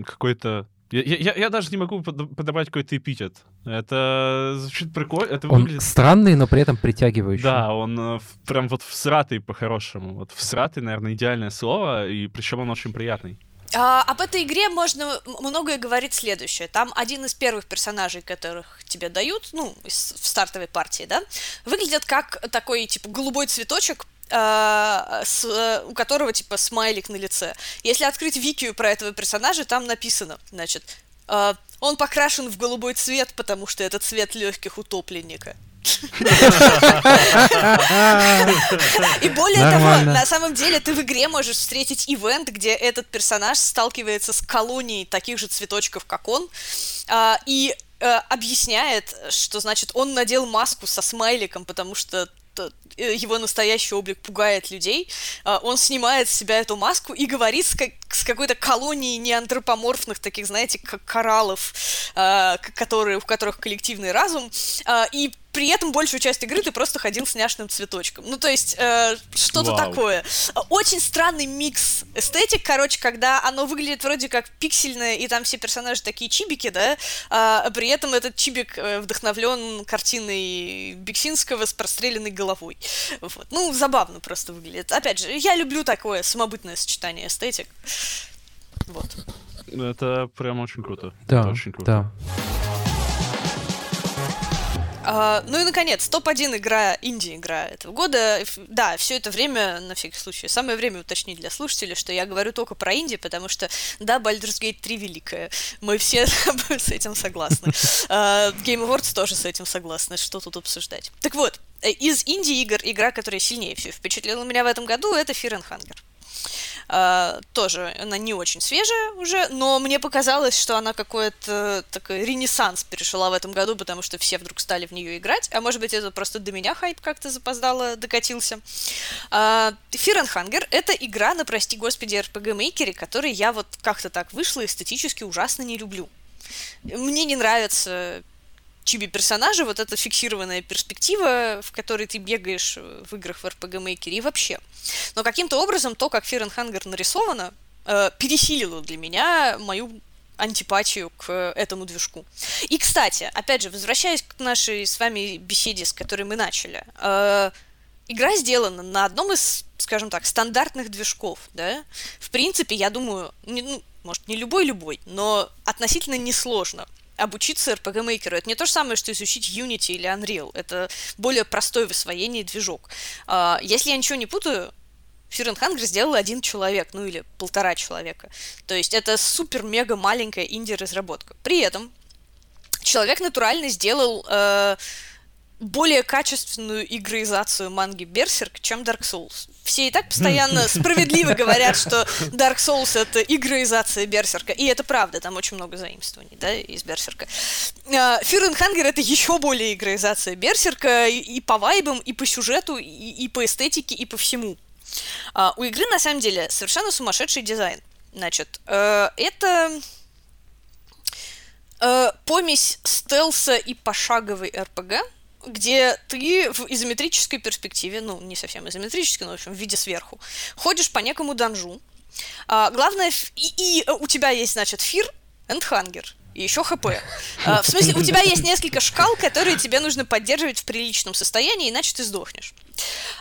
какой-то я, я, я даже не могу подобрать какой-то эпитет. Это звучит прикольно. Это он выглядит... странный, но при этом притягивающий. Да, он э, прям вот всратый по-хорошему. Вот всратый, наверное, идеальное слово, и причем он очень приятный. А, об этой игре можно многое говорить следующее. Там один из первых персонажей, которых тебе дают, ну, в стартовой партии, да, выглядит как такой, типа, голубой цветочек, с, uh, у которого типа смайлик на лице. Если открыть викию про этого персонажа, там написано, значит, uh, он покрашен в голубой цвет, потому что это цвет легких утопленника. И более того, на самом деле ты в игре можешь встретить ивент, где этот персонаж сталкивается с колонией таких же цветочков, как он, и объясняет, что значит он надел маску со смайликом, потому что Э, его настоящий облик пугает людей, а, он снимает с себя эту маску и говорит с, как, с какой-то колонией неантропоморфных таких, знаете, как кораллов, а, которые, у которых коллективный разум, а, и при этом большую часть игры ты просто ходил с няшным цветочком. Ну, то есть, э, что-то такое. Очень странный микс эстетик, короче, когда оно выглядит вроде как пиксельное, и там все персонажи такие чибики, да, а при этом этот чибик э, вдохновлен картиной Биксинского с простреленной головой. Вот. Ну, забавно просто выглядит. Опять же, я люблю такое самобытное сочетание эстетик. Вот. Это прям очень круто. Да, Это очень круто. Да. Uh, ну и, наконец, топ-1 игра, инди-игра этого года. Да, все это время, на всякий случай, самое время уточнить для слушателей, что я говорю только про инди, потому что, да, Baldur's Gate 3 великая. Мы все с этим согласны. Uh, Game Awards тоже с этим согласны, что тут обсуждать. Так вот, э, из инди-игр игра, которая сильнее всего впечатлила меня в этом году, это Fear and Hunger. Uh, тоже она не очень свежая уже, но мне показалось, что она какой-то такой ренессанс перешла в этом году, потому что все вдруг стали в нее играть, а может быть это просто до меня хайп как-то запоздало докатился. And Hunger — это игра на, прости господи, RPG-мейкере, который я вот как-то так вышла эстетически ужасно не люблю. Мне не нравится чиби-персонажи, вот эта фиксированная перспектива, в которой ты бегаешь в играх в RPG Maker и вообще. Но каким-то образом то, как Fear нарисовано, э, пересилило для меня мою антипатию к этому движку. И, кстати, опять же, возвращаясь к нашей с вами беседе, с которой мы начали, э, игра сделана на одном из, скажем так, стандартных движков, да. В принципе, я думаю, не, ну, может, не любой-любой, но относительно несложно обучиться RPG Maker. Это не то же самое, что изучить Unity или Unreal. Это более простой в освоении движок. Э, если я ничего не путаю, Fear and Hunger сделал один человек, ну или полтора человека. То есть это супер-мега маленькая инди-разработка. При этом человек натурально сделал э, более качественную игроизацию манги Берсерк, чем Dark Souls. Все и так постоянно справедливо говорят, что Dark Souls это игроизация Берсерка, и это правда, там очень много заимствований, да, из Берсерка. Fear and Hunger это еще более игроизация Берсерка и, и по вайбам, и по сюжету, и, и по эстетике, и по всему. А, у игры, на самом деле, совершенно сумасшедший дизайн. Значит, э, это э, помесь стелса и пошаговой РПГ, где ты в изометрической перспективе, ну, не совсем изометрической, но, в общем, в виде сверху, ходишь по некому данжу. А, главное, и, и у тебя есть, значит, фир and hunger и еще ХП. А, в смысле, у тебя есть несколько шкал, которые тебе нужно поддерживать в приличном состоянии, иначе ты сдохнешь.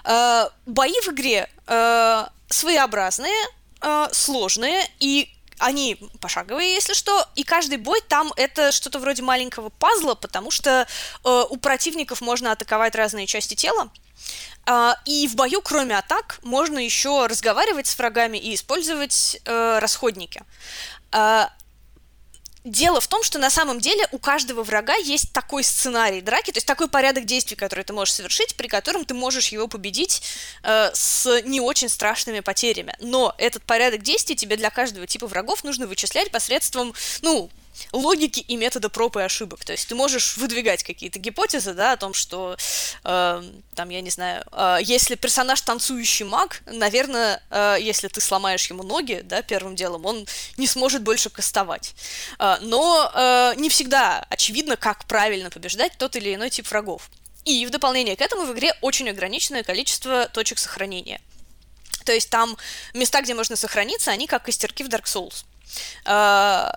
А, бои в игре а, своеобразные, а, сложные, и они пошаговые, если что, и каждый бой там это что-то вроде маленького пазла, потому что э, у противников можно атаковать разные части тела, э, и в бою, кроме атак, можно еще разговаривать с врагами и использовать э, расходники. Э, Дело в том, что на самом деле у каждого врага есть такой сценарий драки, то есть такой порядок действий, который ты можешь совершить, при котором ты можешь его победить э, с не очень страшными потерями. Но этот порядок действий тебе для каждого типа врагов нужно вычислять посредством, ну, логики и метода проб и ошибок. То есть ты можешь выдвигать какие-то гипотезы, да, о том, что, э, там, я не знаю, э, если персонаж танцующий маг, наверное, э, если ты сломаешь ему ноги, да, первым делом, он не сможет больше кастовать. Э, но э, не всегда очевидно, как правильно побеждать тот или иной тип врагов. И в дополнение к этому в игре очень ограниченное количество точек сохранения. То есть там места, где можно сохраниться, они как костерки в Dark Souls. Э,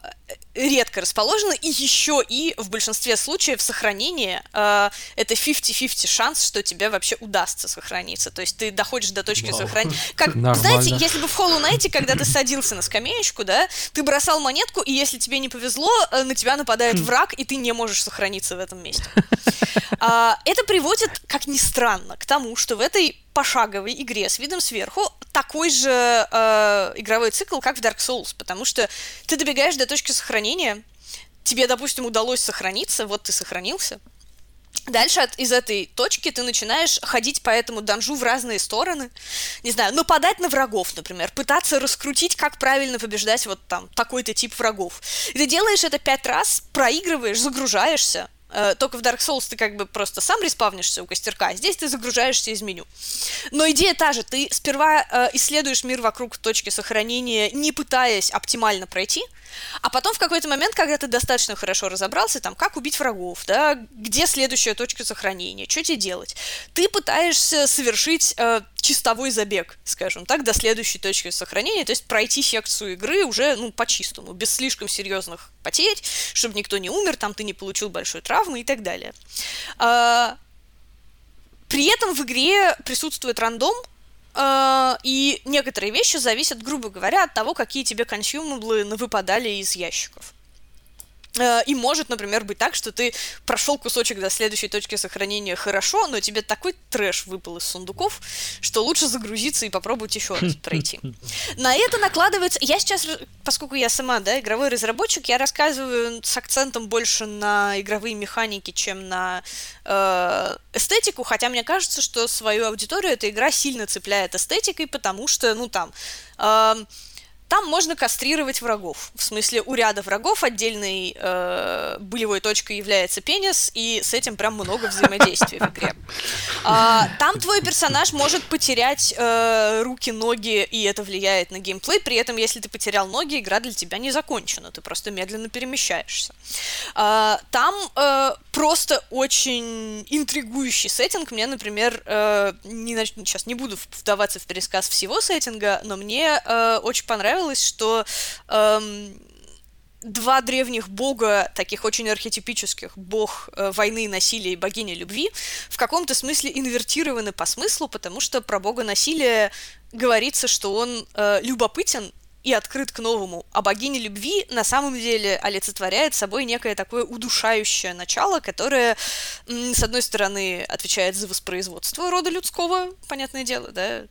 редко расположены, и еще и в большинстве случаев сохранение э, это 50-50 шанс, что тебе вообще удастся сохраниться. То есть ты доходишь до точки сохранения. Как, знаете, если бы в Hollow Knight, когда ты садился на скамеечку, да, ты бросал монетку, и если тебе не повезло, э, на тебя нападает хм. враг, и ты не можешь сохраниться в этом месте. А, это приводит, как ни странно, к тому, что в этой пошаговой игре с видом сверху такой же э, игровой цикл, как в Dark Souls, потому что ты добегаешь до точки сохранения, тебе, допустим, удалось сохраниться, вот ты сохранился, Дальше от, из этой точки ты начинаешь ходить по этому данжу в разные стороны. Не знаю, нападать на врагов, например, пытаться раскрутить, как правильно побеждать вот там такой-то тип врагов. И ты делаешь это пять раз, проигрываешь, загружаешься, только в Dark Souls ты как бы просто сам респавнишься у костерка, а здесь ты загружаешься из меню. Но идея та же, ты сперва э, исследуешь мир вокруг точки сохранения, не пытаясь оптимально пройти, а потом в какой-то момент, когда ты достаточно хорошо разобрался, там, как убить врагов, да, где следующая точка сохранения, что тебе делать, ты пытаешься совершить э, чистовой забег, скажем так, до следующей точки сохранения, то есть пройти секцию игры уже, ну, по-чистому, без слишком серьезных потерь, чтобы никто не умер, там ты не получил большой травмы и так далее. А, при этом в игре присутствует рандом, Uh, и некоторые вещи зависят, грубо говоря, от того, какие тебе консюмаблы выпадали из ящиков. Э, и может, например, быть так, что ты прошел кусочек до следующей точки сохранения хорошо, но тебе такой трэш выпал из сундуков, что лучше загрузиться и попробовать еще раз пройти. На это накладывается... Я сейчас, поскольку я сама, да, игровой разработчик, я рассказываю с акцентом больше на игровые механики, чем на э, эстетику, хотя мне кажется, что свою аудиторию эта игра сильно цепляет эстетикой, потому что, ну, там... Э, там можно кастрировать врагов. В смысле, у ряда врагов отдельной э, болевой точкой является пенис, и с этим прям много взаимодействия в игре. А, там твой персонаж может потерять э, руки, ноги, и это влияет на геймплей. При этом, если ты потерял ноги, игра для тебя не закончена. Ты просто медленно перемещаешься. А, там э, просто очень интригующий сеттинг. Мне, например, э, не, сейчас не буду вдаваться в пересказ всего сеттинга, но мне э, очень понравилось, что э, два древних бога, таких очень архетипических, бог э, войны, насилия и богиня любви, в каком-то смысле инвертированы по смыслу, потому что про бога насилия говорится, что он э, любопытен и открыт к новому, а богиня любви на самом деле олицетворяет собой некое такое удушающее начало, которое, с одной стороны, отвечает за воспроизводство рода людского, понятное дело, да,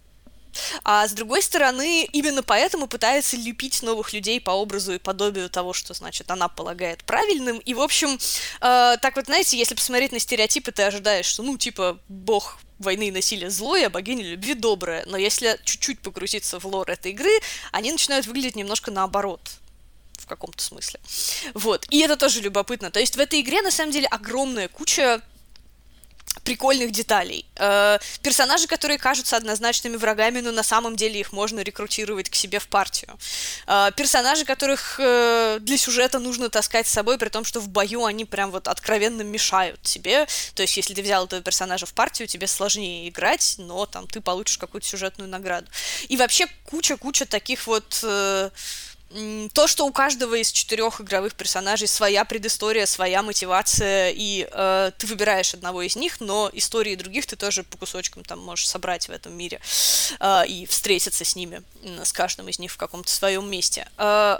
а с другой стороны, именно поэтому пытается лепить новых людей по образу и подобию того, что, значит, она полагает правильным. И, в общем, э, так вот, знаете, если посмотреть на стереотипы, ты ожидаешь, что, ну, типа, бог войны и насилия злой, а богиня любви добрая. Но если чуть-чуть погрузиться в лор этой игры, они начинают выглядеть немножко наоборот в каком-то смысле. Вот. И это тоже любопытно. То есть в этой игре, на самом деле, огромная куча прикольных деталей. Э, персонажи, которые кажутся однозначными врагами, но на самом деле их можно рекрутировать к себе в партию. Э, персонажи, которых э, для сюжета нужно таскать с собой, при том, что в бою они прям вот откровенно мешают тебе. То есть, если ты взял этого персонажа в партию, тебе сложнее играть, но там ты получишь какую-то сюжетную награду. И вообще куча-куча таких вот... то, что у каждого из четырех игровых персонажей своя предыстория, своя мотивация, и э, ты выбираешь одного из них, но истории других ты тоже по кусочкам там можешь собрать в этом мире э, и встретиться с ними, с каждым из них в каком-то своем месте. Э,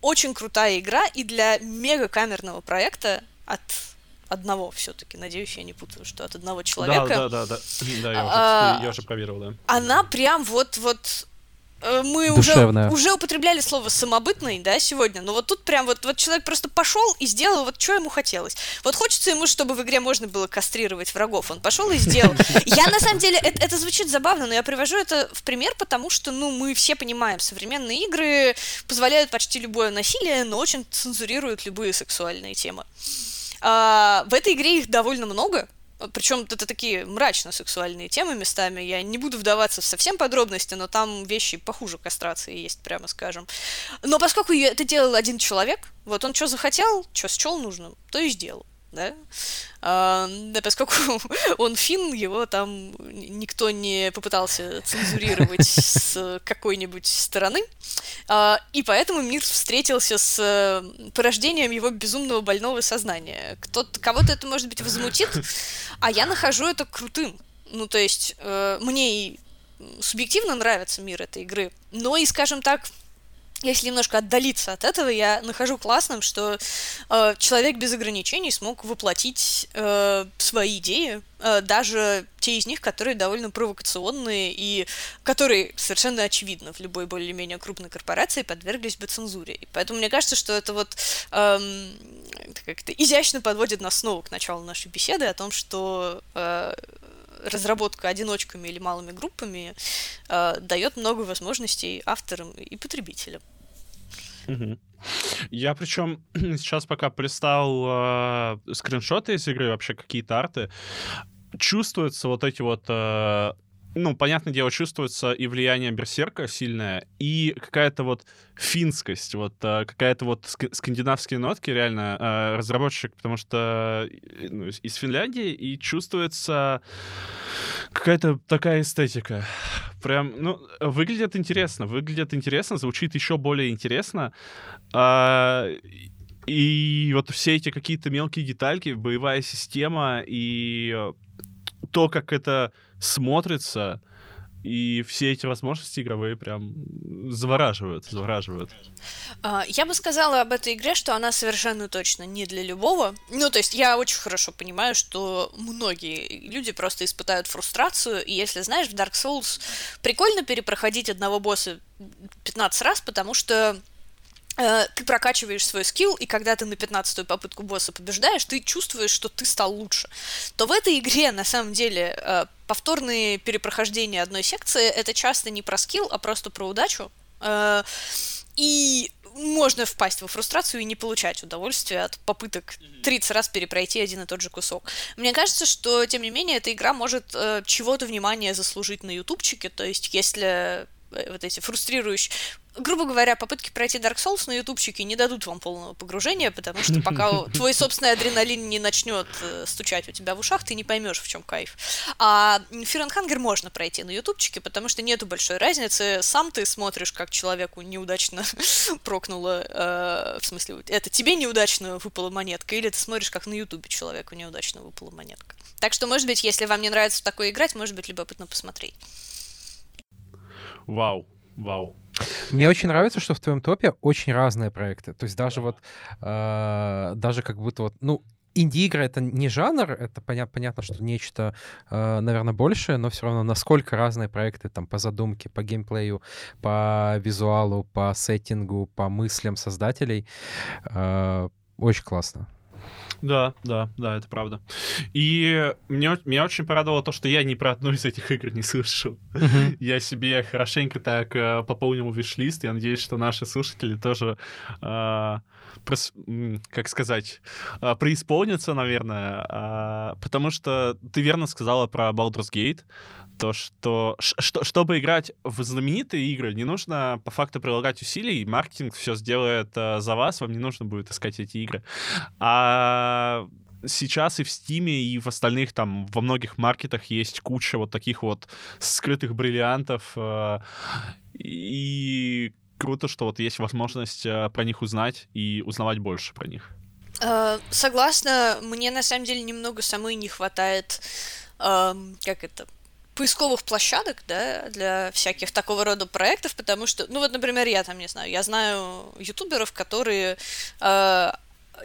очень крутая игра, и для мегакамерного проекта от одного все-таки, надеюсь, я не путаю, что от одного человека. Да, да, да, да, да я, уже, а, я уже проверил, да. Она прям вот, вот Э, мы уже, уже употребляли слово самобытный, да, сегодня, но вот тут прям вот, вот человек просто пошел и сделал вот что ему хотелось. Вот хочется ему, чтобы в игре можно было кастрировать врагов, он пошел и сделал. Я на самом деле, это, это звучит забавно, но я привожу это в пример, потому что, ну, мы все понимаем, современные игры позволяют почти любое насилие, но очень цензурируют любые сексуальные темы. А, в этой игре их довольно много, причем это такие мрачно-сексуальные темы местами. Я не буду вдаваться в совсем подробности, но там вещи похуже кастрации есть, прямо скажем. Но поскольку это делал один человек, вот он что захотел, что счел нужным, то и сделал да, а, да, поскольку он фин, его там никто не попытался цензурировать с какой-нибудь стороны, а, и поэтому мир встретился с э, порождением его безумного больного сознания. Кто-то, кого-то это, может быть, возмутит, а я нахожу это крутым. Ну, то есть, э, мне и субъективно нравится мир этой игры, но и, скажем так, если немножко отдалиться от этого, я нахожу классным, что э, человек без ограничений смог воплотить э, свои идеи, э, даже те из них, которые довольно провокационные и которые совершенно очевидно в любой более-менее крупной корпорации подверглись бы цензуре. И поэтому мне кажется, что это вот эм, как-то изящно подводит нас снова к началу нашей беседы о том, что э, разработка одиночками или малыми группами э, дает много возможностей авторам и потребителям. Я причем сейчас пока пристал э, скриншоты из игры, вообще какие-то арты, чувствуются вот эти вот э, ну, понятное дело, чувствуется и влияние Берсерка сильное, и какая-то вот финскость, вот э, какая-то вот ск- скандинавские нотки, реально, э, разработчик, потому что э, ну, из Финляндии, и чувствуется какая-то такая эстетика. Прям, ну, выглядит интересно, выглядит интересно, звучит еще более интересно. А, и вот все эти какие-то мелкие детальки, боевая система и то, как это смотрится, и все эти возможности игровые прям завораживают, завораживают. А, я бы сказала об этой игре, что она совершенно точно не для любого. Ну, то есть я очень хорошо понимаю, что многие люди просто испытают фрустрацию, и если знаешь, в Dark Souls прикольно перепроходить одного босса 15 раз, потому что Э, ты прокачиваешь свой скилл, и когда ты на 15-ю попытку босса побеждаешь, ты чувствуешь, что ты стал лучше. То в этой игре, на самом деле, э, повторные перепрохождения одной секции — это часто не про скилл, а просто про удачу, Э, и можно впасть во фрустрацию и не получать удовольствия от попыток 30 раз перепройти один и тот же кусок. Мне кажется, что, тем не менее, эта игра может э, чего-то внимания заслужить на ютубчике, то есть если э, вот эти фрустрирующие грубо говоря, попытки пройти Dark Souls на ютубчике не дадут вам полного погружения, потому что пока твой собственный адреналин не начнет э, стучать у тебя в ушах, ты не поймешь, в чем кайф. А Fear and Hunger можно пройти на ютубчике, потому что нету большой разницы. Сам ты смотришь, как человеку неудачно прокнуло, э, в смысле, это тебе неудачно выпала монетка, или ты смотришь, как на ютубе человеку неудачно выпала монетка. Так что, может быть, если вам не нравится в такое играть, может быть, любопытно посмотреть. Вау, вау. Мне очень нравится, что в твоем топе очень разные проекты. То есть даже вот, э, даже как будто вот, ну, инди-игры — это не жанр, это понятно, понятно что нечто, э, наверное, большее, но все равно насколько разные проекты там по задумке, по геймплею, по визуалу, по сеттингу, по мыслям создателей. Э, очень классно. Да, да, да, это правда. И мне, меня очень порадовало то, что я ни про одну из этих игр не слышал. Uh-huh. Я себе хорошенько так э, пополнил виш-лист. Я надеюсь, что наши слушатели тоже, э, прос, как сказать, э, преисполнятся, наверное. Э, потому что ты верно сказала про Baldur's Gate то, что, что чтобы играть в знаменитые игры, не нужно по факту прилагать усилий, маркетинг все сделает uh, за вас, вам не нужно будет искать эти игры. А сейчас и в Стиме, и в остальных там, во многих маркетах есть куча вот таких вот скрытых бриллиантов, и круто, что вот есть возможность uh, про них узнать и узнавать больше про них. Согласна, мне на самом деле немного самой не хватает, как это, поисковых площадок, да, для всяких такого рода проектов, потому что, ну вот, например, я там, не знаю, я знаю ютуберов, которые э,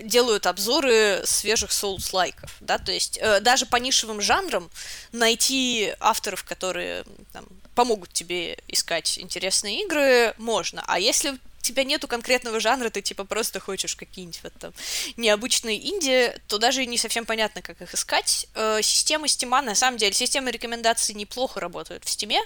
делают обзоры свежих соус-лайков, да, то есть э, даже по нишевым жанрам найти авторов, которые там, помогут тебе искать интересные игры, можно. А если тебя нету конкретного жанра, ты типа просто хочешь какие-нибудь вот там необычные инди, то даже не совсем понятно, как их искать. Э, система Стима, на самом деле, система рекомендаций неплохо работает в Стиме.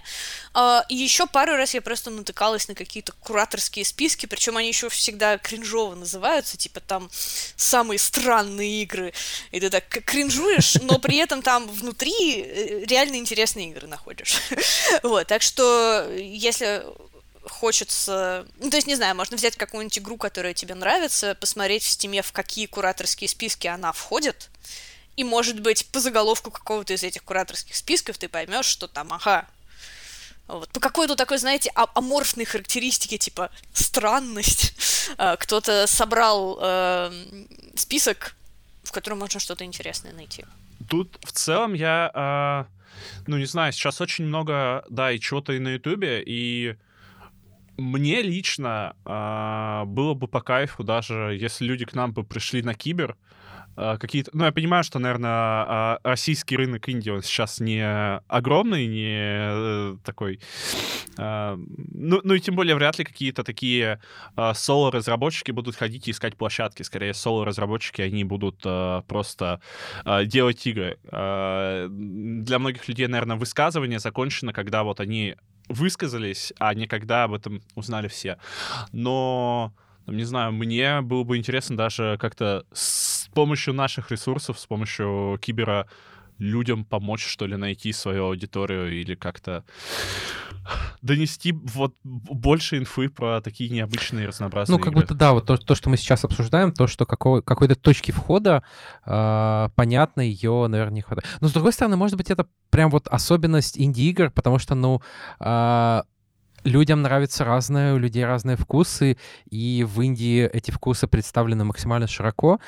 Э, и еще пару раз я просто натыкалась на какие-то кураторские списки, причем они еще всегда кринжово называются, типа там самые странные игры. И ты так кринжуешь, но при этом там внутри э, реально интересные игры находишь. Вот, так что если хочется... Ну, то есть, не знаю, можно взять какую-нибудь игру, которая тебе нравится, посмотреть в стиме, в какие кураторские списки она входит, и, может быть, по заголовку какого-то из этих кураторских списков ты поймешь, что там, ага, вот. По какой-то такой, знаете, а аморфной характеристике, типа странность, а, кто-то собрал э, список, в котором можно что-то интересное найти. Тут в целом я, э, ну не знаю, сейчас очень много, да, и чего-то и на Ютубе, и мне лично э, было бы по кайфу даже, если люди к нам бы пришли на кибер, э, какие-то... Ну, я понимаю, что, наверное, э, российский рынок Индии, он сейчас не огромный, не э, такой... Ну, ну и тем более вряд ли какие-то такие соло-разработчики будут ходить и искать площадки. Скорее, соло-разработчики, они будут просто делать игры. Для многих людей, наверное, высказывание закончено, когда вот они высказались, а не когда об этом узнали все. Но, не знаю, мне было бы интересно даже как-то с помощью наших ресурсов, с помощью кибера людям помочь, что ли, найти свою аудиторию или как-то донести вот больше инфы про такие необычные разнообразные Ну, как игры. будто, да, вот то, то, что мы сейчас обсуждаем, то, что какого, какой-то точки входа, э, понятно, ее, наверное, не хватает. Но, с другой стороны, может быть, это прям вот особенность инди-игр, потому что, ну, э, людям нравятся разные, у людей разные вкусы, и в Индии эти вкусы представлены максимально широко,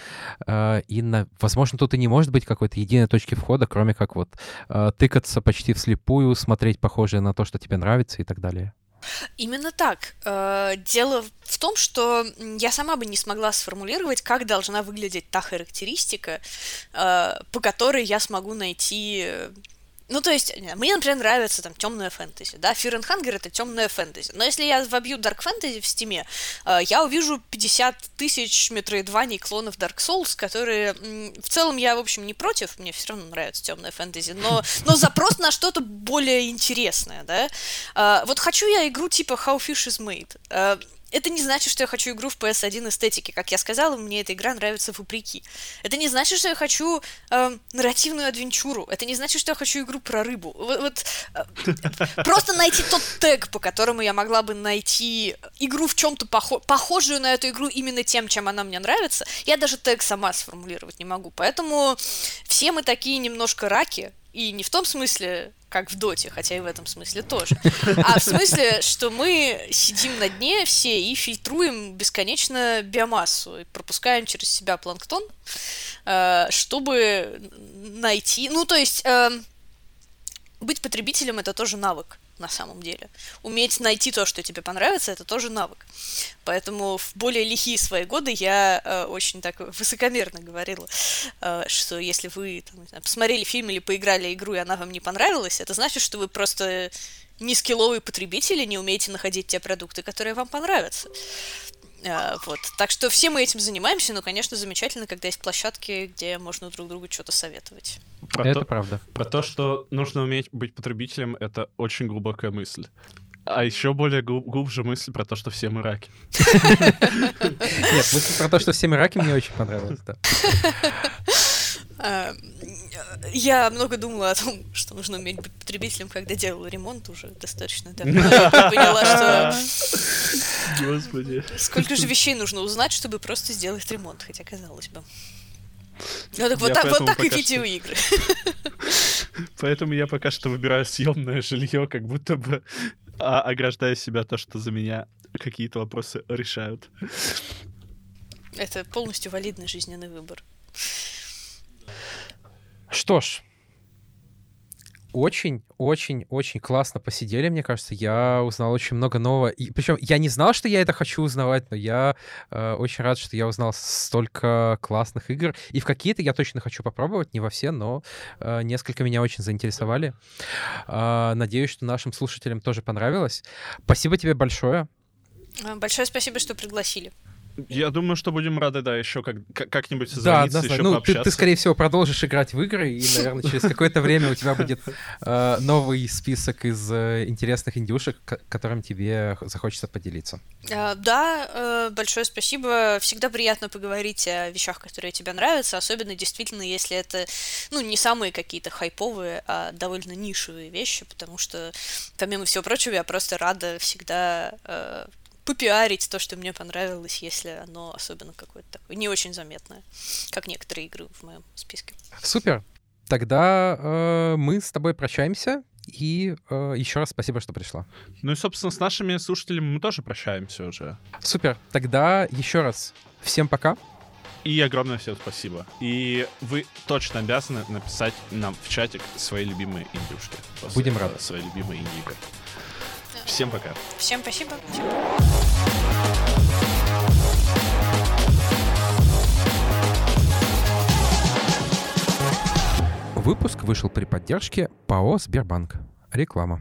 э, и, на, возможно, тут и не может быть какой-то единой точки входа, кроме как вот э, тыкаться почти вслепую, смотреть похожее на то, что тебе нравится и так далее. Именно так. Э, дело в том, что я сама бы не смогла сформулировать, как должна выглядеть та характеристика, по которой я смогу найти Ну, то есть, мне, например, нравится там темная фэнтези, да, Fear and Hunger это темная фэнтези. Но если я вобью Dark Fantasy в стиме, э, я увижу 50 тысяч метроидваний клонов Dark Souls, которые в целом я, в общем, не против, мне все равно нравится темная фэнтези, но, но запрос на что-то более интересное, да. Э, вот хочу я игру типа How Fish is Made. Это не значит, что я хочу игру в PS1 эстетике. Как я сказала, мне эта игра нравится вопреки. Это не значит, что я хочу э, нарративную адвенчуру. Это не значит, что я хочу игру про рыбу. Вот, вот э, просто найти тот тег, по которому я могла бы найти игру в чем-то похо- похожую на эту игру именно тем, чем она мне нравится. Я даже тег сама сформулировать не могу. Поэтому все мы такие немножко раки. И не в том смысле, как в доте, хотя и в этом смысле тоже. А в смысле, что мы сидим на дне все и фильтруем бесконечно биомассу, и пропускаем через себя планктон, э, чтобы найти... Ну, то есть, эм, быть потребителем — это тоже навык на самом деле. Уметь найти то, что тебе понравится, это тоже навык. Поэтому в более лихие свои годы я э, очень так высокомерно говорила, э, что если вы там, знаю, посмотрели фильм или поиграли игру, и она вам не понравилась, это значит, что вы просто не скилловые потребители, не умеете находить те продукты, которые вам понравятся. А, вот. Так что все мы этим занимаемся, но, конечно, замечательно, когда есть площадки, где можно друг другу что-то советовать. Про это то, правда. Про то, что нужно уметь быть потребителем, это очень глубокая мысль. А еще более глубже мысль про то, что все мы раки. Нет, мысль про то, что все мы раки, мне очень понравилась, да. А, я много думала о том, что нужно уметь быть потребителем, когда делала ремонт уже достаточно давно. Я поняла, что... Господи. Сколько же вещей нужно узнать, чтобы просто сделать ремонт, хотя казалось бы. Ну так вот так, вот так и видеоигры. Поэтому я пока что выбираю съемное жилье, как будто бы а, ограждая себя то, что за меня какие-то вопросы решают. Это полностью валидный жизненный выбор. Что ж, очень-очень-очень классно посидели, мне кажется. Я узнал очень много нового. И, причем я не знал, что я это хочу узнавать, но я э, очень рад, что я узнал столько классных игр. И в какие-то я точно хочу попробовать, не во все, но э, несколько меня очень заинтересовали. Э, надеюсь, что нашим слушателям тоже понравилось. Спасибо тебе большое. Большое спасибо, что пригласили. Я думаю, что будем рады, да, еще как- как-нибудь созвониться, да, да, еще ну, ты, ты, скорее всего, продолжишь играть в игры, и, наверное, через какое-то время у тебя будет э, новый список из э, интересных индюшек, которым тебе захочется поделиться. А, да, э, большое спасибо. Всегда приятно поговорить о вещах, которые тебе нравятся, особенно действительно, если это, ну, не самые какие-то хайповые, а довольно нишевые вещи, потому что, помимо всего прочего, я просто рада всегда э, попиарить то, что мне понравилось, если оно особенно какое-то такое не очень заметное, как некоторые игры в моем списке. Супер. Тогда э, мы с тобой прощаемся. И э, еще раз спасибо, что пришла. Ну и, собственно, с нашими слушателями мы тоже прощаемся уже. Супер. Тогда еще раз всем пока. И огромное всем спасибо. И вы точно обязаны написать нам в чатик свои любимые индюшки. Будем рады. Свои любимые инди Всем пока. Всем спасибо. Выпуск вышел при поддержке ПАО «Сбербанк». Реклама.